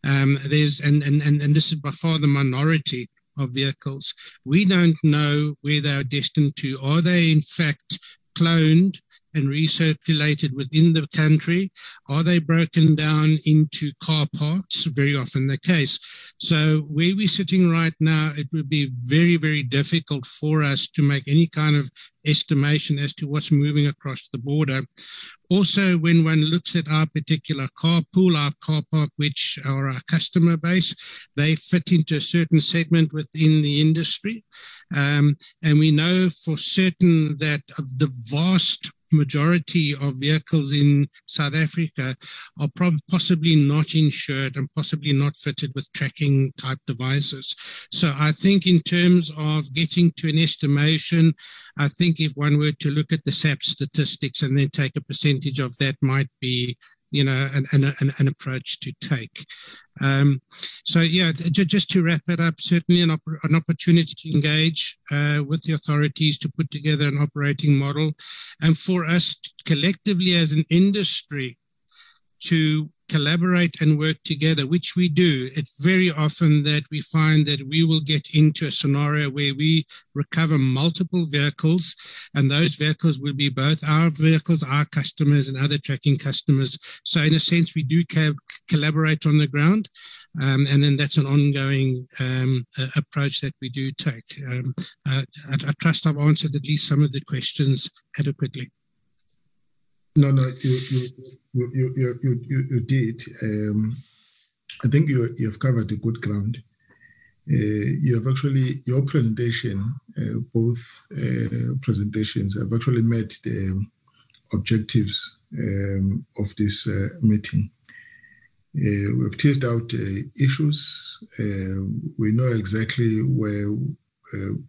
um, there's and, and and and this is by far the minority of vehicles. We don't know where they are destined to. Are they, in fact, cloned and recirculated within the country? Are they broken down into car parts? Very often the case. So, where we're sitting right now, it would be very, very difficult for us to make any kind of estimation as to what's moving across the border. Also, when one looks at our particular car pool, our car park, which are our customer base, they fit into a certain segment within the industry. Um, and we know for certain that of the vast majority of vehicles in South Africa are prob- possibly not insured and possibly not fitted with tracking type devices. So I think in terms of getting to an estimation, I think if one were to look at the SAP statistics and then take a percentage of that might be you know, an, an, an, approach to take. Um, so, yeah, just to wrap it up, certainly an, an opportunity to engage uh, with the authorities to put together an operating model, and for us collectively as an industry to collaborate and work together, which we do. It's very often that we find that we will get into a scenario where we recover multiple vehicles, and those vehicles will be both our vehicles, our customers, and other tracking customers. So, in a sense, we do co- collaborate on the ground, um, and then that's an ongoing um, uh, approach that we do take. Um, uh, I, I trust I've answered at least some of the questions adequately. No, no, you you you you you, you, you did. Um, I think you you have covered a good ground. Uh, you have actually your presentation, uh, both uh, presentations have actually met the objectives um, of this uh, meeting. Uh, we've teased out uh, issues. we know exactly where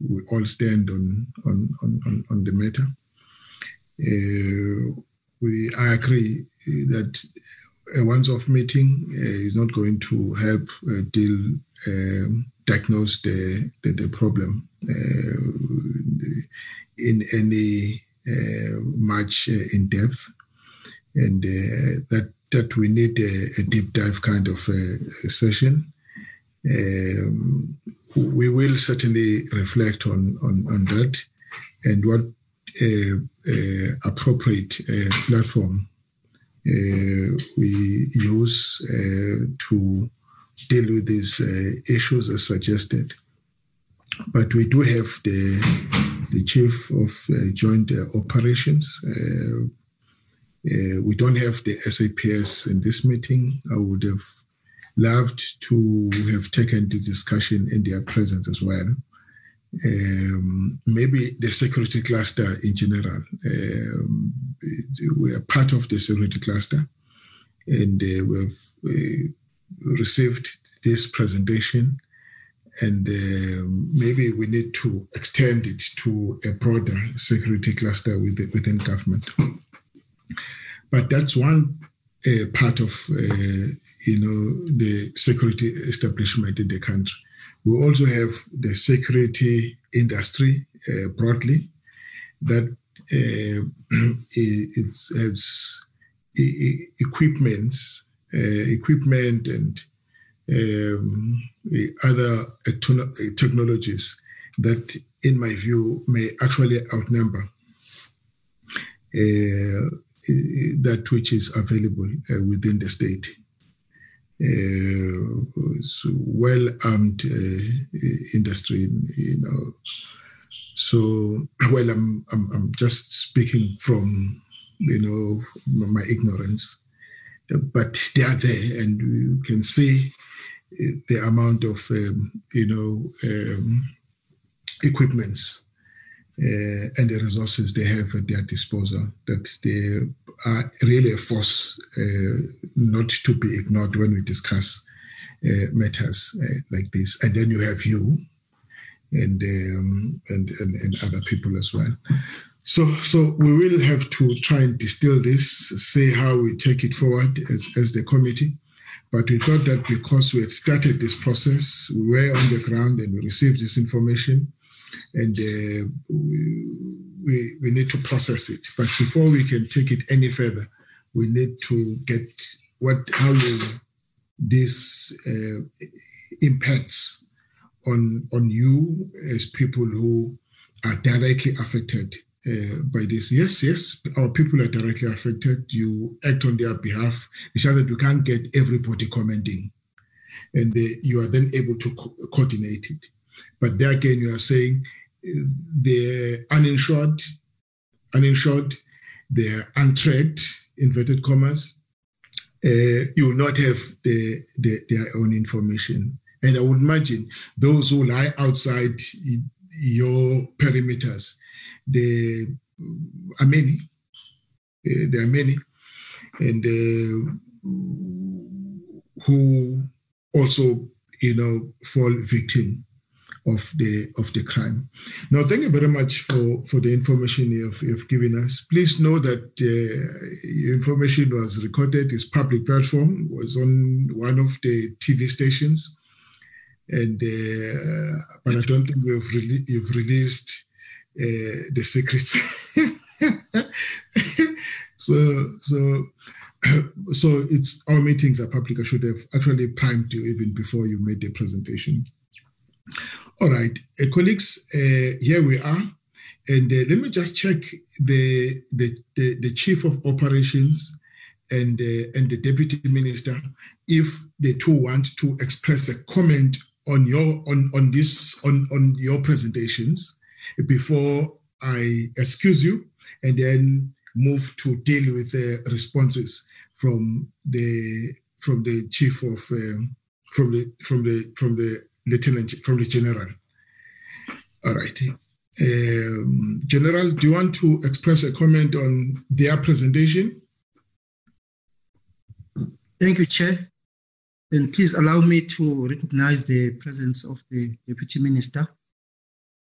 we all stand on on on, on the matter we I agree that a once-off meeting uh, is not going to help uh, deal um, diagnose the the, the problem uh, in any uh, much uh, in depth, and uh, that that we need a, a, deep dive kind of session. Um, we will certainly reflect on, on, on that and what appropriate platform we use to deal with these issues as suggested. But we do have the the chief of uh, joint uh, operations. Uh, we don't have the SAPS in this meeting. I would have loved to have taken the discussion in their presence as well um, maybe the security cluster in general. Um, we are part of the security cluster, and uh, we've uh, received this presentation, and uh, maybe we need to extend it to a broader security cluster within, within government. But that's one uh, part of uh, you know the security establishment in the country. We also have the security industry uh, broadly that uh, it's, has equipment, uh, equipment and um, other technologies that, in my view, may actually outnumber uh, that which is available uh, within the state. Uh, well armed uh, industry, you know. So, well, I'm, I'm, I'm just speaking from, you know, my ignorance, but they are there and you can see the amount of, um, you know, um, equipments uh, and the resources they have at their disposal that they are really a force uh, not to be ignored when we discuss uh, matters uh, like this. And then you have you and, um, and, and, and other people as well. So, so we will have to try and distill this, see how we take it forward as, as the committee. But we thought that because we had started this process, we were on the ground and we received this information, and uh, we, we, need to process it. But before we can take it any further, we need to get what how this uh, impacts on on you as people who are directly affected uh, by this. Yes, yes, our people are directly affected. You act on their behalf. It's just that you can't get everybody commenting, and uh, you are then able to co- coordinate it. But there again, you are saying they're uninsured, uninsured, they're untracked, inverted commas. Uh, you will not have the, the, their own information. And I would imagine those who lie outside your perimeters, they are many. Uh, there are many, and uh, who also, you know, fall victim of the of the crime. Now, thank you very much for for the information you've, you've given us. Please know that uh, your information was recorded. It's public platform. Was on one of the TV stations, and uh, but I don't think you've, re- you've released uh, the secrets. so so so it's our meetings are public. I should have actually primed you even before you made the presentation. All right, uh, colleagues, uh, here we are. And uh, let me just check the, the, the, the chief of operations and, uh, and the deputy minister if the two want to express a comment on your on, on this on, on your presentations before I excuse you and then move to deal with the responses from the from the chief of um, from the from the from the lieutenant from the general. All right. Um, general, do you want to express a comment on their presentation? Thank you, Chair. And please allow me to recognize the presence of the Deputy Minister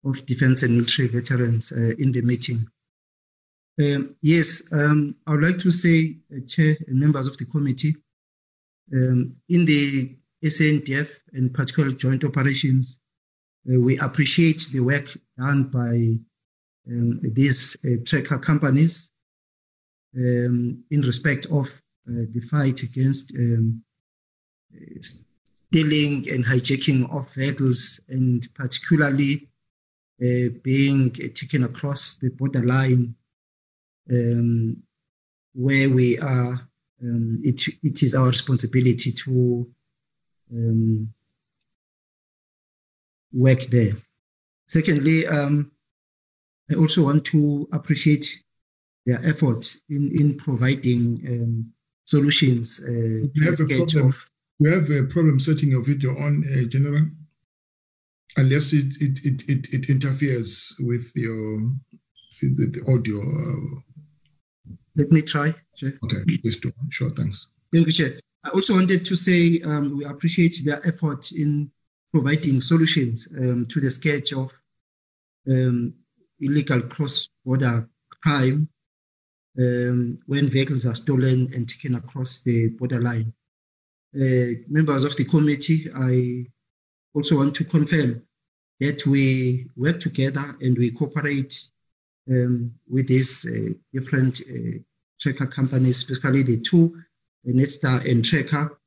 of Defense and Military Veterans uh, in the meeting. Um, yes, um, I would like to say, uh, Chair and members of the committee, um, in the SANDF and particularly joint operations, uh, we appreciate the work done by um, these uh, tracker companies um, in respect of uh, the fight against um, stealing and hijacking of vehicles and particularly uh, being taken across the borderline um, where we are, um, it, it is our responsibility to um, work there. Secondly, um, I also want to appreciate their effort in, in providing um, solutions. Uh, we, have a problem. Of, we have a problem setting your video on, uh, General, unless it, it, it, it, it interferes with your the, the audio. Uh, Let me try. Chair. Okay, please do. Sure, thanks. Thank you, Chair. I also wanted to say um, we appreciate their effort in providing solutions um, to the sketch of um, illegal cross-border crime um, when vehicles are stolen and taken across the borderline. Uh, members of the committee, I also want to confirm that we work together and we cooperate um, with these uh, different uh, tracker companies, especially the two Netstar and Tracker,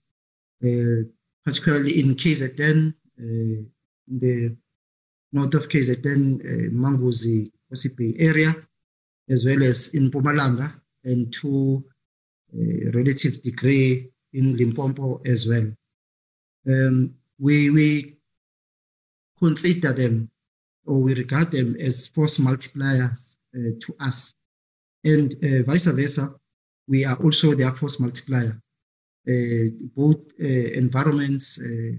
uh, particularly in KZN, uh, in the north of KZN, uh, Manguzi, Osipi area, as well as in Mpumalanga and to a relative degree in Limpopo as well. Um, we, we consider them or we regard them as force multipliers uh, to us. And uh, vice versa, we are also their force multiplier. Uh, both uh, environments uh,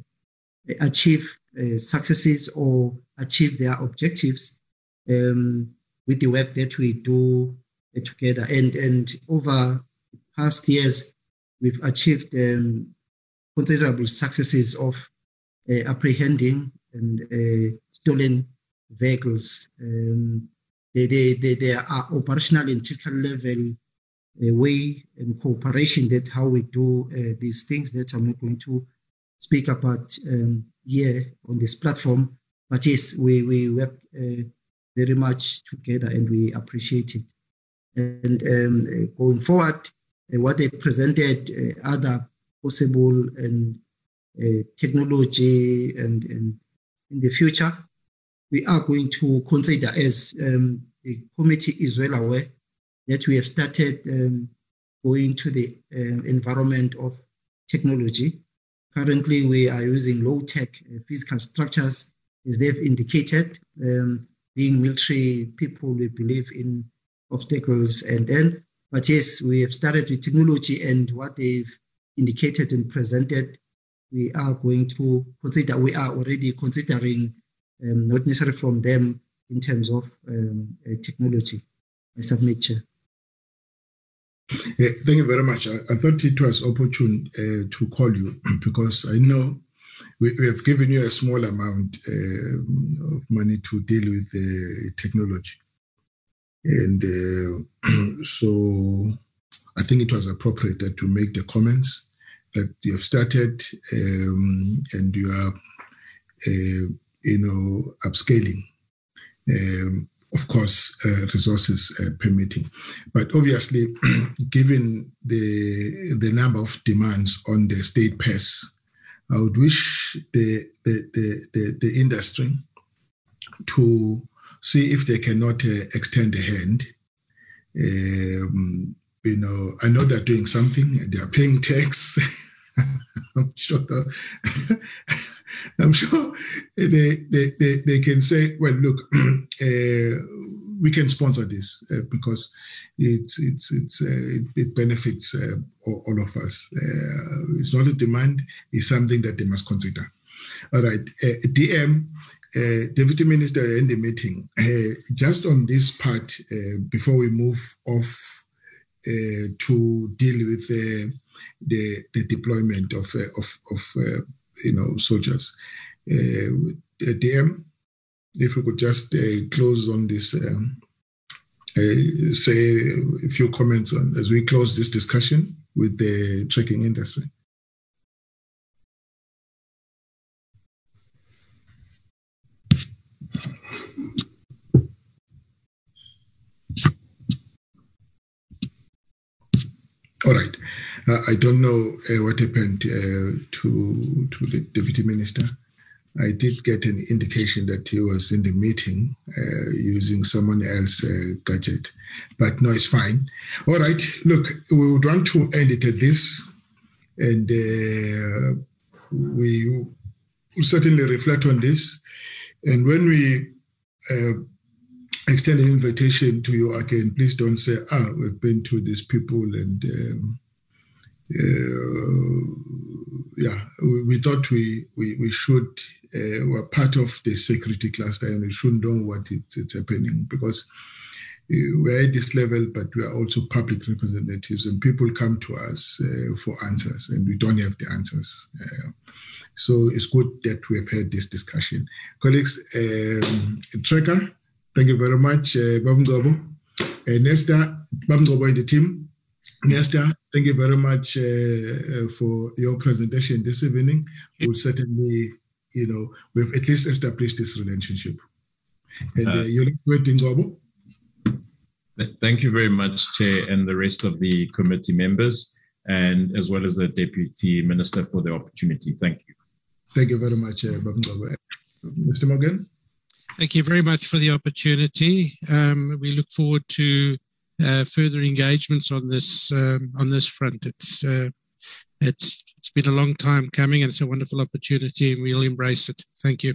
achieve successes or achieve their objectives um, with the work that we do together. And, and over the past years, we've achieved um, considerable successes of uh, apprehending and uh, stolen vehicles. Um, they, they, they, they, are operational and technical level way and cooperation that how we do uh, these things that I'm not going to speak about um, here on this platform. But yes, we, we work uh, very much together and we appreciate it. And um, going forward, uh, what they presented, uh, other possible and uh, technology and, and in the future, we are going to consider as um, the committee is well aware that we have started um, going to the uh, environment of technology. Currently, we are using low-tech uh, physical structures, as they've indicated. Um, being military people, we believe in obstacles and then. But yes, we have started with technology and what they've indicated and presented, we are going to consider, we are already considering, um, not necessarily from them in terms of um, uh, technology. I submit, Chair. Yeah, thank you very much. I, I thought it was opportune uh, to call you because I know we, we have given you a small amount uh, of money to deal with the technology. And uh, so I think it was appropriate that to make the comments that you have started um, and you are, you know, upscaling. Um, of course, uh, resources uh, permitting. But obviously, given the the number of demands on the state pass, I would wish the the, the, the, the industry to see if they cannot uh, extend a hand. Um, you know, I know they're doing something. They are paying tax. I'm sure. I'm sure they, they, they, they, can say, well, look, uh, we can sponsor this uh, because it's it's it's uh, it, benefits uh, all, of us. Uh, it's not a demand; it's something that they must consider. All right, uh, DM. Deputy Minister in the meeting, just on this part, before we move off to deal with the, the deployment of of, of you know soldiers, DM, if we could just uh, close on this, um, uh, say a few comments on as we close this discussion with the trekking industry. All right. Uh, I don't know uh, what happened uh, to to the deputy minister. I did get an indication that he was in the meeting uh, using someone else's uh, gadget, but no, it's fine. All right, look, we would want to end it at this, and uh, we certainly reflect on this. And when we extend an invitation to you again, please don't say, ah, we've been to these people and um, yeah, we, thought we, we, we should uh, were part of the security cluster and we shouldn't know what it's, it's happening because uh, we're at this level, but we are also public representatives and people come to us uh, for answers and we don't have the answers. Uh, so it's good that we have had this discussion. Colleagues, um, Tracker, thank you very much. Uh. Uh, Netstar, Babungobo and the team. Netstar, thank you very much uh, uh, for your presentation this evening. We'll certainly you know, we've at least established this relationship. And uh, uh you're waiting, Ngcobo. Thank you very much, Chair, and the rest of the committee members, and as well as the Deputy Minister for the opportunity. Thank you. Thank you very much, uh, Mr. Morgan. Thank you very much for the opportunity. Um, we look forward to uh, further engagements on this um, on this front. It's uh, it's it's been a long time coming and it's a wonderful opportunity and we'll embrace it. Thank you.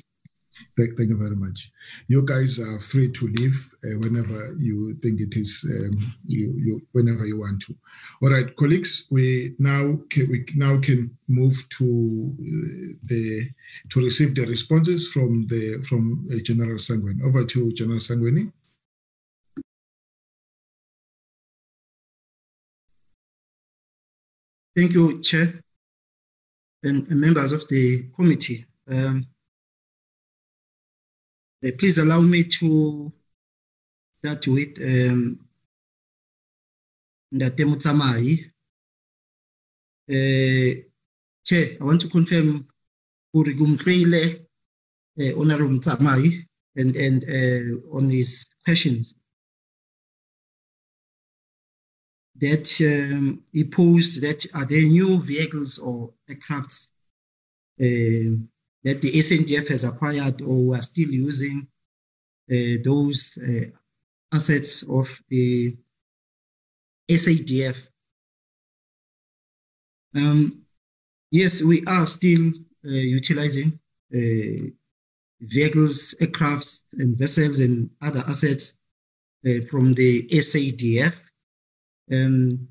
Thank, thank you very much. You guys are free to leave uh, whenever you think it is, um, you, you, whenever you want to. All right, colleagues, we now can, we now can move to uh, the to receive the responses from the from uh, General Sangweni. Over to General Sangweni. Thank you, Chair and, members of the committee. Um, uh, please allow me to start with um, Ndate. Uh, Chair, I want to confirm Uri Gumtrele, uh, Honorable Mutsamai, and, and uh, on his questions. That um, he posed that are there new vehicles or aircrafts uh, that the SANDF has acquired or are still using uh, those uh, assets of the SADF. Um, yes, we are still uh, utilizing uh, vehicles, aircrafts, and vessels and other assets uh, from the SADF um,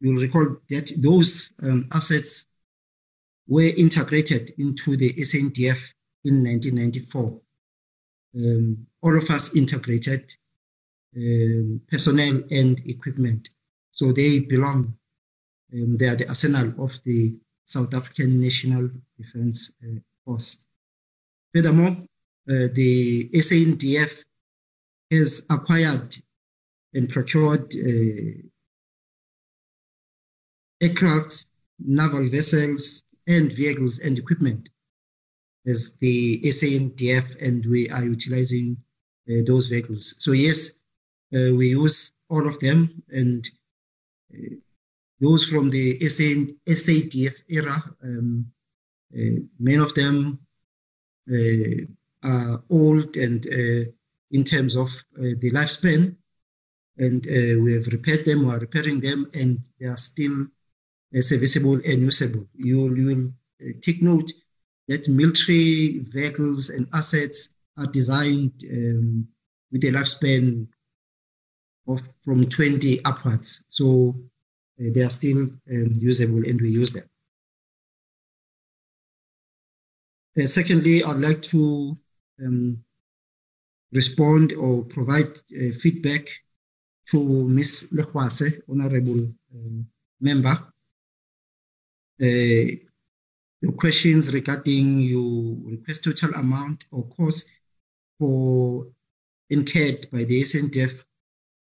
you'll recall that those um, assets were integrated into the SANDF in 1994. Um, all of us integrated um, personnel and equipment. So they belong, um, they are the arsenal of the South African National Defence uh, Force. Furthermore, uh, the SANDF has acquired and procured uh, aircrafts, naval vessels, and vehicles and equipment as the SANDF, and we are utilizing uh, those vehicles. So yes, uh, we use all of them, and uh, those from the SAN, SADF era, um, uh, many of them uh, are old and uh, in terms of the lifespan, and we have repaired them, we are repairing them, and they are still serviceable and usable. You will, will take note that military vehicles and assets are designed um, with a lifespan of from 20 upwards. So uh, they are still um, usable and we use them. Uh, secondly, I'd like to um, respond or provide uh, feedback to Ms. Lehwase, Honorable uh, Member. Uh, your questions regarding your request total amount or cost for incurred by the SANDF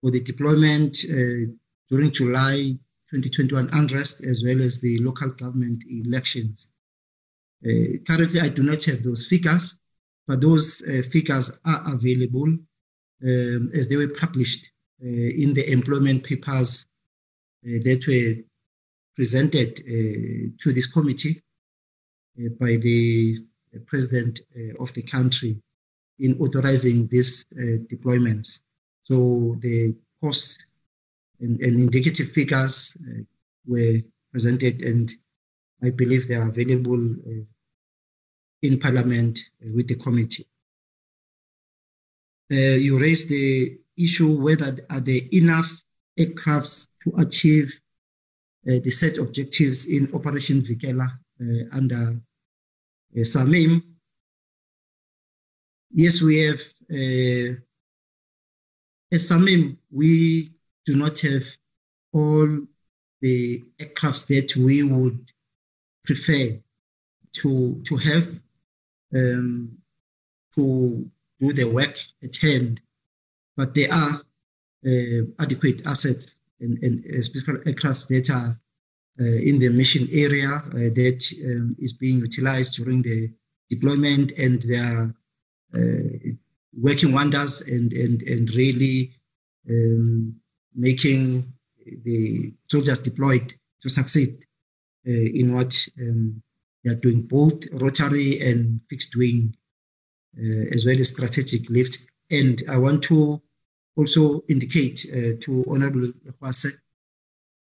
for the deployment uh, during July 2021 unrest as well as the local government elections. Uh, currently, I do not have those figures, but those uh, figures are available um, as they were published uh, in the employment papers uh, that were presented uh, to this committee by the president of the country in authorizing these deployments. So the cost and, and indicative figures uh, were presented, and I believe they are available uh, in Parliament uh, with the committee. you raised the issue whether are there enough aircrafts to achieve uh, the set objectives in Operation Vikela uh, under uh, SAMIM. Yes, we have, as SAMIM, we do not have all the aircrafts that we would prefer to to have um, to do the work at hand, but there are uh, adequate assets and, and special aircrafts that are uh, in the mission area uh, that um, is being utilized during the deployment, and they are uh, working wonders and and and really um, making the soldiers deployed to succeed uh, in what um, they are doing, both rotary and fixed wing, uh, as well as strategic lift. And I want to also indicate uh, to Honorable Hwase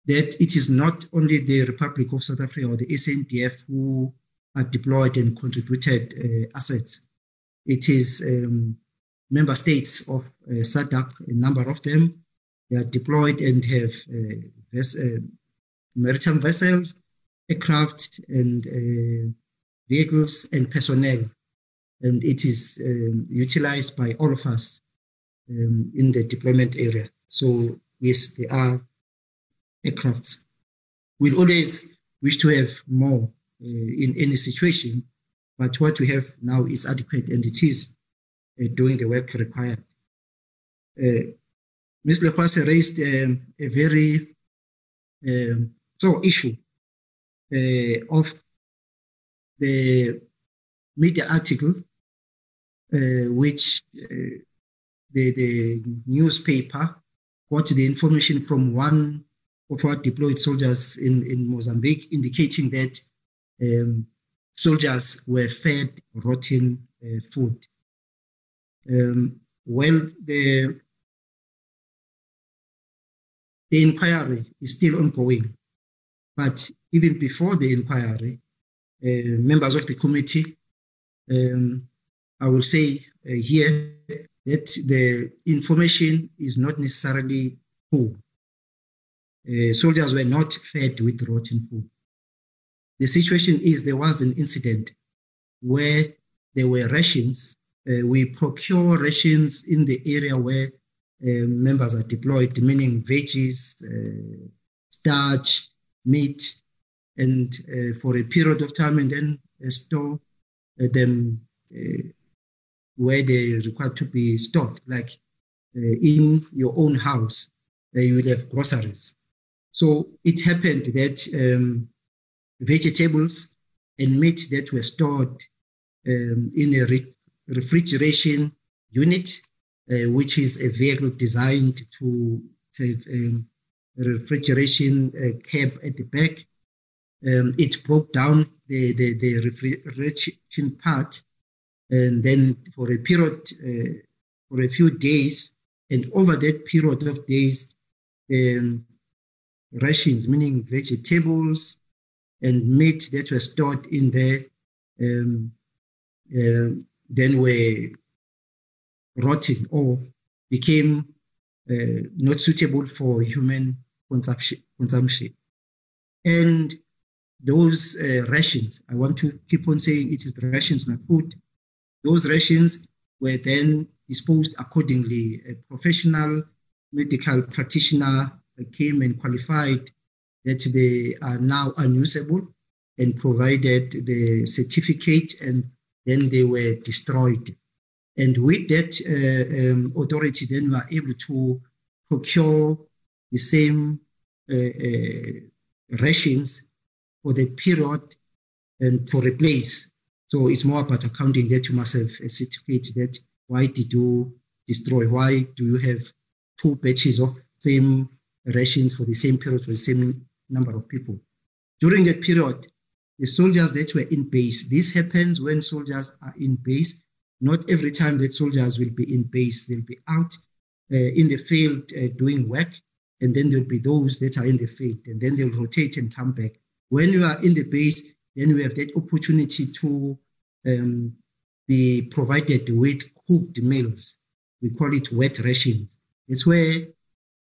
that it is not only the Republic of South Africa or the SANDF who are deployed and contributed uh, assets. It is um, member states of uh, SADC, a number of them, they are deployed and have uh, ves- maritime vessels, aircraft, and uh, vehicles and personnel. And it is um, utilized by all of us um, in the deployment area. So, yes, there are aircrafts. We'll always wish to have more uh, in any situation, but what we have now is adequate and it is uh, doing the work required. Uh, Ms. Lehwase raised um, a very um, so issue uh, of the media article, uh, which uh, the, the newspaper got the information from one of our deployed soldiers in, in Mozambique, indicating that um, soldiers were fed rotten uh, food. Um, well, the the inquiry is still ongoing. But even before the inquiry, uh, members of the committee, um, I will say uh, here that the information is not necessarily poor. Uh, soldiers were not fed with rotten food. The situation is there was an incident where there were rations. Uh, we procure rations in the area where uh, members are deployed, meaning veggies, uh, starch, meat, and uh, for a period of time, and then uh, store them where they require to be stored, like in your own house, you will have groceries. So it happened that um, vegetables and meat that were stored um, in a re- refrigeration unit, uh, which is a vehicle designed to have um, refrigeration uh, cap at the back. Um, it broke down the, the, the refrigeration part, and then for a period, uh, for a few days, and over that period of days, um, rations, meaning vegetables and meat that were stored in there, um, uh, then were rotten or became uh, not suitable for human consumption. And those uh, rations, I want to keep on saying it is the rations, not food. Those rations were then disposed accordingly. A professional medical practitioner came and qualified that they are now unusable and provided the certificate and then they were destroyed. And with that uh, um, authority, then we are able to procure the same uh, uh, rations for that period and for a place. So it's more about accounting that you must have a certificate that why did you destroy? Why do you have two batches of same rations for the same period for the same number of people. During that period, the soldiers that were in base, this happens when soldiers are in base. Not every time that soldiers will be in base, they'll be out uh, in the field uh, doing work, and then there'll be those that are in the field, and then they'll rotate and come back. When you are in the base, then we have that opportunity to um, be provided with cooked meals. We call it wet rations. It's where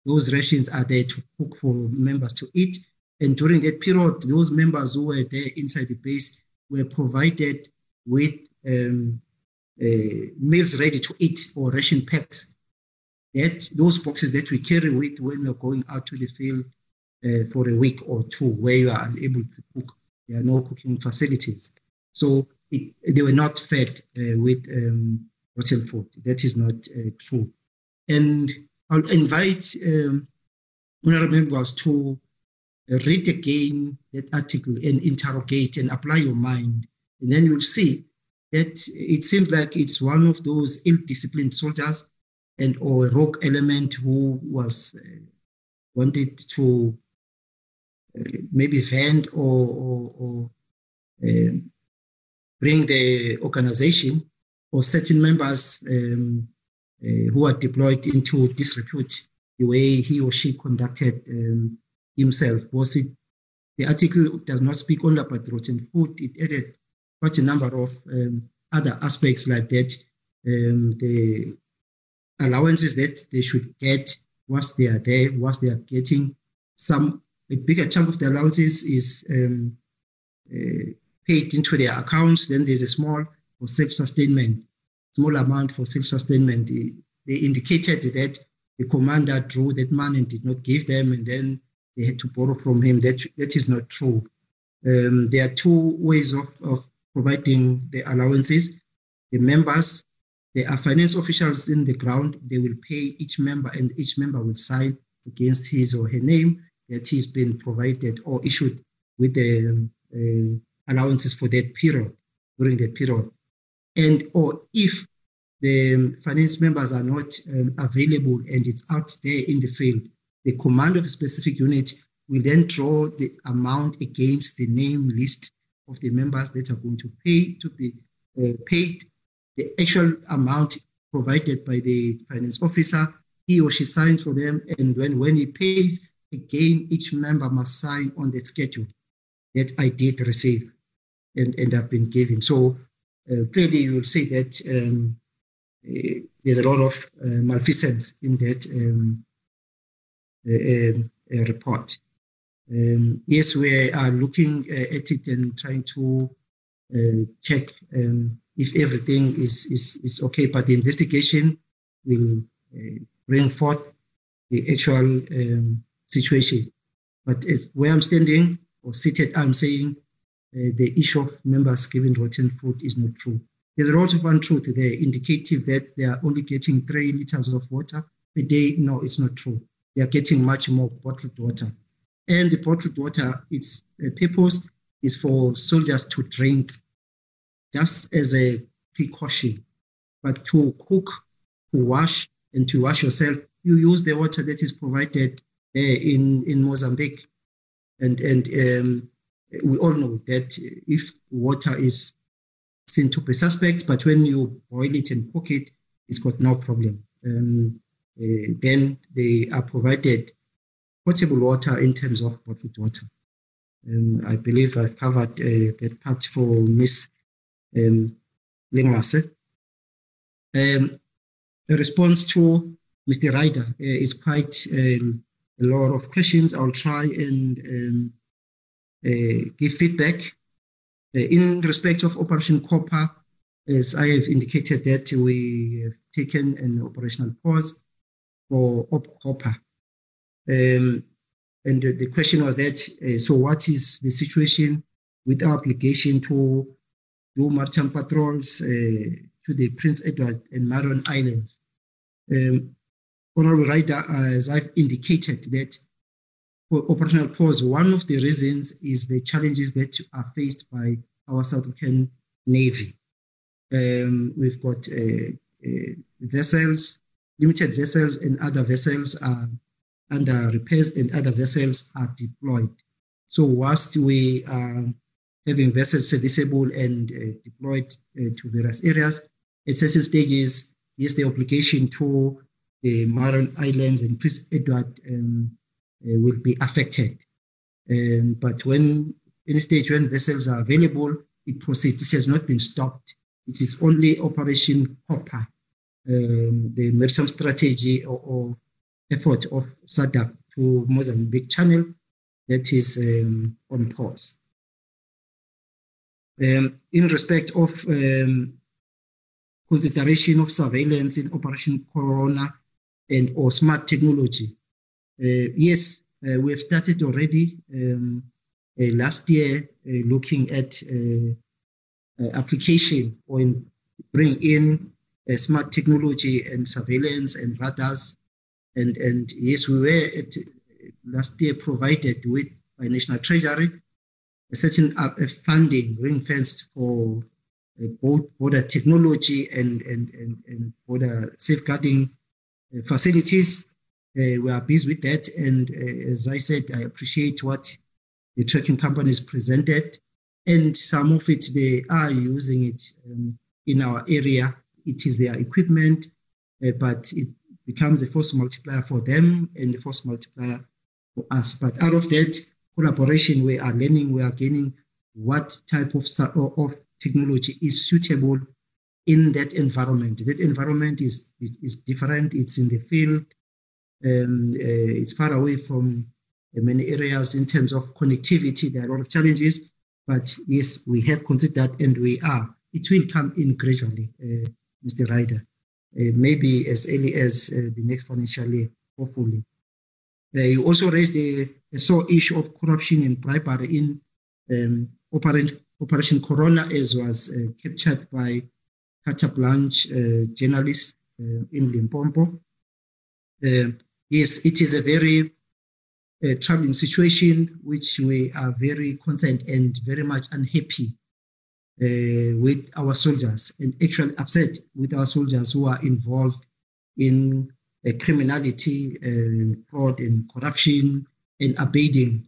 those rations are there to cook for members to eat. And during that period, those members who were there inside the base were provided with um, uh, meals ready to eat or ration packs. That those boxes that we carry with when we're going out to the field uh, for a week or two, where you are unable to cook, there are no cooking facilities. So it, they were not fed uh, with um, rotten food. That is not uh, true. And I'll invite um, honorable members to read again that article and interrogate and apply your mind. And then you'll see that it seems like it's one of those ill-disciplined soldiers and or rogue element who was uh, wanted to maybe vent or, or, or uh, bring the organization or certain members um, uh, who are deployed into disrepute the way he or she conducted um, himself. Was it the article does not speak only about rotten food, it added quite a number of um, other aspects like that. Um, the allowances that they should get once they are there, once they are getting some, a bigger chunk of the allowances is um, uh, paid into their accounts. Then there's a small for self-sustainment small amount for self-sustainment. They, they indicated that the commander drew that money and did not give them, and then they had to borrow from him. That that is not true. Um, there are two ways of, of providing the allowances. The members, there are finance officials in the ground. They will pay each member, and each member will sign against his or her name that he's been provided or issued with the um, uh, allowances for that period during that period and or if the finance members are not um, available and it's out there in the field, the command of a specific unit will then draw the amount against the name list of the members that are going to pay to be uh, paid the actual amount provided by the finance officer. He or she signs for them, and when, when he pays, again, each member must sign on that schedule that I did receive and, and have been given. So uh, clearly you will see that um, uh, there's a lot of uh, malfeasance in that um, um report. Um, yes, we are looking at it and trying to check um, if everything is, is, is okay, but the investigation will bring forth the actual um, situation. But as where I'm standing or seated, I'm saying uh, the issue of members giving rotten food is not true. There's a lot of untruth there, indicative that they are only getting three liters of water a day. No, it's not true. They are getting much more bottled water. And the bottled water, its uh, purpose is for soldiers to drink just as a precaution. But to cook, to wash, and to wash yourself, you use the water that is provided in, in Mozambique. And, and um, we all know that if water is seen to be suspect, but when you boil it and cook it, it's got no problem. Um, uh, then they are provided potable water in terms of bottled water. Um, I believe I covered uh, that part for Ms. Um. Um, a response to Mr. Ryder uh, is quite um, a lot of questions. I'll try and um, uh, give feedback. Uh, in respect of Operation Copper, as I have indicated that we have taken an operational pause for Op Copper. Um, and the question was that, uh, so what is the situation with our obligation to do maritime patrols uh, to the Prince Edward and Marion Islands? Um, Honorable Ryder, as I've indicated that for operational pause, one of the reasons is the challenges that are faced by our South African Navy. Um, we've got uh, uh, vessels, limited vessels, and other vessels are under repairs and other vessels are deployed. So whilst we are having vessels serviceable and uh, deployed uh, to various areas, at certain stages, yes, the obligation to the Marion Islands and Prince Edward um, uh, will be affected. Um, but when any stage when vessels are available, it proceeds. This has not been stopped. It is only Operation Copper, um, the maritime strategy or, or effort of SADC to Mozambique Channel that is um, on pause. Um, in respect of um, consideration of surveillance in Operation Corona and or smart technology, uh, yes, uh, we have started already um, uh, last year looking at application or in bring in smart technology and surveillance and radars. And, and yes, we were at, last year provided with by National Treasury a certain funding ring fenced for both border technology and, and, and, and border safeguarding facilities. Uh, we are busy with that. And uh, as I said, I appreciate what the tracking companies presented. And some of it, they are using it um, in our area. It is their equipment, uh, but it becomes a force multiplier for them and a force multiplier for us. But out of that collaboration, we are learning, we are gaining what type of, of technology is suitable in that environment. That environment is, is different, it's in the field, um, uh, it's far away from uh, many areas in terms of connectivity. There are a lot of challenges, but yes, we have considered and we are. It will come in gradually, uh, Mr. Ryder. Uh, maybe as early as uh, the next financial year, hopefully. Uh, you also raised the, the sore issue of corruption and bribery in um, Operation, Operation Corona, as was captured by Carte Blanche journalists in Limpopo. yes, it is a very uh, troubling situation, which we are very concerned and very much unhappy uh, with our soldiers and actually upset with our soldiers who are involved in uh, criminality, uh, fraud, and corruption, and abating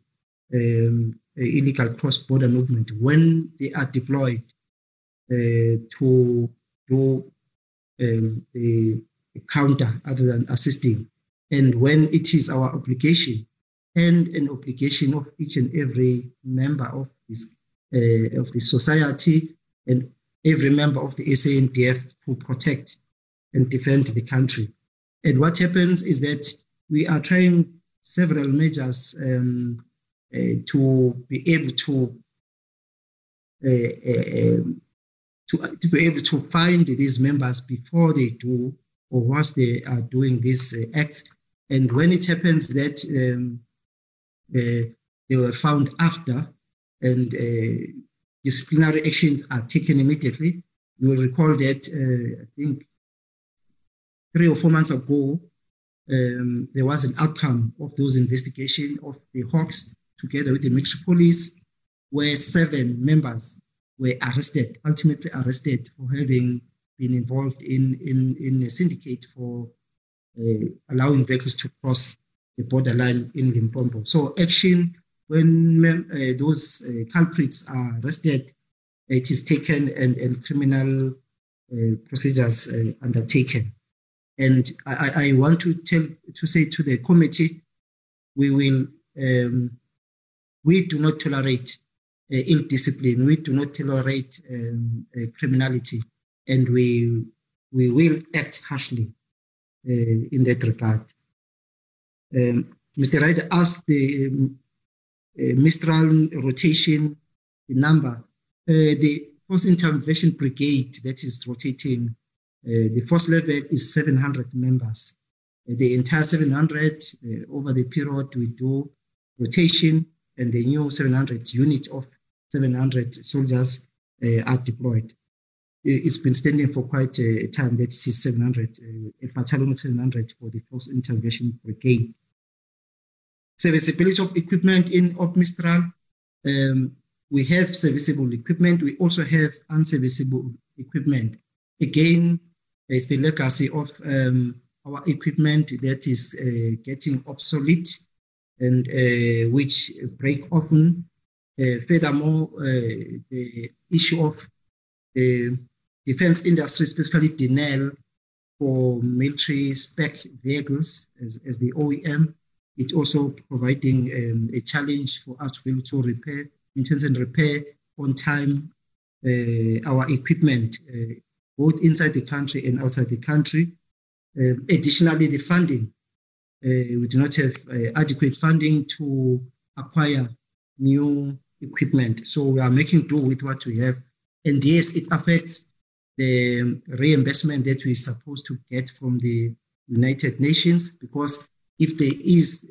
um, illegal cross-border movement when they are deployed uh, to do um, the counter other than assisting, and when it is our obligation and an obligation of each and every member of this uh, of the society and every member of the SANDF to protect and defend the country. And what happens is that we are trying several measures um, uh, to be able to, uh, uh, to to be able to find these members before they do or whilst they are doing these uh. And when it happens that um, uh, they were found after and uh, disciplinary actions are taken immediately, you will recall that uh, I think three or four months ago, um, there was an outcome of those investigations of the Hawks together with the military police, where seven members were arrested, ultimately arrested for having been involved in, in, in a syndicate for uh, allowing vehicles to cross the borderline in Limpopo. So action when uh, those uh, culprits are arrested, it is taken and, and criminal uh, procedures uh, undertaken. And I, I, want to tell to say to the committee, we will um, we do not tolerate ill discipline. We do not tolerate um, uh, criminality, and we we will act harshly uh, in that regard. Um, Mr. Ryder asked the um, uh, Mistral rotation the number. Uh, the Force Intervention Brigade that is rotating, uh, the force level is 700 members. the entire 700 over the period we do rotation and the new 700 unit of 700 soldiers uh, are deployed. It's been standing for quite a time that it is 700, uh, a battalion of 700 for the Force Intervention Brigade. Serviceability of equipment in Op Mistral. Um, we have serviceable equipment. We also have unserviceable equipment. Again, it's the legacy of um, our equipment that is uh, getting obsolete and uh, which break often. Furthermore, uh, the issue of the defense industry, especially Denel, for military spec vehicles as, as the OEM, it's also providing um, a challenge for us to be able to repair, maintain and repair on time uh, our equipment, uh, both inside the country and outside the country. Um, additionally, the funding uh, we do not have uh, adequate funding to acquire new equipment. So we are making do with what we have. And yes, it affects the reimbursement that we're supposed to get from the United Nations because if there is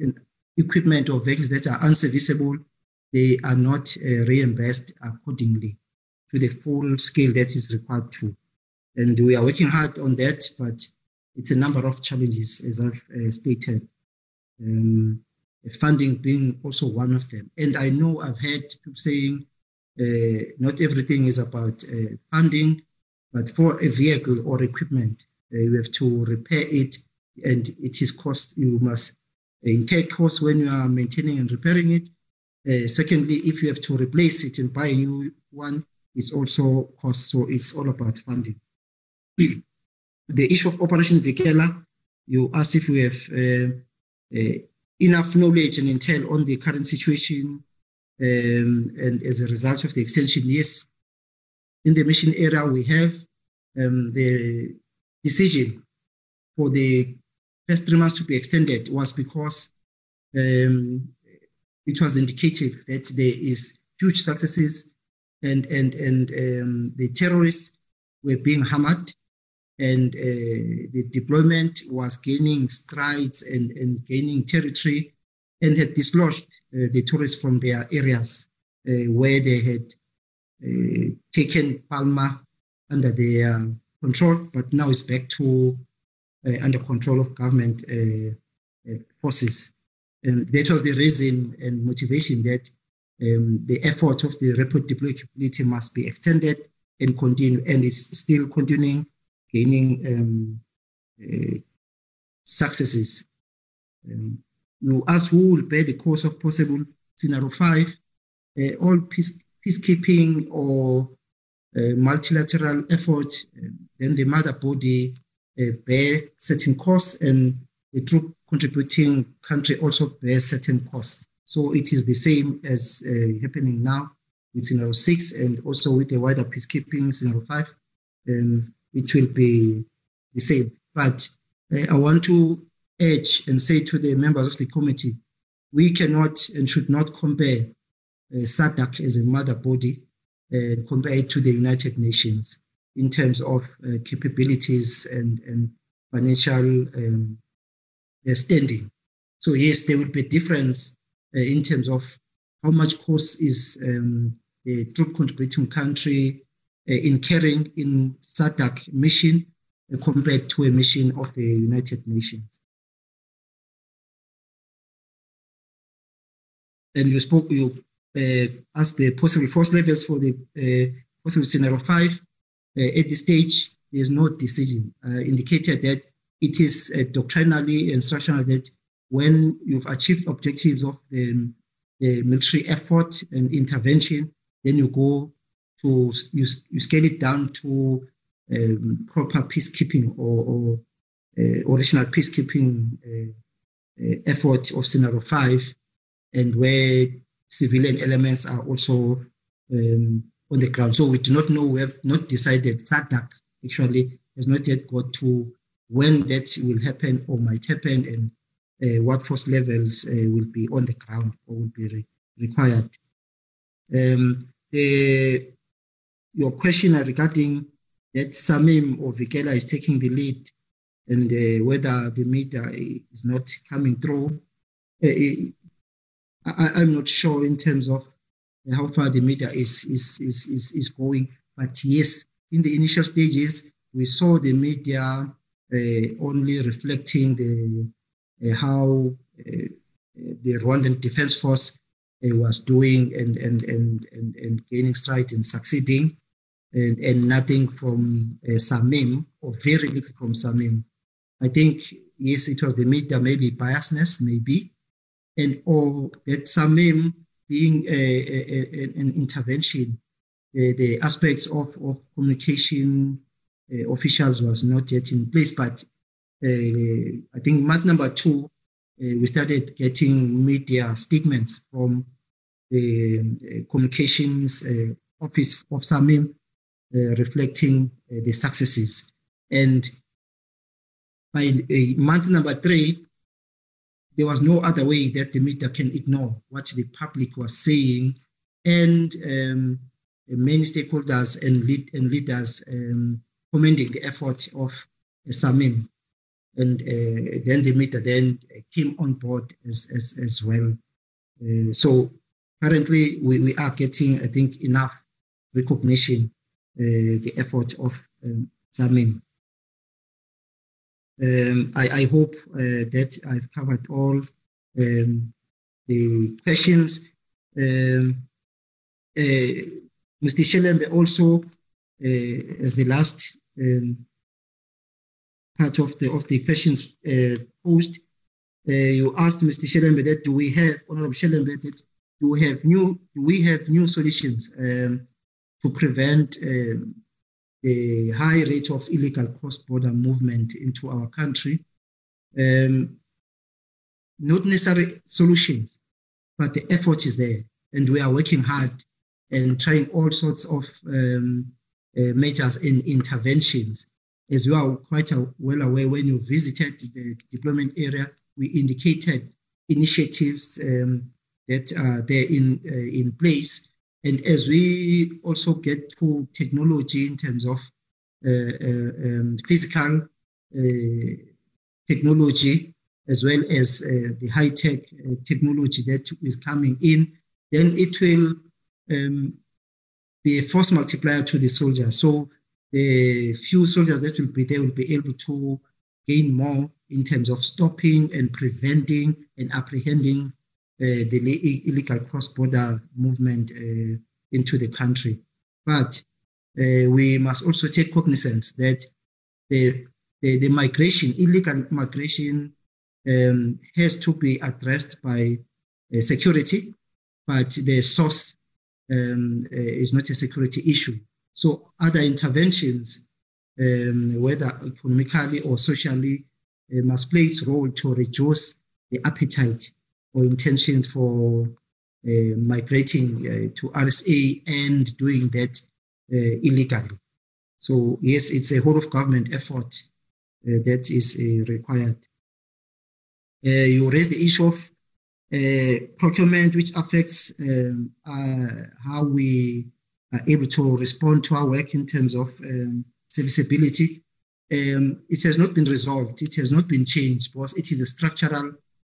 equipment or vehicles that are unserviceable, they are not uh, reimbursed accordingly to the full scale that is required to. And we are working hard on that, but it's a number of challenges, as I've uh, stated, um, funding being also one of them. And I know I've heard people saying uh, not everything is about uh, funding, but for a vehicle or equipment, uh, you have to repair it, and it is cost. You must incur costs when you are maintaining and repairing it. Uh, secondly, if you have to replace it and buy a new one, it's also cost. So it's all about funding the issue of Operation Vikela, you ask if we have uh, uh, enough knowledge and intel on the current situation. Um, and as a result of the extension, yes, in the mission area, we have um, the decision for the first three months to be extended was because um, it was indicative that there is huge successes and and and um, the terrorists were being hammered and uh, the deployment was gaining strides and, and gaining territory and had dislodged uh, the tourists from their areas uh, where they had taken Palma under their control, but now it's back to under control of government forces. And that was the reason and motivation that um, the effort of the rapid deploy capability must be extended and continue, and it's still continuing gaining um, uh, successes. Um, you ask who will bear the cost of possible scenario five. Uh, all peace, peacekeeping or uh, multilateral effort, then the mother body bear certain costs and the troop contributing country also bears certain costs. So it is the same as happening now with scenario six and also with the wider peacekeeping scenario five. Um, it will be the same. But uh, I want to urge and say to the members of the committee, we cannot and should not compare uh, SADC as a mother body and uh, compare it to the United Nations in terms of capabilities and, and financial um, standing. So yes, there will be a difference in terms of how much cost is um, the troop contributing country in carrying in SADC mission uh, compared to a mission of the United Nations. And you spoke, you uh, asked the possible force levels for the uh, possible scenario five. Uh, at this stage, there is no decision indicated that it is doctrinally and structural that when you've achieved objectives of the, the military effort and intervention, then you go to you, you scale it down to um, proper peacekeeping or, or uh, original peacekeeping uh, uh, effort of scenario five, and where civilian elements are also um, on the ground. So we do not know. We have not decided. SADC actually has not yet got to when that will happen or might happen, and uh, what force levels uh, will be on the ground or will be re required. Um, the, your question regarding that Samim or Vikela is taking the lead and uh, whether the media is not coming through, I, am not sure in terms of how far the media is, is, is, is, is going. But yes, in the initial stages, we saw the media uh, only reflecting the uh, how uh, the Rwandan Defense Force uh, was doing and, and, and, and, and gaining stride and succeeding, and, and nothing from Samim, or very little from Samim. I think, yes, it was the media, maybe biasness, maybe, and or that Samim being a, a, a, an intervention, the, the aspects of, of communication uh, officials was not yet in place, but uh, I think month number two, uh, we started getting media statements from the uh, communications office of Samim reflecting the successes. And by month number three, there was no other way that the media can ignore what the public was saying and um, many stakeholders and, lead, and leaders um, commending the effort of uh, Samim and uh, then the meter then came on board as, as, as well. Uh, so currently we, we are getting, I think, enough recognition, uh, the effort of um, Samim. Um, I, I, hope uh, that I've covered all um, the questions. Um, uh, Mr. Shelembe also, uh, as the last um, part of the of the questions uh, posed. Uh, you asked Mr. Shelembe that do we have Honorable Shelembe that do we have new do we have new solutions um, to prevent um, the high rate of illegal cross-border movement into our country? Um, not necessary solutions, but the effort is there, and we are working hard and trying all sorts of um, uh, measures and interventions as you are quite well aware, when you visited the deployment area, we indicated initiatives um, that are there in, uh, in place. And as we also get to technology in terms of uh, uh, um, physical uh, technology, as well as the high tech technology that is coming in, then it will um, be a force multiplier to the soldier. So the few soldiers that will be there will be able to gain more in terms of stopping and preventing and apprehending the illegal cross-border movement uh, into the country. But uh, we must also take cognizance that the, the, the migration, illegal migration, um, has to be addressed by uh, security, but the source um, uh, is not a security issue. So other interventions, um, whether economically or socially, uh, must play its role to reduce the appetite or intentions for uh, migrating uh, to RSA and doing that uh, illegally. So yes, it's a whole of government effort uh, that is required. you raised the issue of procurement, which affects um, how we are able to respond to our work in terms of um, serviceability. um, it has not been resolved. It has not been changed because it is a structural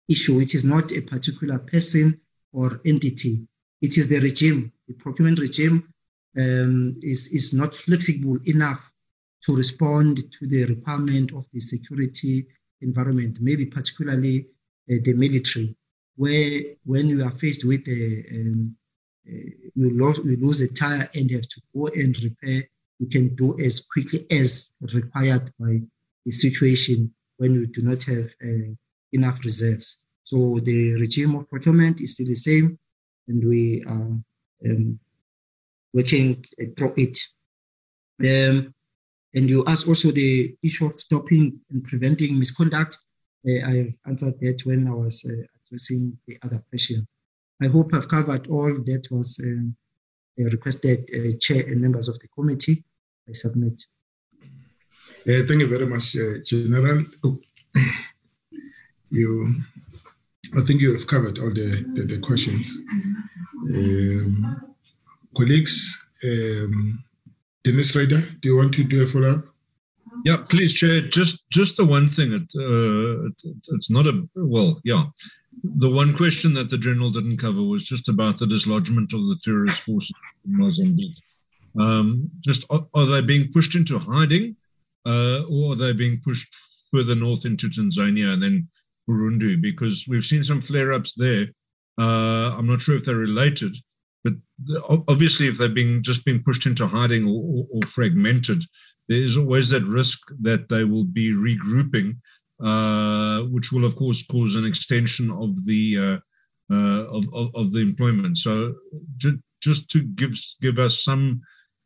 issue. It is not a particular person or entity. It is the regime. The procurement regime um, is, is not flexible enough to respond to the requirement of the security environment, maybe particularly uh, the military, where when you are faced with a, um, uh, you, lose, you lose a tire and you have to go and repair, you can do as quickly as required by the situation when you do not have enough reserves. So the regime of procurement is still the same, and we are um, working through it. Um, and you asked also the issue of stopping and preventing misconduct. Uh, I answered that when I was uh, addressing the other questions. I hope I've covered all that was um, uh, requested, uh, Chair and members of the committee. I submit. Uh, thank you very much, uh, General. Oh. You, I think you have covered all the, the, the questions. Um, colleagues, um, Dennis Ryder, do you want to do a follow up? Yeah, please, Chair. Just just the one thing. It, uh, it, it's not a well, yeah. The one question that the general didn't cover was just about the dislodgement of the terrorist forces in Mozambique. Um, just are, are, they being pushed into hiding, uh, or are they being pushed further north into Tanzania and then Burundi? Because we've seen some flare-ups there. Uh, I'm not sure if they're related, but obviously, if they're being just being pushed into hiding or, or, or fragmented, there is always that risk that they will be regrouping, uh, which will of course cause an extension of the uh, uh, of, of, of the employment. So ju- just to give give us some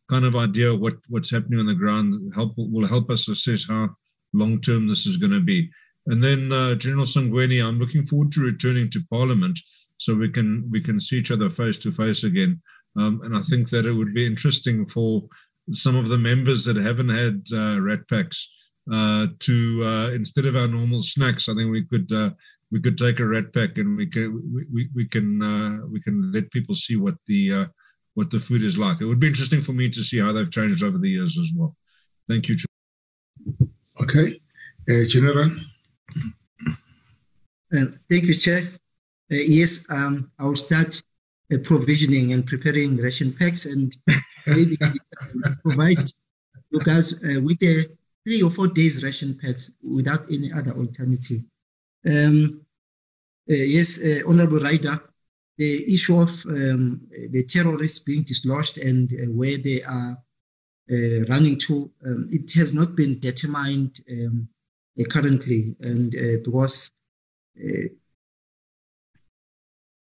kind of idea what what's happening on the ground help will help us assess how long term this is going to be. And then uh, General Sangweni, I'm looking forward to returning to Parliament so we can we can see each other face to face again. Um, and I think that it would be interesting for some of the members that haven't had uh, rat packs uh, to uh, instead of our normal snacks, I think we could uh, we could take a rat pack and we can we, we, we can uh, we can let people see what the uh, what the food is like. It would be interesting for me to see how they've changed over the years as well. Thank you. Okay, General. Thank you, Chair. Uh, yes, um, I'll start uh, provisioning and preparing ration packs and maybe provide you guys uh, with a three or four days ration packs without any other alternative. Um, yes, Honorable Ryder, the issue of um, the terrorists being dislodged and uh, where they are uh, running to, um, it has not been determined um, uh, currently, and because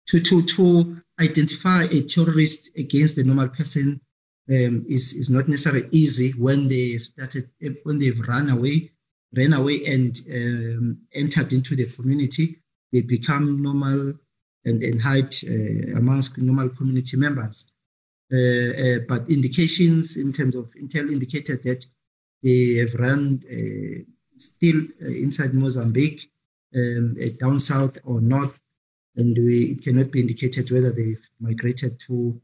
to, to, to identify a terrorist against the normal person um, is, is not necessarily easy when they've started, when they've run away, ran away and um, entered into the community. They become normal and, and hide uh, amongst normal community members. Uh, uh, but indications in terms of intel indicated that they have run uh, still uh, inside Mozambique, um, down south or north, and we, it cannot be indicated whether they've migrated to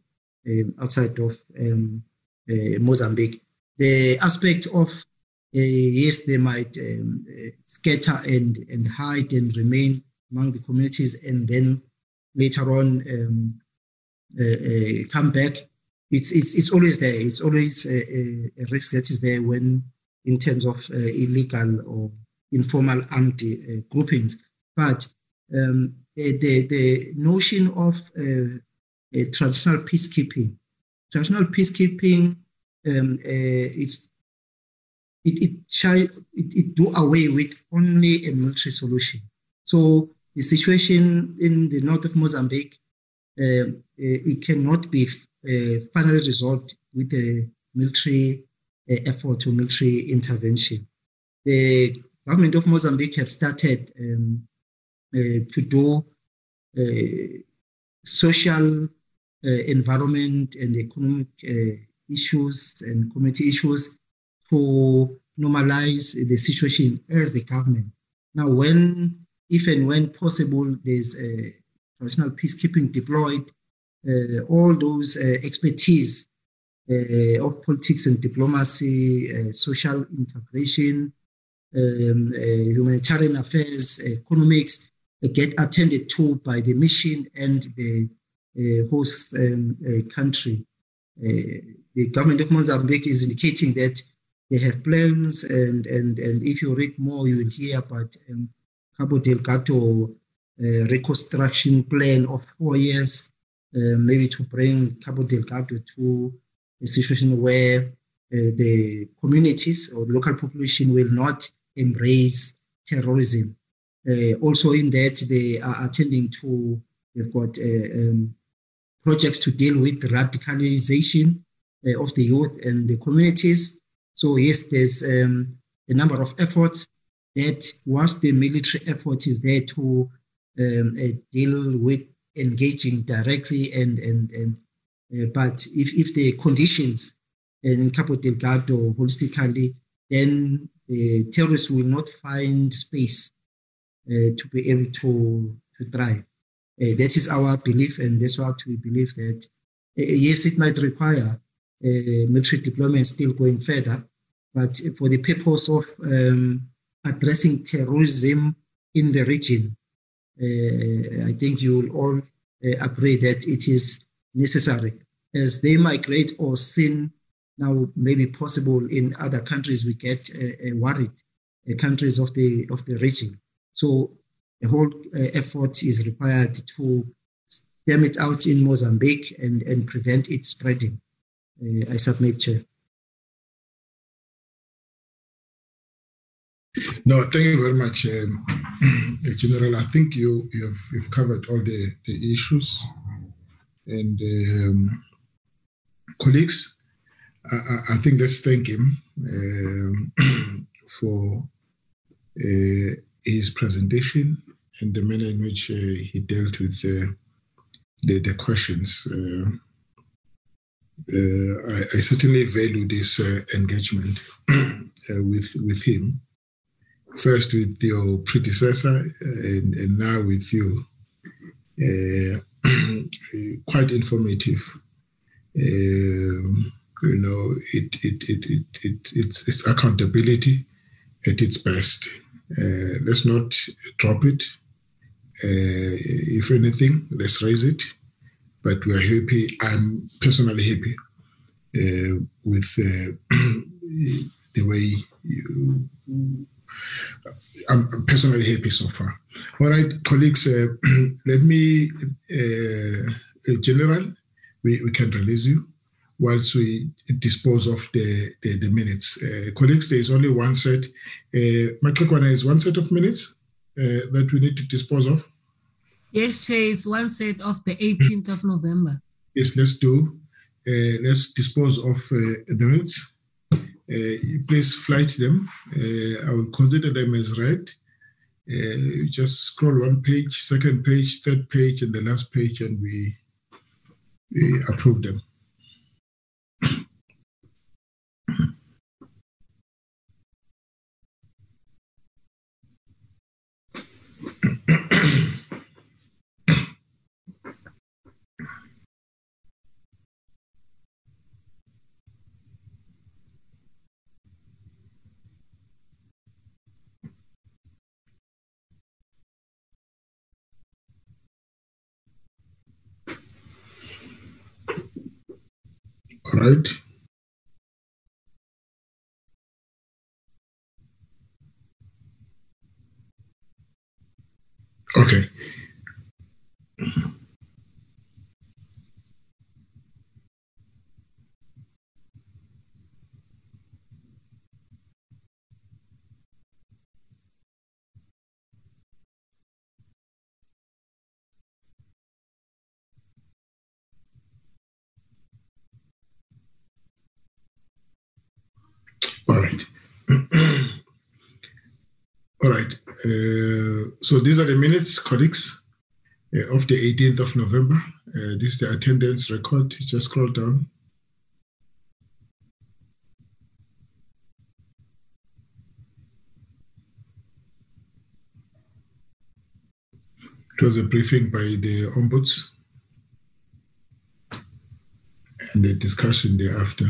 um, outside of um, uh, Mozambique. The aspect of uh, yes, they might um, uh, scatter and, and hide and remain among the communities and then later on um, uh, uh, come back. It's, it's, it's always there. It's always a, a, risk that is there when, in terms of uh, illegal or informal armed groupings. But um, the, the notion of uh, traditional peacekeeping. Traditional peacekeeping um, uh, is it it, shy, it it do away with only a military solution. So the situation in the north of Mozambique, uh, uh it cannot be uh, finally resolved with a military uh, effort or military intervention. The government of Mozambique have started um, uh, to do uh, social uh, environment and economic issues and community issues to normalize the situation as the government. Now, when, if and when possible, there's a national peacekeeping deployed, uh, all those uh, expertise uh, of politics and diplomacy, social integration, um, uh, humanitarian affairs, economics, get attended to by the mission and the host um, country. the government of Mozambique is indicating that they have plans, and, and, and if you read more, you will hear about um, Cabo Delgado uh, reconstruction plan of four years, uh, maybe to bring Cabo Delgado to a situation where uh, the communities or the local population will not embrace terrorism. Uh, also, in that, they are attending to, they've got uh, um, projects to deal with radicalization uh, of the youth and the communities. So, yes, there's um, a number of efforts that once the military effort is there to um, uh, deal with engaging directly and and and uh, but if if the conditions in Cabo Delgado holistically then the terrorists will not find space uh, to be able to to thrive uh, that is our belief and that's what we believe that uh, yes it might require uh, military deployment still going further but for the purpose of um, addressing terrorism in the region uh, I think you will all uh, agree that it is necessary. As they migrate or sin now maybe possible in other countries, we get uh, worried, countries of the of the region. So a whole effort is required to stem it out in Mozambique and, and prevent it spreading. I submit, Chair. No, thank you very much, um, General. I think you you've, you've covered all the, the issues. And um, colleagues, I, I, think let's thank him um, for uh, his presentation and the manner in which uh, he dealt with uh, the, the questions. Uh, uh, I, I, certainly value this uh, engagement with with him first with your predecessor and, and now with you. Uh, quite informative. Um, you know, it, it, it, it, it, it's, it's accountability at its best. Uh, let's not drop it. Uh, if anything, let's raise it. But we're happy. I'm personally happy uh, with uh, the way you I'm personally happy so far. All right, colleagues, uh, let me, uh, General, we, we can release you whilst we dispose of the, the, the minutes. Uh, colleagues, there is only one set. Uh, Matrikwana is one set of minutes uh, that we need to dispose of. Yes, Chair, it's one set of the 18th of November. Yes, let's do. Uh, let's dispose of uh, the minutes. Uh, please flight them. Uh, I will consider them as read. Uh, just scroll one page, second page, third page, and the last page, and we, we approve them. Right? Okay. All right. All right. Uh, so these are the minutes, colleagues, uh, of the 18th of November. Uh, this is the attendance record. Just scroll down. It was a briefing by the ombuds. And and the discussion thereafter.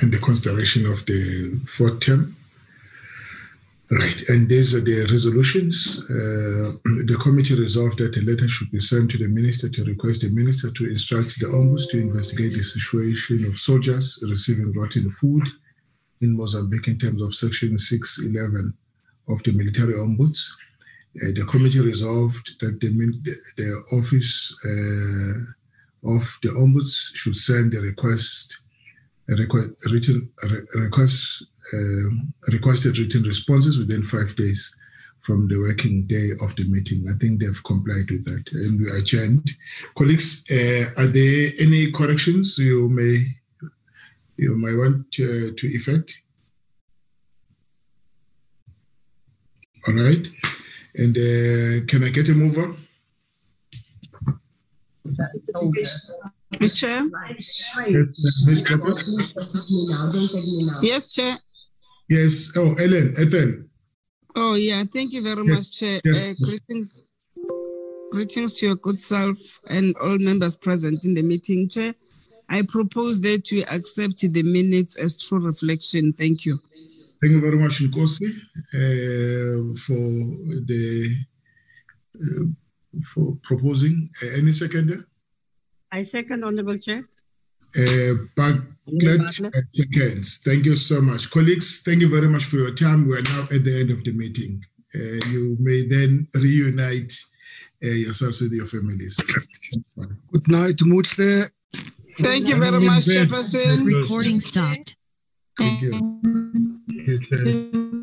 And the consideration of the fourth term. Right, and these are the resolutions. Uh, the committee resolved that a letter should be sent to the minister to request the minister to instruct the ombuds to investigate the situation of soldiers receiving rotten food in Mozambique in terms of Section 611 of the military ombuds. Uh, the committee resolved that the, the office uh, of the ombuds should send a request request, written request, uh, requested written responses within five days from the working day of the meeting. I think they've complied with that, and we adjourned. Colleagues, uh, are there any corrections you may you might want to, to effect? All right, and uh, can I get a mover? Chair. Yes, Chair. Yes. Oh, Ellen, Ethel. Oh, yeah. Thank you very Yes, much, Chair. yes, Uh, greetings, greetings to your good self and all members present in the meeting, Chair. I propose that we accept the minutes as true reflection. Thank you. Thank you very much, Nkosi, uh, for the uh, for proposing. Uh, any seconder? I second, Honorable Chair. Uh, Bartlett seconds. Thank you so much, colleagues. Thank you very much for your time. We are now at the end of the meeting. Uh, you may then reunite uh, yourselves with your families. Good night, Mutle. Thank you very much, Thank. Chairperson. Recording stopped. Thank you.